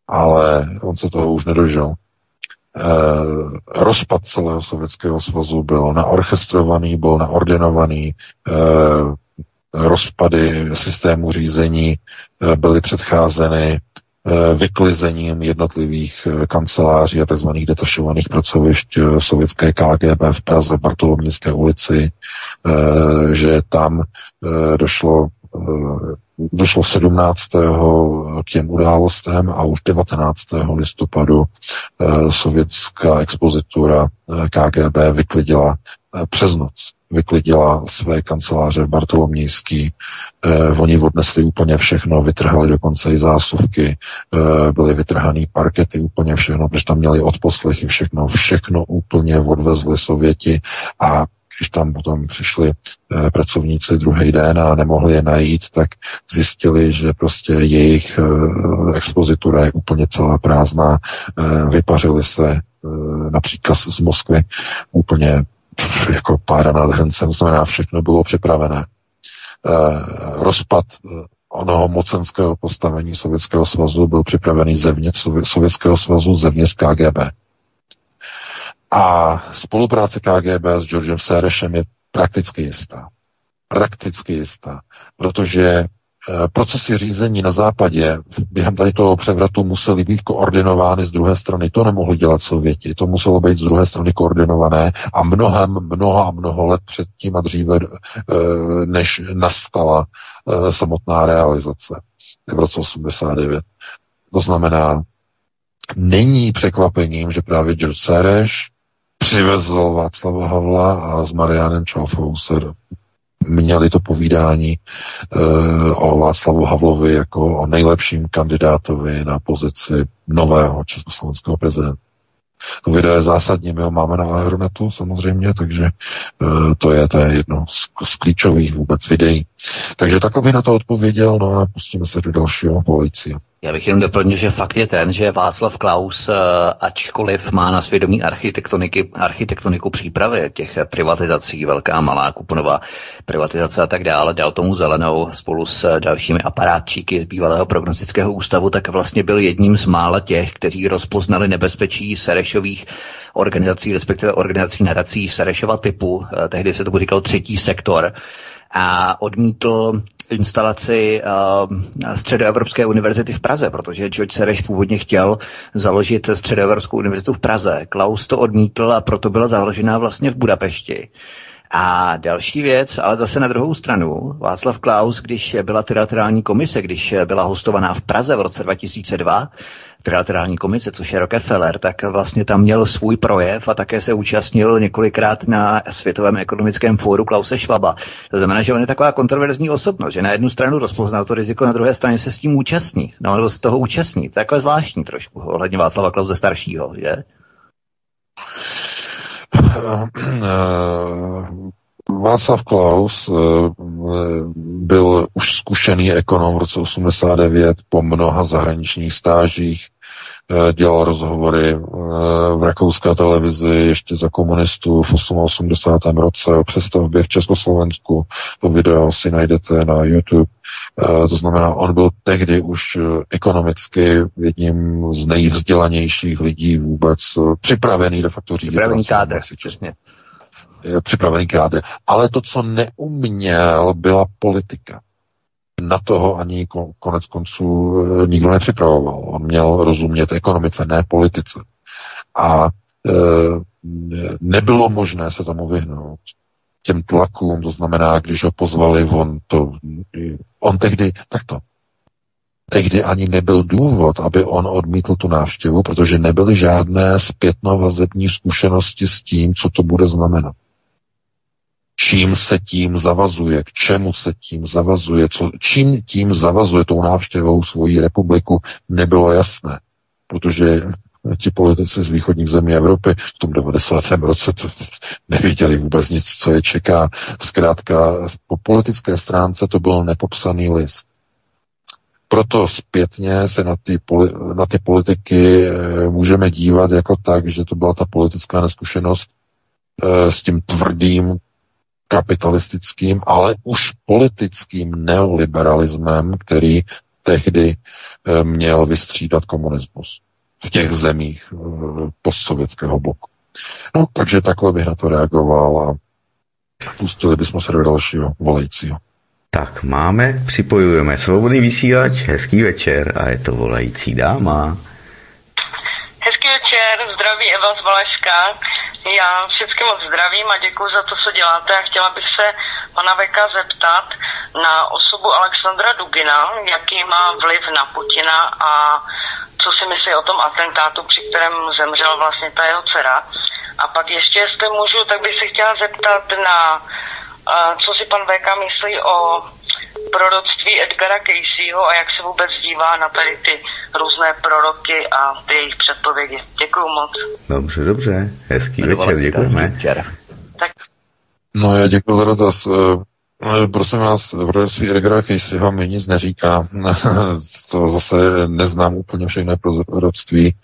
[SPEAKER 3] ale on se toho už nedožil. E, rozpad celého Sovětského svazu byl naorchestrovaný, byl naordinovaný, e, rozpady systému řízení e, byly předcházeny Eh, vyklizením jednotlivých eh, kanceláří a tzv. detašovaných pracovišť eh, sovětské KGB v Praze, Bartolomějské ulici, že tam došlo došlo 17. k těm událostem a už 19. listopadu sovětská expozitura KGB vyklidila přes noc vyklidila své kanceláře Bartolomějský. Eh, oni odnesli úplně všechno, vytrhali dokonce i zásuvky, eh, byly vytrhaný parkety, úplně všechno, protože tam měli odposlechy, všechno, všechno úplně odvezli Sověti. A když tam potom přišli eh, pracovníci druhý den a nemohli je najít, tak zjistili, že prostě jejich eh, expozitura je úplně celá prázdná, eh, vypařili se eh, například z Moskvy. Úplně jako pára nad hrncem, znamená, všechno bylo připravené. Eh, rozpad eh, onoho mocenského postavení Sovětského svazu byl připravený zevnitř Sovětského svazu, zevnitř KGB. A spolupráce KGB s Georgem Serešem je prakticky jistá. Prakticky jistá, protože procesy řízení na západě během tady toho převratu musely být koordinovány z druhé strany. To nemohli dělat Sověti, to muselo být z druhé strany koordinované a mnohem, mnoho a mnoho let předtím a dříve, eh, než nastala eh, samotná realizace v roce 89. To znamená, není překvapením, že právě George Sereš přivezl Václava Havla a s Marianem Čalfou se měli to povídání uh, o Václavu Havlovi jako o nejlepším kandidátovi na pozici nového československého prezidenta. To video je zásadní, my ho máme na Aeronetu samozřejmě, takže uh, to je, to je jedno z, z klíčových vůbec videí. Takže takhle bych na to odpověděl, no a pustíme se do dalšího volajícího.
[SPEAKER 2] Já bych jenom doplnil, že fakt je ten, že Václav Klaus, eh, ačkoliv má na svědomí architektoniky, architektoniku přípravy těch privatizací, velká, malá, kuponová privatizace a tak dále, dal tomu zelenou spolu s dalšími aparátčíky z bývalého prognostického ústavu, tak vlastně byl jedním z mála těch, kteří rozpoznali nebezpečí Serešových organizací, respektive organizací nadací Serešova typu, eh, tehdy se to říkal třetí sektor, a odmítl instalaci uh, Středoevropské univerzity v Praze, protože George Sereš původně chtěl založit Středoevropskou univerzitu v Praze. Klaus to odmítl a proto byla založena vlastně v Budapešti. A další věc, ale zase na druhou stranu, Václav Klaus, když byla trilaterální komise, když byla hostovaná v Praze v roce 2002, trilaterální komise, což je Rockefeller, tak vlastně tam měl svůj projev a také se účastnil několikrát na Světovém ekonomickém fóru Klause Schwaba. To znamená, že on je taková kontroverzní osobnost, že na jednu stranu rozpoznal to riziko, na druhé straně se s tím účastní, no, nebo z toho účastní. To je jako zvláštní trošku, ohledně Václava Klause staršího, že?
[SPEAKER 3] Václav Klaus byl už zkušený ekonom v roce 89 po mnoha zahraničních stážích, Eh, dělal rozhovory eh, v rakouské televizi ještě za komunistů v 88. roce o přestavbě v Československu. To video si najdete na YouTube. Eh, to znamená, on byl tehdy už ekonomicky jedním z nejvzdělanějších lidí vůbec připravený de facto řídit.
[SPEAKER 2] Připravený kádr, přesně.
[SPEAKER 3] Připravený kádr. Ale to, co neuměl, byla politika na toho ani konec konců e, nikdo nepřipravoval. On měl rozumět ekonomice, ne politice. A e, nebylo možné se tomu vyhnout. Těm tlakům, to znamená, když ho pozvali, on to, on tehdy, takto, tehdy ani nebyl důvod, aby on odmítl tu návštěvu, protože nebyly žádné zpětnovazební zkušenosti s tím, co to bude znamenat čím se tím zavazuje, k čemu se tím zavazuje, co, čím tím zavazuje tou návštěvou svoji republiku, nebylo jasné. Protože ti politici z východních zemí Evropy v tom 90. roce to nevěděli vůbec nic, co je čeká. Zkrátka, po politické stránce to byl nepopsaný list. Proto zpětně se na ty, na ty politiky eh, můžeme dívat jako tak, že to byla ta politická neskušenost eh, s tím tvrdým kapitalistickým, ale už politickým neoliberalismem, který tehdy eh, měl vystřídat komunismus v těch zemích eh, postsovětského bloku. No, takže takhle bych na to reagoval a pustili bychom se do dalšího volajícího.
[SPEAKER 1] Tak máme, připojujeme svobodný vysílač, hezký večer a je to volající dáma.
[SPEAKER 7] Hezký večer, zdraví Eva z Valaška. Já všechny moc zdravím a děkuji za to, co děláte. A chtěla bych se pana Veka zeptat na osobu Alexandra Dugina, jaký má vliv na Putina a co si myslí o tom atentátu, při kterém zemřel vlastně ta jeho dcera. A pak ještě, jestli můžu, tak bych se chtěla zeptat na, co si pan Veka myslí o proroctví Edgara Caseyho a jak se vůbec dívá na tady ty různé proroky a ty jejich předpovědi. Děkuji moc.
[SPEAKER 1] Dobře, dobře. Hezký večer, děkujeme. Tak.
[SPEAKER 3] No já děkuji za dotaz. No, prosím vás, proroctví Edgara Caseyho mi nic neříká. to zase neznám úplně všechny proroctví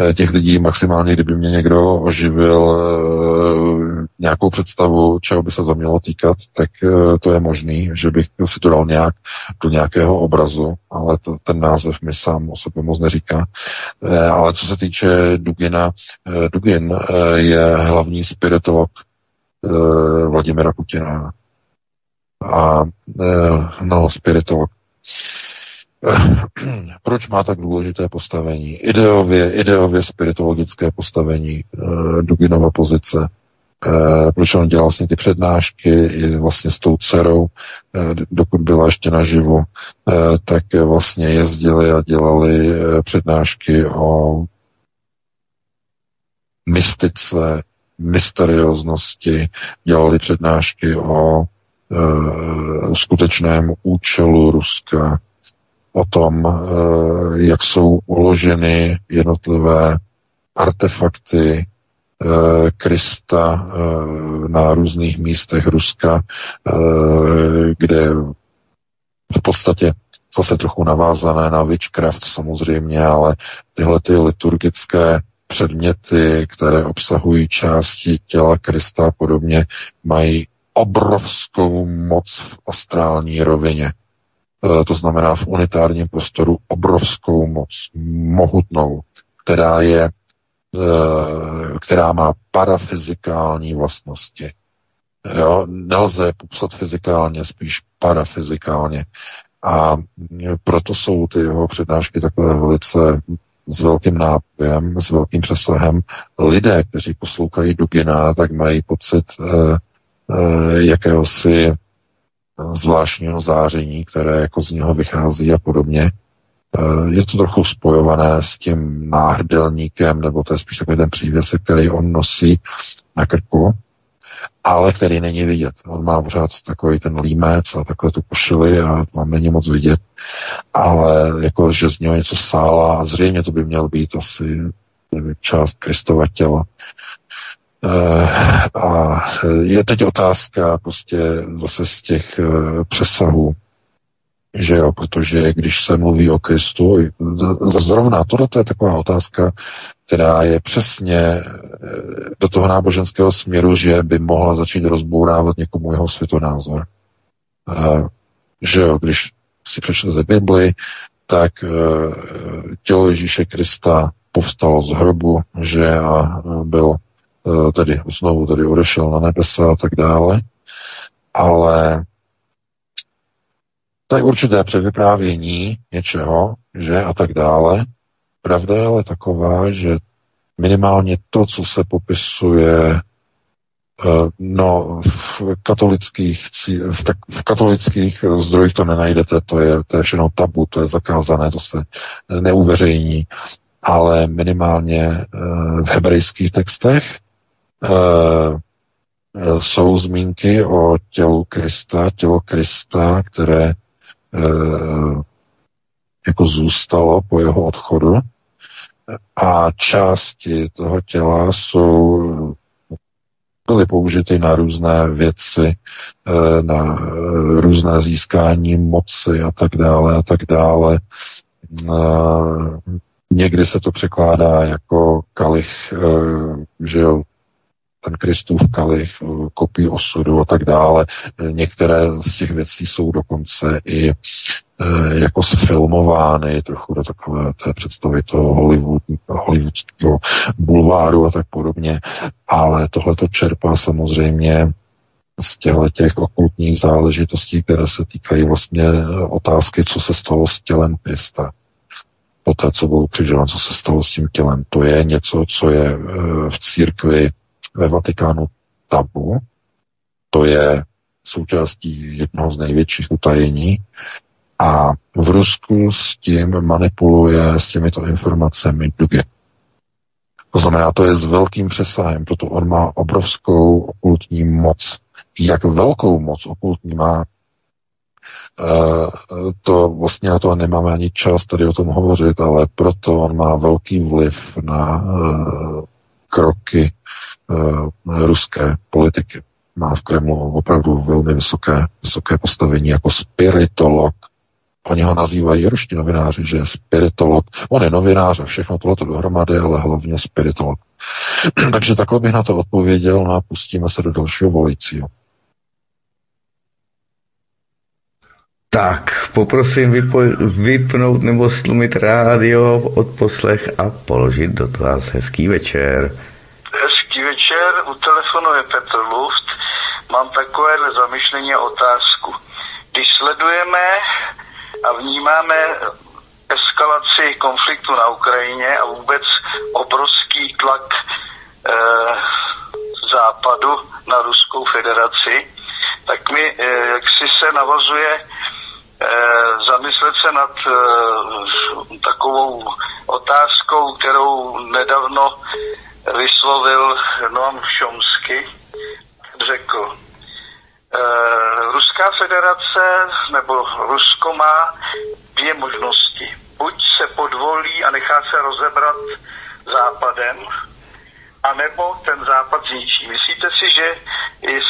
[SPEAKER 3] eh, těch lidí. Maximálně, kdyby mě někdo oživil eh, nějakou představu, čeho by se to mělo týkat, tak eh, to je možný, že bych si to dal nějak do nějakého obrazu, ale to, ten název mi sám o sobě moc neříká. Ale co se týče Dugina, Dugin je hlavní spiritolog Vladimira Putina a no, spiritolog. Proč má tak důležité postavení? Ideově, ideově spiritologické postavení e, Duginova pozice. Proč on dělal vlastně ty přednášky i vlastně s tou dcerou, e, dokud byla ještě naživu, e, tak vlastně jezdili a dělali e, přednášky o mystice, mysterióznosti, dělali přednášky o e, skutečném účelu Ruska, o tom, e, jak jsou uloženy jednotlivé artefakty Krista e, na různých místech Ruska, e, kde v podstatě zase trochu navázané na witchcraft samozřejmě, ale tyhle ty liturgické předměty, které obsahují části těla Krista a podobně, mají obrovskou moc v astrální rovině. To znamená v unitárním prostoru obrovskou moc, mohutnou, která je, která má parafyzikální vlastnosti. Jo, nelze popsat fyzikálně, spíš parafyzikálně. A proto jsou ty jeho přednášky takové velice s velkým nápojem, s velkým přesahem. Lidé, kteří poslouchají Dugina, tak mají pocit eh, eh, jakéhosi zvláštního záření, které jako z něho vychází a podobně. Eh, je to trochu spojované s tím náhrdelníkem, nebo to je spíš takový ten přívěsek, který on nosí na krku, ale který není vidět. On má pořád takový ten límec a takhle tu košili a tam není moc vidět, ale jako, že z něho něco sála a zřejmě to by měl být asi část Kristova těla. E, a je teď otázka prostě zase z těch e, přesahů, že jo, protože když se mluví o Kristu, zrovna tohle je taková otázka, která je přesně eh, do toho náboženského směru, že by mohla začít rozbourávat někomu jeho světonázor. Že jo, když si přečtete Bibli, tak eh, tělo Ježíše Krista povstalo z hrobu, že a byl eh, tedy znovu tedy odešel na nebesa a tak dále. Ale to je určité předvyprávění něčeho, že a tak dále. Pravda je ale taková, že minimálně to, co se popisuje eh, No, v katolických, v, tak, v katolických zdrojích to nenajdete, to je, to je všechno tabu, to je zakázané, to se neuveřejní, ale minimálně eh, v hebrejských textech eh, jsou zmínky o tělu Krista, tělo Krista, které jako zůstalo po jeho odchodu a části toho těla jsou byly použity na různé věci, eh, na různé získání moci a tak dále a tak dále. Eh, někdy se to překládá jako kalich, eh, že jo, ten Kristův kalich, kopí osudu a tak dále. Některé z těch věcí jsou dokonce i e, jako sfilmovány trochu do takové té představy toho Hollywood, hollywoodského bulváru a tak podobně, ale tohle to čerpá samozřejmě z těchto těch okultních záležitostí, které se týkají vlastně otázky, co se stalo s tělem Krista. Poté, co byl křižován, co se stalo s tím tělem. To je něco, co je v církvi ve Vatikánu tabu. To je součástí jednoho z největších utajení. A v Rusku s tím manipuluje s těmito informacemi Duge. To znamená, to je s velkým přesahem, proto on má obrovskou okultní moc. Jak velkou moc okultní má, eh, to vlastně na to nemáme ani čas tady o tom hovořit, ale proto on má velký vliv na eh, kroky uh, ruské politiky. Má v Kremlu opravdu velmi vysoké, vysoké postavení jako spiritolog. Oni ho nazývají ruští novináři, že je spiritolog. On je novinář a všechno tohleto dohromady, ale hlavně spiritolog. Takže takhle bych na to odpověděl no a pustíme se do dalšího volajícího.
[SPEAKER 1] Tak, poprosím vypo- vypnout nebo stlumit rádio od poslech a položit do vás hezký večer
[SPEAKER 8] u telefonu je Petr Luft. Mám takovéhle zamyšlení a otázku. Když sledujeme a vnímáme eskalaci konfliktu na Ukrajině a vůbec obrovský tlak e, západu na Ruskou federaci, tak mi e, jaksi se navazuje zamyslet se nad e, takovou otázkou, kterou nedávno vyslovil Noam Chomsky, řekl, eh, Ruská federace nebo Rusko má dvě možnosti. Buď se podvolí a nechá se rozebrat západem, anebo ten západ zničí. Myslíte si, že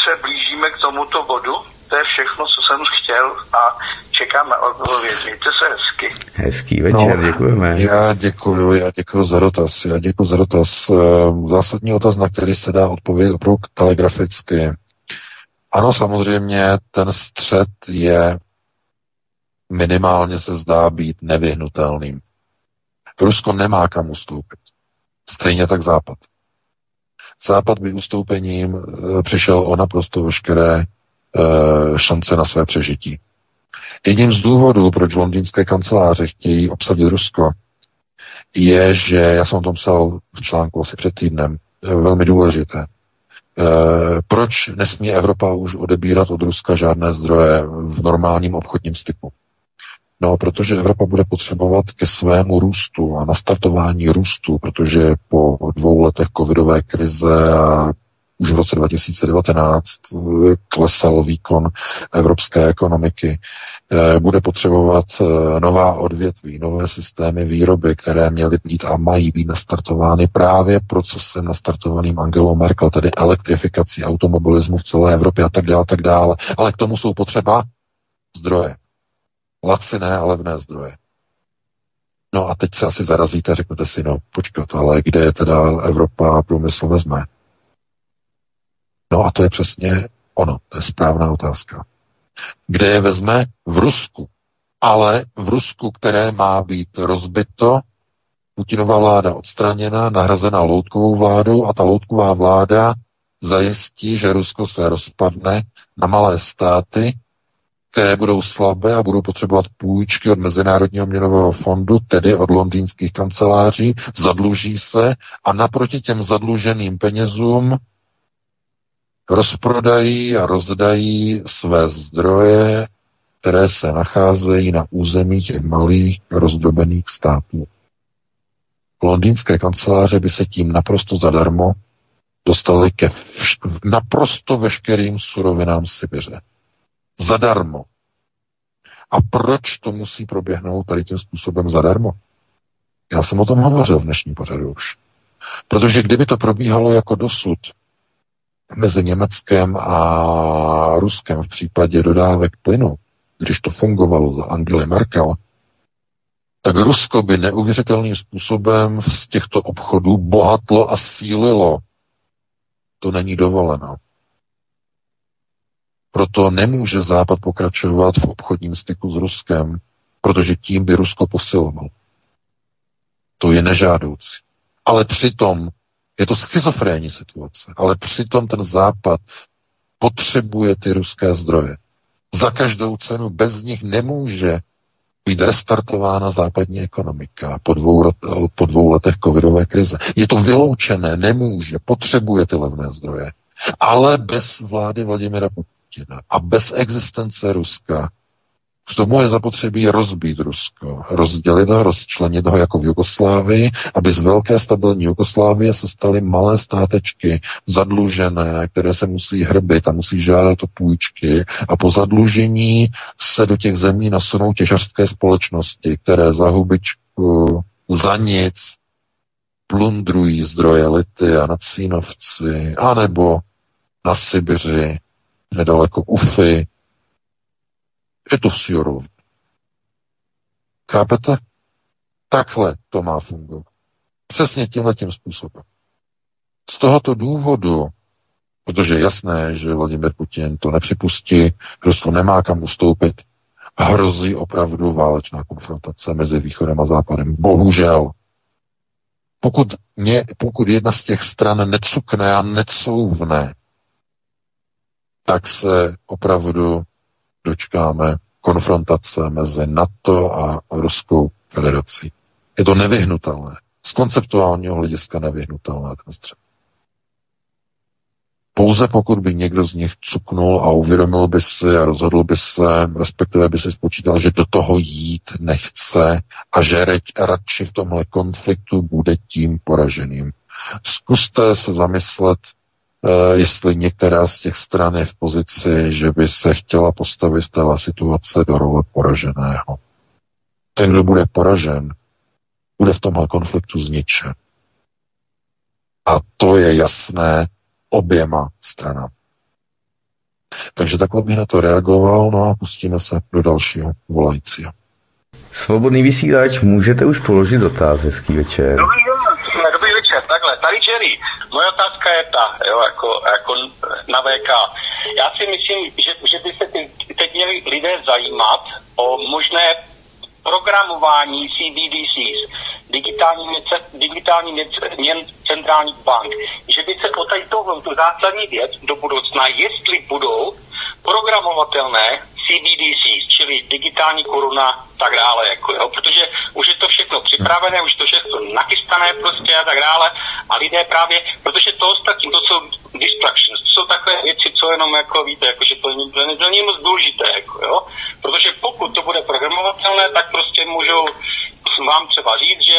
[SPEAKER 8] se blížíme k tomuto bodu? To je všechno, co jsem chtěl a čekám na odpověď. Mějte se hezky.
[SPEAKER 1] Hezký večer, no, děkujeme.
[SPEAKER 3] Já děkuji, já děkuji za dotaz. Já děkuji za dotaz. Eh, zásadní otaz, na který se dá odpovědět opravdu telegraficky. Ano, samozřejmě, ten střed je minimálně se zdá být nevyhnutelným. Rusko nemá kam ustoupit. Stejně tak Západ. Západ by ustoupením e, přišel o naprosto veškeré šance na své přežití. Jedním z důvodů, proč londýnské kanceláře chtějí obsadit Rusko, je, že, já jsem o tom psal v článku asi před týdnem, e, velmi důležité. E, proč nesmí Evropa už odebírat od Ruska žádné zdroje v normálním obchodním styku? No, protože Evropa bude potřebovat ke svému růstu a nastartování růstu, protože po dvou letech covidové krize a už v roce 2019 eh, klesal výkon evropské ekonomiky, eh, bude potřebovat eh, nová odvětví, nové systémy výroby, které měly být a mají být nastartovány právě procesem nastartovaným Angelou Merkel, tedy elektrifikací automobilismu v celé Evropě a tak dále, tak dále. Ale k tomu jsou potřeba zdroje laciné a levné zdroje. No a teď se asi zarazíte řeknete si, no počkat, ale kde je teda Evropa průmysl vezme? No a to je přesně ono, to je správná otázka. Kde je vezme? V Rusku. Ale v Rusku, které má být rozbito, Putinová vláda odstraněna, nahrazena loutkovou vládou a ta loutková vláda zajistí, že Rusko se rozpadne na malé státy, které budou slabé a budou potřebovat půjčky od Mezinárodního měnového fondu, tedy od londýnských kanceláří, zadluží se a naproti těm zadluženým penězům rozprodají a rozdají své zdroje, které se nacházejí na území těch malých rozdobených států. Londýnské kanceláře by se tím naprosto zadarmo dostali ke vš- naprosto veškerým surovinám Sibiře. Zadarmo. A proč to musí proběhnout tady tím způsobem zadarmo? Já jsem o tom hovořil v dnešní pořadu už. Protože kdyby to probíhalo jako dosud mezi Německem a Ruskem v případě dodávek plynu, když to fungovalo za Angely Merkel, tak Rusko by neuvěřitelným způsobem z těchto obchodů bohatlo a sílilo. To není dovoleno. Proto nemůže Západ pokračovat v obchodním styku s Ruskem, protože tím by Rusko posiloval. To je nežádoucí. Ale přitom je to schizofrénní situace, ale přitom ten Západ potřebuje ty ruské zdroje. Za každou cenu bez nich nemůže být restartována západní ekonomika po dvou, po dvou letech covidové krize. Je to vyloučené, nemůže, potřebuje ty levné zdroje. Ale bez vlády Vladimira Putina Putina a bez existence Ruska k tomu je zapotřebí rozbít Rusko, rozdělit ho, rozčlenit ho jako v Jugoslávii, aby z velké stabilní Jugoslávie se staly malé státečky, zadlužené, které se musí hrbit a musí žádat o půjčky a po zadlužení se do těch zemí nasunou těžařské společnosti, které za hubičku, za nic plundrují zdroje lity a nacínovci, anebo na Sibiři nedaleko Ufy. Je to Sjorov. Chápete? Takhle to má fungovat. Přesně tímhle tím způsobem. Z tohoto důvodu, protože je jasné, že Vladimir Putin to nepřipustí, Rusko nemá kam ustoupit, hrozí opravdu válečná konfrontace mezi východem a západem. Bohužel. Pokud, mě, pokud jedna z těch stran necukne a necouvne, tak se opravdu dočkáme konfrontace mezi NATO a Ruskou federací. Je to nevyhnutelné. Z konceptuálního hlediska nevyhnutelné ten střed. Pouze pokud by někdo z nich cuknul a uvědomil by si a rozhodl by se, respektive by si spočítal, že do toho jít nechce a že radši v tomhle konfliktu bude tím poraženým. Zkuste se zamyslet, jestli některá z těch stran je v pozici, že by se chtěla postavit v téhle situace do role poraženého. Ten, kdo bude poražen, bude v tomhle konfliktu zničen. A to je jasné oběma stranám. Takže takhle bych na to reagoval, no a pustíme se do dalšího volajícího.
[SPEAKER 1] Svobodný vysílač, můžete už položit dotaz, hezký večer.
[SPEAKER 8] Dobrý večer, takhle, tady Jerry, moje otázka je ta, jo, jako, jako na VK. Já si myslím, že, že by se teď měli lidé zajímat o možné programování CBDCs, digitální, digitální měn centrálních bank, že by se o tady tohle, tu zásadní věc do budoucna, jestli budou programovatelné CBDCs, čili digitální koruna, tak dále, jako, jo, protože už je to všechno připravené, už to všechno nachystané prostě a tak dále. A lidé právě, protože to ostatní, to jsou distractions, to jsou takové věci, co jenom jako víte, jako, že to, není, to není moc důležité, jako, jo, protože pokud to bude programovatelné, tak prostě můžou vám třeba říct, že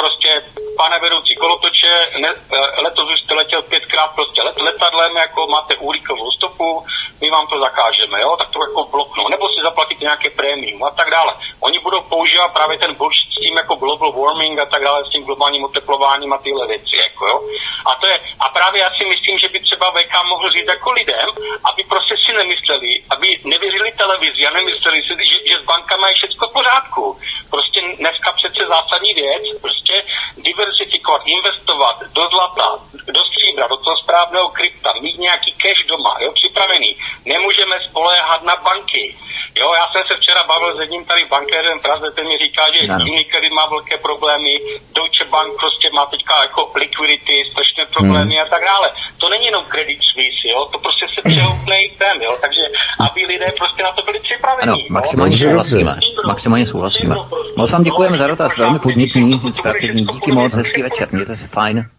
[SPEAKER 8] prostě pane vedoucí kolotoče, ne, eh, letos už jste letěl pětkrát prostě let, letadlem, jako máte úlíkovou stopu, my vám to zakážeme, jo, tak to jako bloknou, nebo si zaplatíte nějaké prémium a tak dále. Oni budou používat právě ten bullshit s tím jako global warming a tak dále, s tím globálním oteplováním a tyhle věci, jako jo. A to je, a právě já si myslím, že by třeba VK mohl říct jako lidem, aby prostě si nemysleli, aby nevěřili televizi a nemysleli si, že, že s bankama je všechno v pořádku. Prostě dneska přece zásadní věc, prostě diversifikovat, investovat do zlata, do stříbra, do toho správného krypta, mít nějaký cash doma, jo, připravený. Nemůžeme spoléhat na banky. Jo, já jsem se včera bavil s jedním tady bankérem v Praze, ten mi říká, že Unicredit má velké problémy, Deutsche Bank prostě má teďka jako liquidity, strašné problémy hmm. a tak dále. To není jenom Credit Suisse, jo, to prostě se přehoupne i ten, jo, takže aby lidé prostě na to byli připraveni.
[SPEAKER 2] Ano, maximálně jo? souhlasíme. Maximálně souhlasíme. Moc vám děkujeme za dotaz, velmi podnětný, inspirativní. Díky moc, hezký večer, mějte se fajn.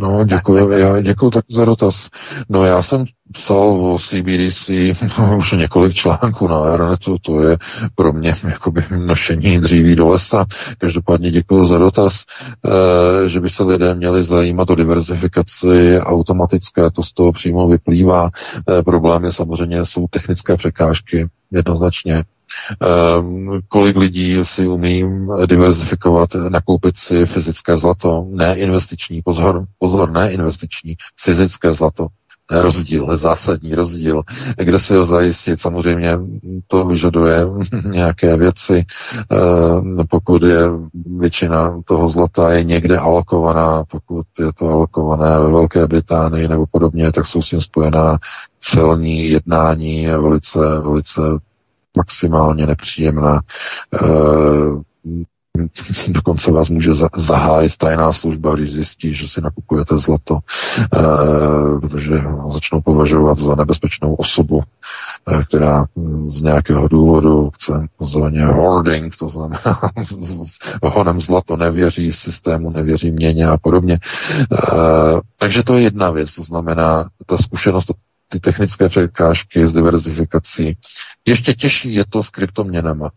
[SPEAKER 3] No, děkuji, já děkuji tak za dotaz. No, já jsem psal o CBDC už několik článků na Aeronetu, to je pro mě jakoby nošení dříví do lesa. Každopádně děkuji za dotaz, eh, že by se lidé měli zajímat o diverzifikaci automatické, to z toho přímo vyplývá. Eh, problém je samozřejmě, jsou technické překážky, jednoznačně. Um, kolik lidí si umí diverzifikovat, nakoupit si fyzické zlato, ne investiční, pozor, pozor, ne investiční, fyzické zlato. Rozdíl, zásadní rozdíl. Kde si ho zajistit? Samozřejmě to vyžaduje nějaké věci. Pokud je většina toho zlata je někde alokovaná, pokud je to alokované ve Velké Británii nebo podobně, tak jsou s tím spojená celní jednání velice, velice maximálně nepříjemná. Eh, dokonce vás může zahájit tajná služba, když zjistí, že si nakupujete zlato, eh, protože začnou považovat za nebezpečnou osobu, eh, která z nějakého důvodu chce zvaně hoarding, to znamená honem zlato nevěří systému, nevěří měně a podobně. Takže to je jedna věc, to znamená ta zkušenost ty technické překážky s diverzifikací. Ještě těžší je to s kryptoměnama.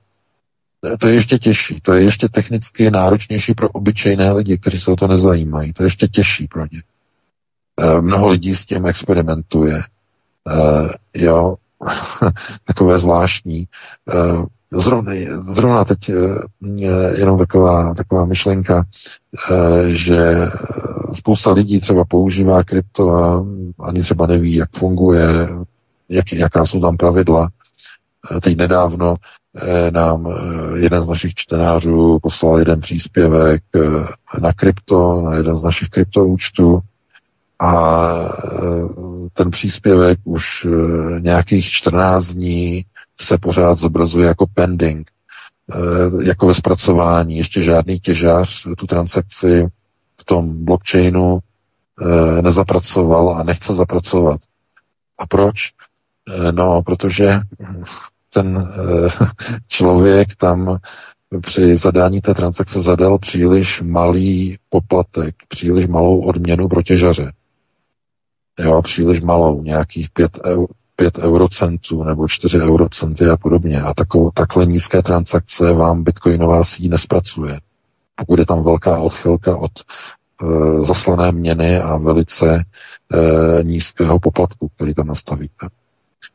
[SPEAKER 3] To je ještě těžší, to je ještě technicky náročnější pro obyčejné lidi, kteří se o to nezajímají. To je ještě těžší pro ně. E, mnoho lidí s tím experimentuje. E, jo, takové zvláštní. Zrovna, zrovna teď jenom taková, taková myšlenka, že spousta lidí třeba používá krypto a ani třeba neví, jak funguje, jak, jaká jsou tam pravidla. Teď nedávno nám jeden z našich čtenářů poslal jeden příspěvek na krypto, na jeden z našich kryptoúčtů a ten příspěvek už nějakých 14 dní se pořád zobrazuje jako pending, eh, jako ve zpracování. Ještě žádný těžář tu transakci v tom blockchainu eh, nezapracoval a nechce zapracovat. A proč? Eh, no, protože ten člověk tam při zadání té transakce zadal příliš malý poplatek, příliš malou odměnu pro těžaře. Jo, příliš malou, nějakých 5 eur, 5 eurocentů nebo 4 eurocenty a podobně. A takovou, takhle nízké transakce vám bitcoinová síť nespracuje. pokud je tam velká odchylka od e, zaslané měny a velice e, nízkého poplatku, který tam nastavíte.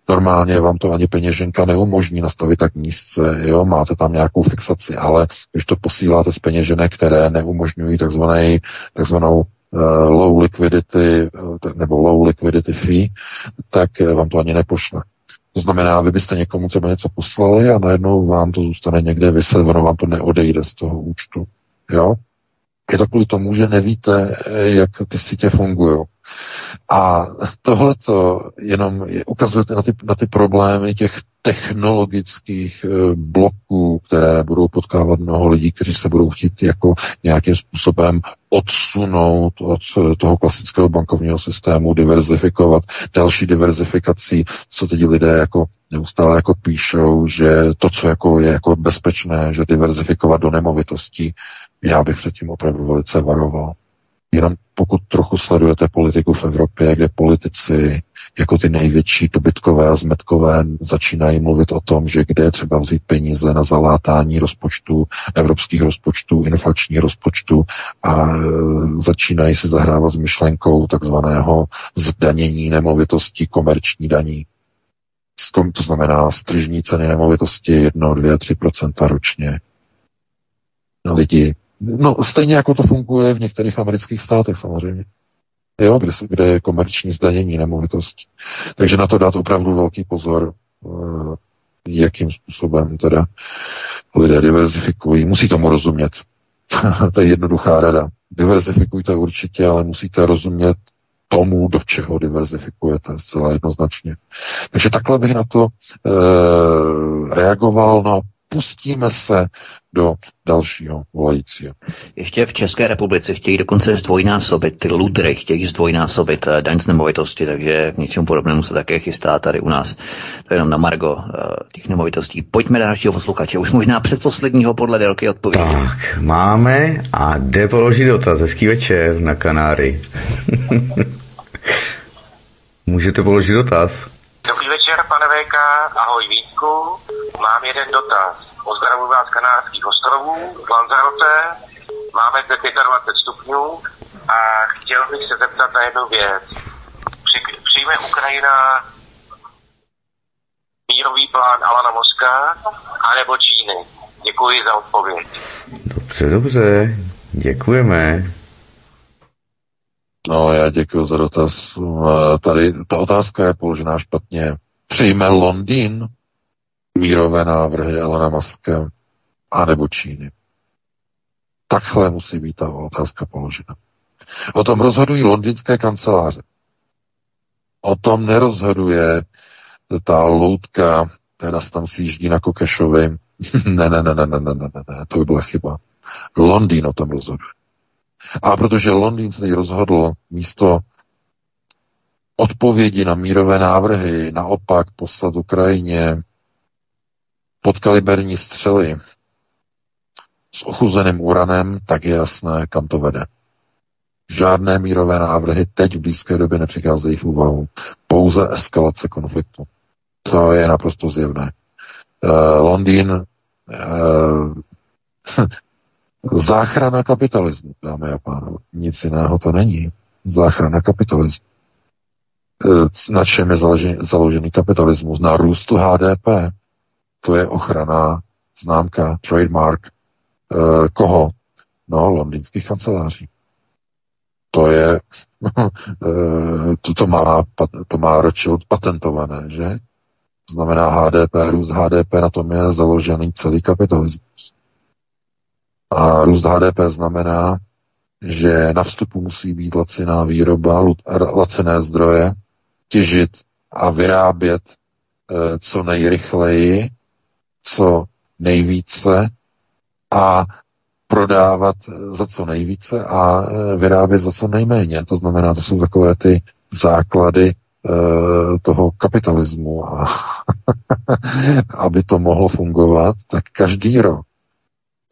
[SPEAKER 3] Normálně vám to ani peněženka neumožní nastavit tak nízce, jo, máte tam nějakou fixaci, ale když to posíláte z peněženek, které neumožňují takzvanou uh, low liquidity nebo low liquidity fee, tak vám to ani nepošle. To znamená, vy byste někomu třeba něco poslali a najednou vám to zůstane někde vyset, ono vám to neodejde z toho účtu. Jo? Je to kvůli tomu, že nevíte, jak ty sítě fungují. A tohle to jenom ukazuje na ty, na ty problémy těch technologických eh, bloků, které budou potkávat mnoho lidí, kteří se budou chtít jako nějakým způsobem odsunout od eh, toho klasického bankovního systému, diverzifikovat další diverzifikací, co teď lidé jako neustále jako píšou, že to, co jako je jako bezpečné, že diverzifikovat do nemovitostí, já bych předtím opravdu velice varoval. Jenom pokud trochu sledujete politiku v Evropě, kde politici jako ty největší dobytkové a zmetkové začínají mluvit o tom, že kde je třeba vzít peníze na zalátání rozpočtu, evropských rozpočtů, inflační rozpočtu a e, začínají si zahrávat s myšlenkou takzvaného zdanění nemovitostí, komerční daní. To znamená stržní ceny nemovitosti 1, 2, 3% ročně. Lidi No, stejně jako to funguje v některých amerických státech samozřejmě. Jo, kde, kde je komerční zdanění nemovitosti. Takže na to dát opravdu velký pozor, eh, jakým způsobem teda lidé diverzifikují. Musí tomu rozumět. to je jednoduchá rada. Diverzifikujte určitě, ale musíte rozumět tomu, do čeho diverzifikujete, zcela jednoznačně. Takže takhle bych na to e, reagoval. No pustíme se do dalšího volajícího.
[SPEAKER 2] Ještě v České republice chtějí dokonce zdvojnásobit, ty ludry chtějí zdvojnásobit eh, daň z nemovitosti, takže k něčemu podobnému se také chystá tady u nás. To je jenom na Margo uh, těch nemovitostí. Pojďme na dalšího posluchače, už možná předposledního podle délky odpovědi.
[SPEAKER 1] Tak, máme a jde položit dotaz. Hezký večer na Kanáry. Můžete položit dotaz.
[SPEAKER 9] Dobrý večer, pane VK, ahoj Vítku. Mám jeden dotaz. Pozdravuji vás z Kanárských ostrovů, v Lanzarote. Máme zde 25 stupňů a chtěl bych se zeptat na jednu věc. Při, přijme Ukrajina mírový plán Alana Moska anebo Číny? Děkuji za odpověď.
[SPEAKER 1] Dobře, dobře. Děkujeme.
[SPEAKER 3] No, já děkuji za dotaz. Tady ta otázka je položená špatně. Přijme Londýn mírové návrhy Elena Muska anebo Číny? Takhle musí být ta otázka položena. O tom rozhodují londýnské kanceláře. O tom nerozhoduje ta loutka, která se tam sjíždí na Kokešovi. ne, ne, ne, ne, ne, ne, ne, ne, to by byla chyba. Londýn o tom rozhoduje. A protože Londýn se teď rozhodl místo odpovědi na mírové návrhy naopak poslat Ukrajině podkaliberní střely s ochuzeným uranem, tak je jasné, kam to vede. Žádné mírové návrhy teď v blízké době nepřicházejí v úvahu. Pouze eskalace konfliktu. To je naprosto zjevné. Uh, Londýn uh, Záchrana kapitalismu, dámy a pánové. Nic jiného to není. Záchrana kapitalismu. E, na čem je založený, založený kapitalismus? Na růstu HDP. To je ochrana, známka, trademark. E, koho? No, londýnských kanceláří. To je, e, to, to, má, to má Rothschild patentované, že? Znamená HDP, růst HDP, na tom je založený celý kapitalismus. A růst HDP znamená, že na vstupu musí být laciná výroba, lacené zdroje, těžit a vyrábět eh, co nejrychleji, co nejvíce a prodávat za co nejvíce a eh, vyrábět za co nejméně. To znamená, to jsou takové ty základy eh, toho kapitalismu. A aby to mohlo fungovat, tak každý rok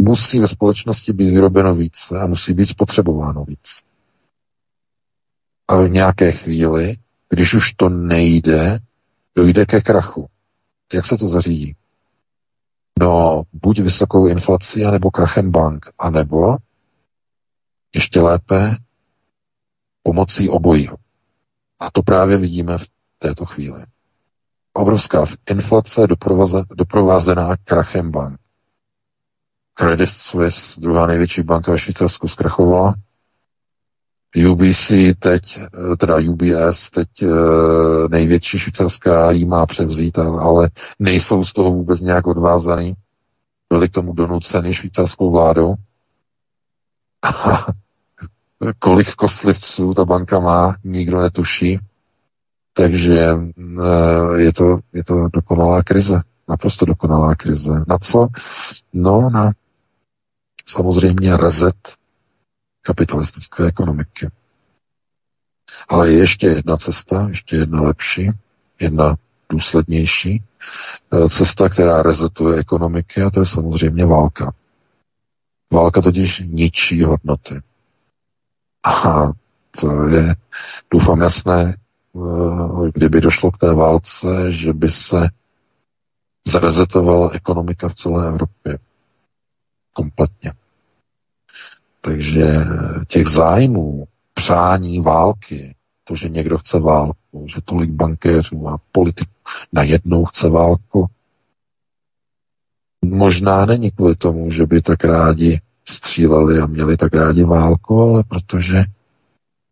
[SPEAKER 3] musí ve společnosti být vyrobeno více a musí být spotřebováno víc. A v nějaké chvíli, když už to nejde, dojde ke krachu. Jak se to zařídí? No, buď vysokou inflací, anebo krachem bank, anebo ještě lépe pomocí obojího. A to právě vidíme v této chvíli. Obrovská inflace doprovázená krachem bank. Credit Suisse, druhá největší banka ve Švýcarsku, zkrachovala. UBC teď, teda UBS, teď eh, největší švýcarská jí má převzít, ale nejsou z toho vůbec nějak odvázaný. Byli k tomu donuceny švýcarskou vládou. A kolik kostlivců ta banka má, nikdo netuší. Takže eh, je to, je to dokonalá krize. Naprosto dokonalá krize. Na co? No, na samozřejmě rezet kapitalistické ekonomiky. Ale je ještě jedna cesta, ještě jedna lepší, jedna důslednější eh, cesta, která rezetuje ekonomiky a to je samozřejmě válka. Válka totiž ničí hodnoty. A to je, doufám, jasné, eh, kdyby došlo k té válce, že by se zrezetovala ekonomika v celé Evropě. Kompletně. Takže těch zájmů, přání války, to, že někdo chce válku, že tolik bankéřů a politiků najednou chce válku, možná není kvůli tomu, že by tak rádi stříleli a měli tak rádi válku, ale protože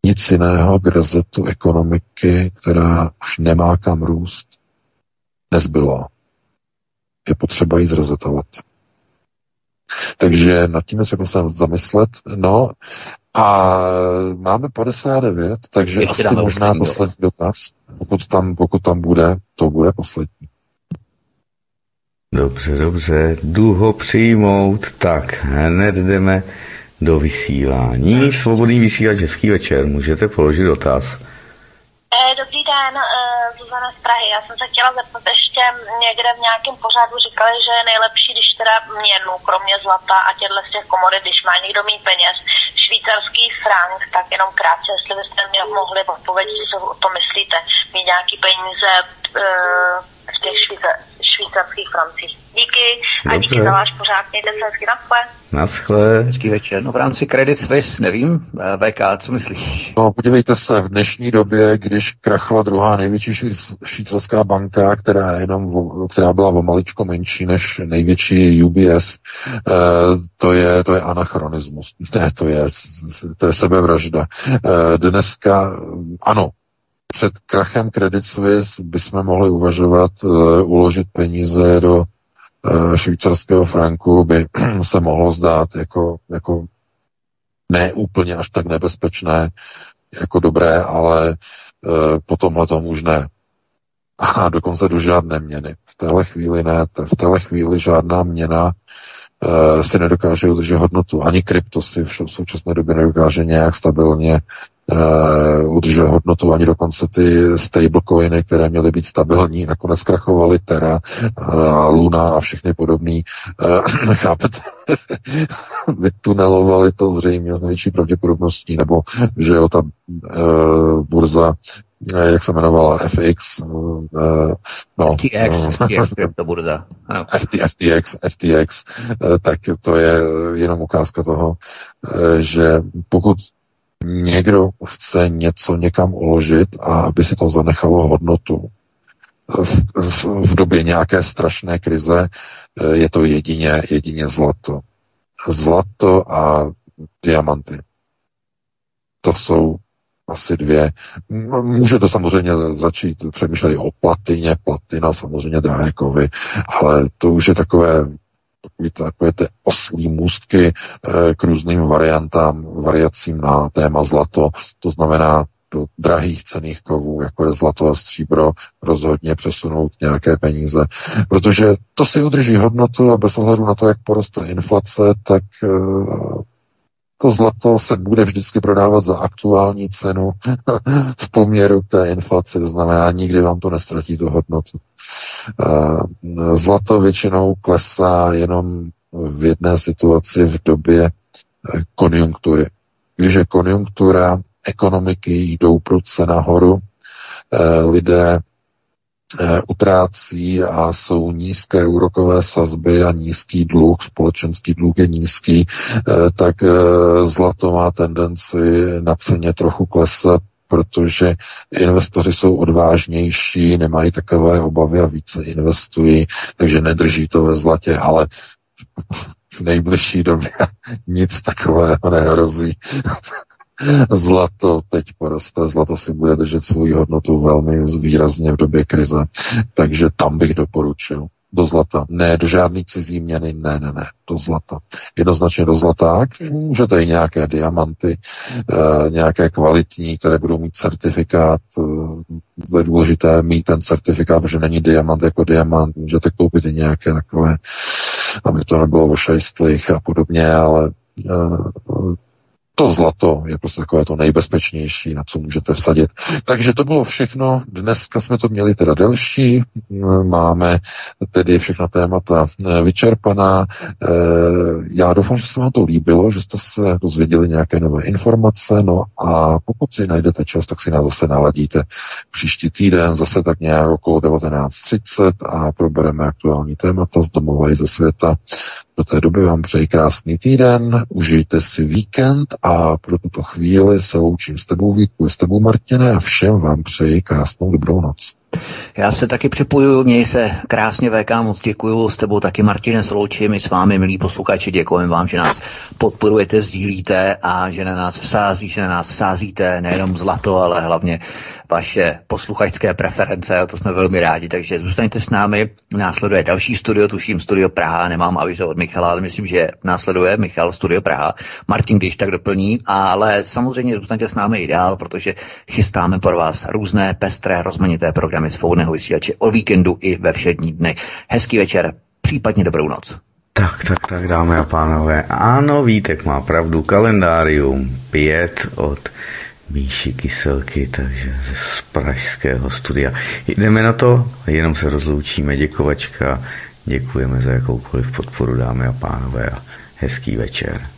[SPEAKER 3] nic jiného k rezetu ekonomiky, která už nemá kam růst, nezbylo. Je potřeba ji zrezetovat. Takže nad tím se zamyslet. No a máme 59, takže Ještě asi možná poslední dotaz. Pokud tam, pokud tam bude, to bude poslední.
[SPEAKER 1] Dobře, dobře, jdu ho přijmout, tak hned jdeme do vysílání. Svobodný vysílač, hezký večer, můžete položit dotaz.
[SPEAKER 10] Eh, dobrý den, eh, Zuzana z Prahy. Já jsem se chtěla zeptat ještě někde v nějakém pořadu říkali, že je nejlepší, když teda měnu, kromě zlata a těchto z těch komodit, když má někdo mít peněz, švýcarský frank, tak jenom krátce, jestli byste mě mohli odpovědět, co o to myslíte, mít nějaký peníze eh, v těch švýcarských francích. Díky a Dobře. díky za váš pořád. Mějte se hezky naschle.
[SPEAKER 1] Naschle.
[SPEAKER 2] Hezký večer. No v rámci Credit Suisse, nevím, eh, VK, co myslíš?
[SPEAKER 3] No podívejte se, v dnešní době, když krachla druhá největší švýcarská banka, která, je jenom, která byla o maličko menší než největší UBS, eh, to je, to je anachronismus. Ne, to je, to je sebevražda. Eh, dneska, ano, před krachem Credit Suisse bychom mohli uvažovat uh, uložit peníze do uh, švýcarského franku, by se mohlo zdát jako, jako ne úplně až tak nebezpečné, jako dobré, ale uh, po tomhle už ne. A dokonce do žádné měny. V téhle chvíli ne. V téhle chvíli žádná měna si nedokáže udržet hodnotu. Ani krypto si v současné době nedokáže nějak stabilně uh, udržuje hodnotu, ani dokonce ty stablecoiny, které měly být stabilní, nakonec krachovaly Terra, uh, Luna a všechny podobný. Uh, chápete? Vytunelovali to zřejmě s největší pravděpodobností, nebo že jo, ta uh, burza jak se jmenovala, FX, uh,
[SPEAKER 2] no, FTX, uh, FTX, to burza.
[SPEAKER 3] FTX, FTX, tak to je jenom ukázka toho, že pokud někdo chce něco někam uložit a aby si to zanechalo hodnotu, v, v, v době nějaké strašné krize eh, je to jedině, jedině zlato. Zlato a diamanty. To jsou asi dvě. Můžete samozřejmě začít přemýšlet o platině, platina samozřejmě drahé kovy, ale to už je takové takové ty oslí můstky eh, k různým variantám, variacím na téma zlato. To znamená do drahých cených kovů, jako je zlato a stříbro, rozhodně přesunout nějaké peníze. Protože to si udrží hodnotu a bez ohledu na to, jak poroste inflace, tak eh, to zlato se bude vždycky prodávat za aktuální cenu v poměru k té inflaci, znamená, nikdy vám to nestratí tu hodnotu. Eh, zlato většinou klesá jenom v jedné situaci v době eh, konjunktury. Když je konjunktura, ekonomiky jdou prudce nahoru, eh, lidé utrácí a jsou nízké úrokové sazby a nízký dluh, společenský dluh je nízký, tak zlato má tendenci na ceně trochu klesat, protože investoři jsou odvážnější, nemají takové obavy a více investují, takže nedrží to ve zlatě, ale v nejbližší době nic takového nehrozí. Zlato teď poroste, zlato si bude držet svou hodnotu velmi výrazně v době krize, takže tam bych doporučil do zlata. Ne do žádný cizí měny, ne, ne, ne, do zlata. Jednoznačně do zlata, můžete i nějaké diamanty, e, nějaké kvalitní, které budou mít certifikát. E, je důležité mít ten certifikát, protože není diamant jako diamant. Můžete koupit i nějaké takové, aby to nebylo o šejstlých a podobně, ale e, to zlato je prostě takové to nejbezpečnější, na co můžete vsadit. Takže to bylo všechno. Dneska jsme to měli teda delší. Máme tedy všechna témata eh, vyčerpaná. Eh, já doufám, že se vám to líbilo, že jste se dozvěděli nějaké nové informace. No a pokud si najdete čas, tak si nás zase naladíte příští týden, zase tak nějak okolo 19.30 a probereme aktuální témata z domova i ze světa. Do té doby vám přeji krásný týden, užijte si víkend a pro tuto chvíli se loučím s tebou Víku, s tebou Martine a všem vám přeji krásnou dobrou noc.
[SPEAKER 2] Já se taky připojuju, měj se krásně VK, moc děkuju, s tebou taky Martine Slouči, my s vámi, milí posluchači, děkujeme vám, že nás podporujete, sdílíte a že na nás vsází, že na nás vsázíte nejenom zlato, ale hlavně vaše posluchačské preference a to jsme velmi rádi, takže zůstaňte s námi. Následuje další studio, tuším studio Praha, nemám avizo od Michala, ale myslím, že následuje Michal studio Praha. Martin, když tak doplní, ale samozřejmě zůstaňte s námi i dál, protože chystáme pro vás různé pestré, rozmanité programy svobodného vysílače o víkendu i ve všední dny. Hezký večer, případně dobrou noc.
[SPEAKER 1] Tak, tak, tak, dámy a pánové. Ano, Vítek má pravdu, kalendárium 5 od Míši Kyselky, takže z pražského studia. Jdeme na to, jenom se rozloučíme, děkovačka, děkujeme za jakoukoliv podporu, dámy a pánové, a hezký večer.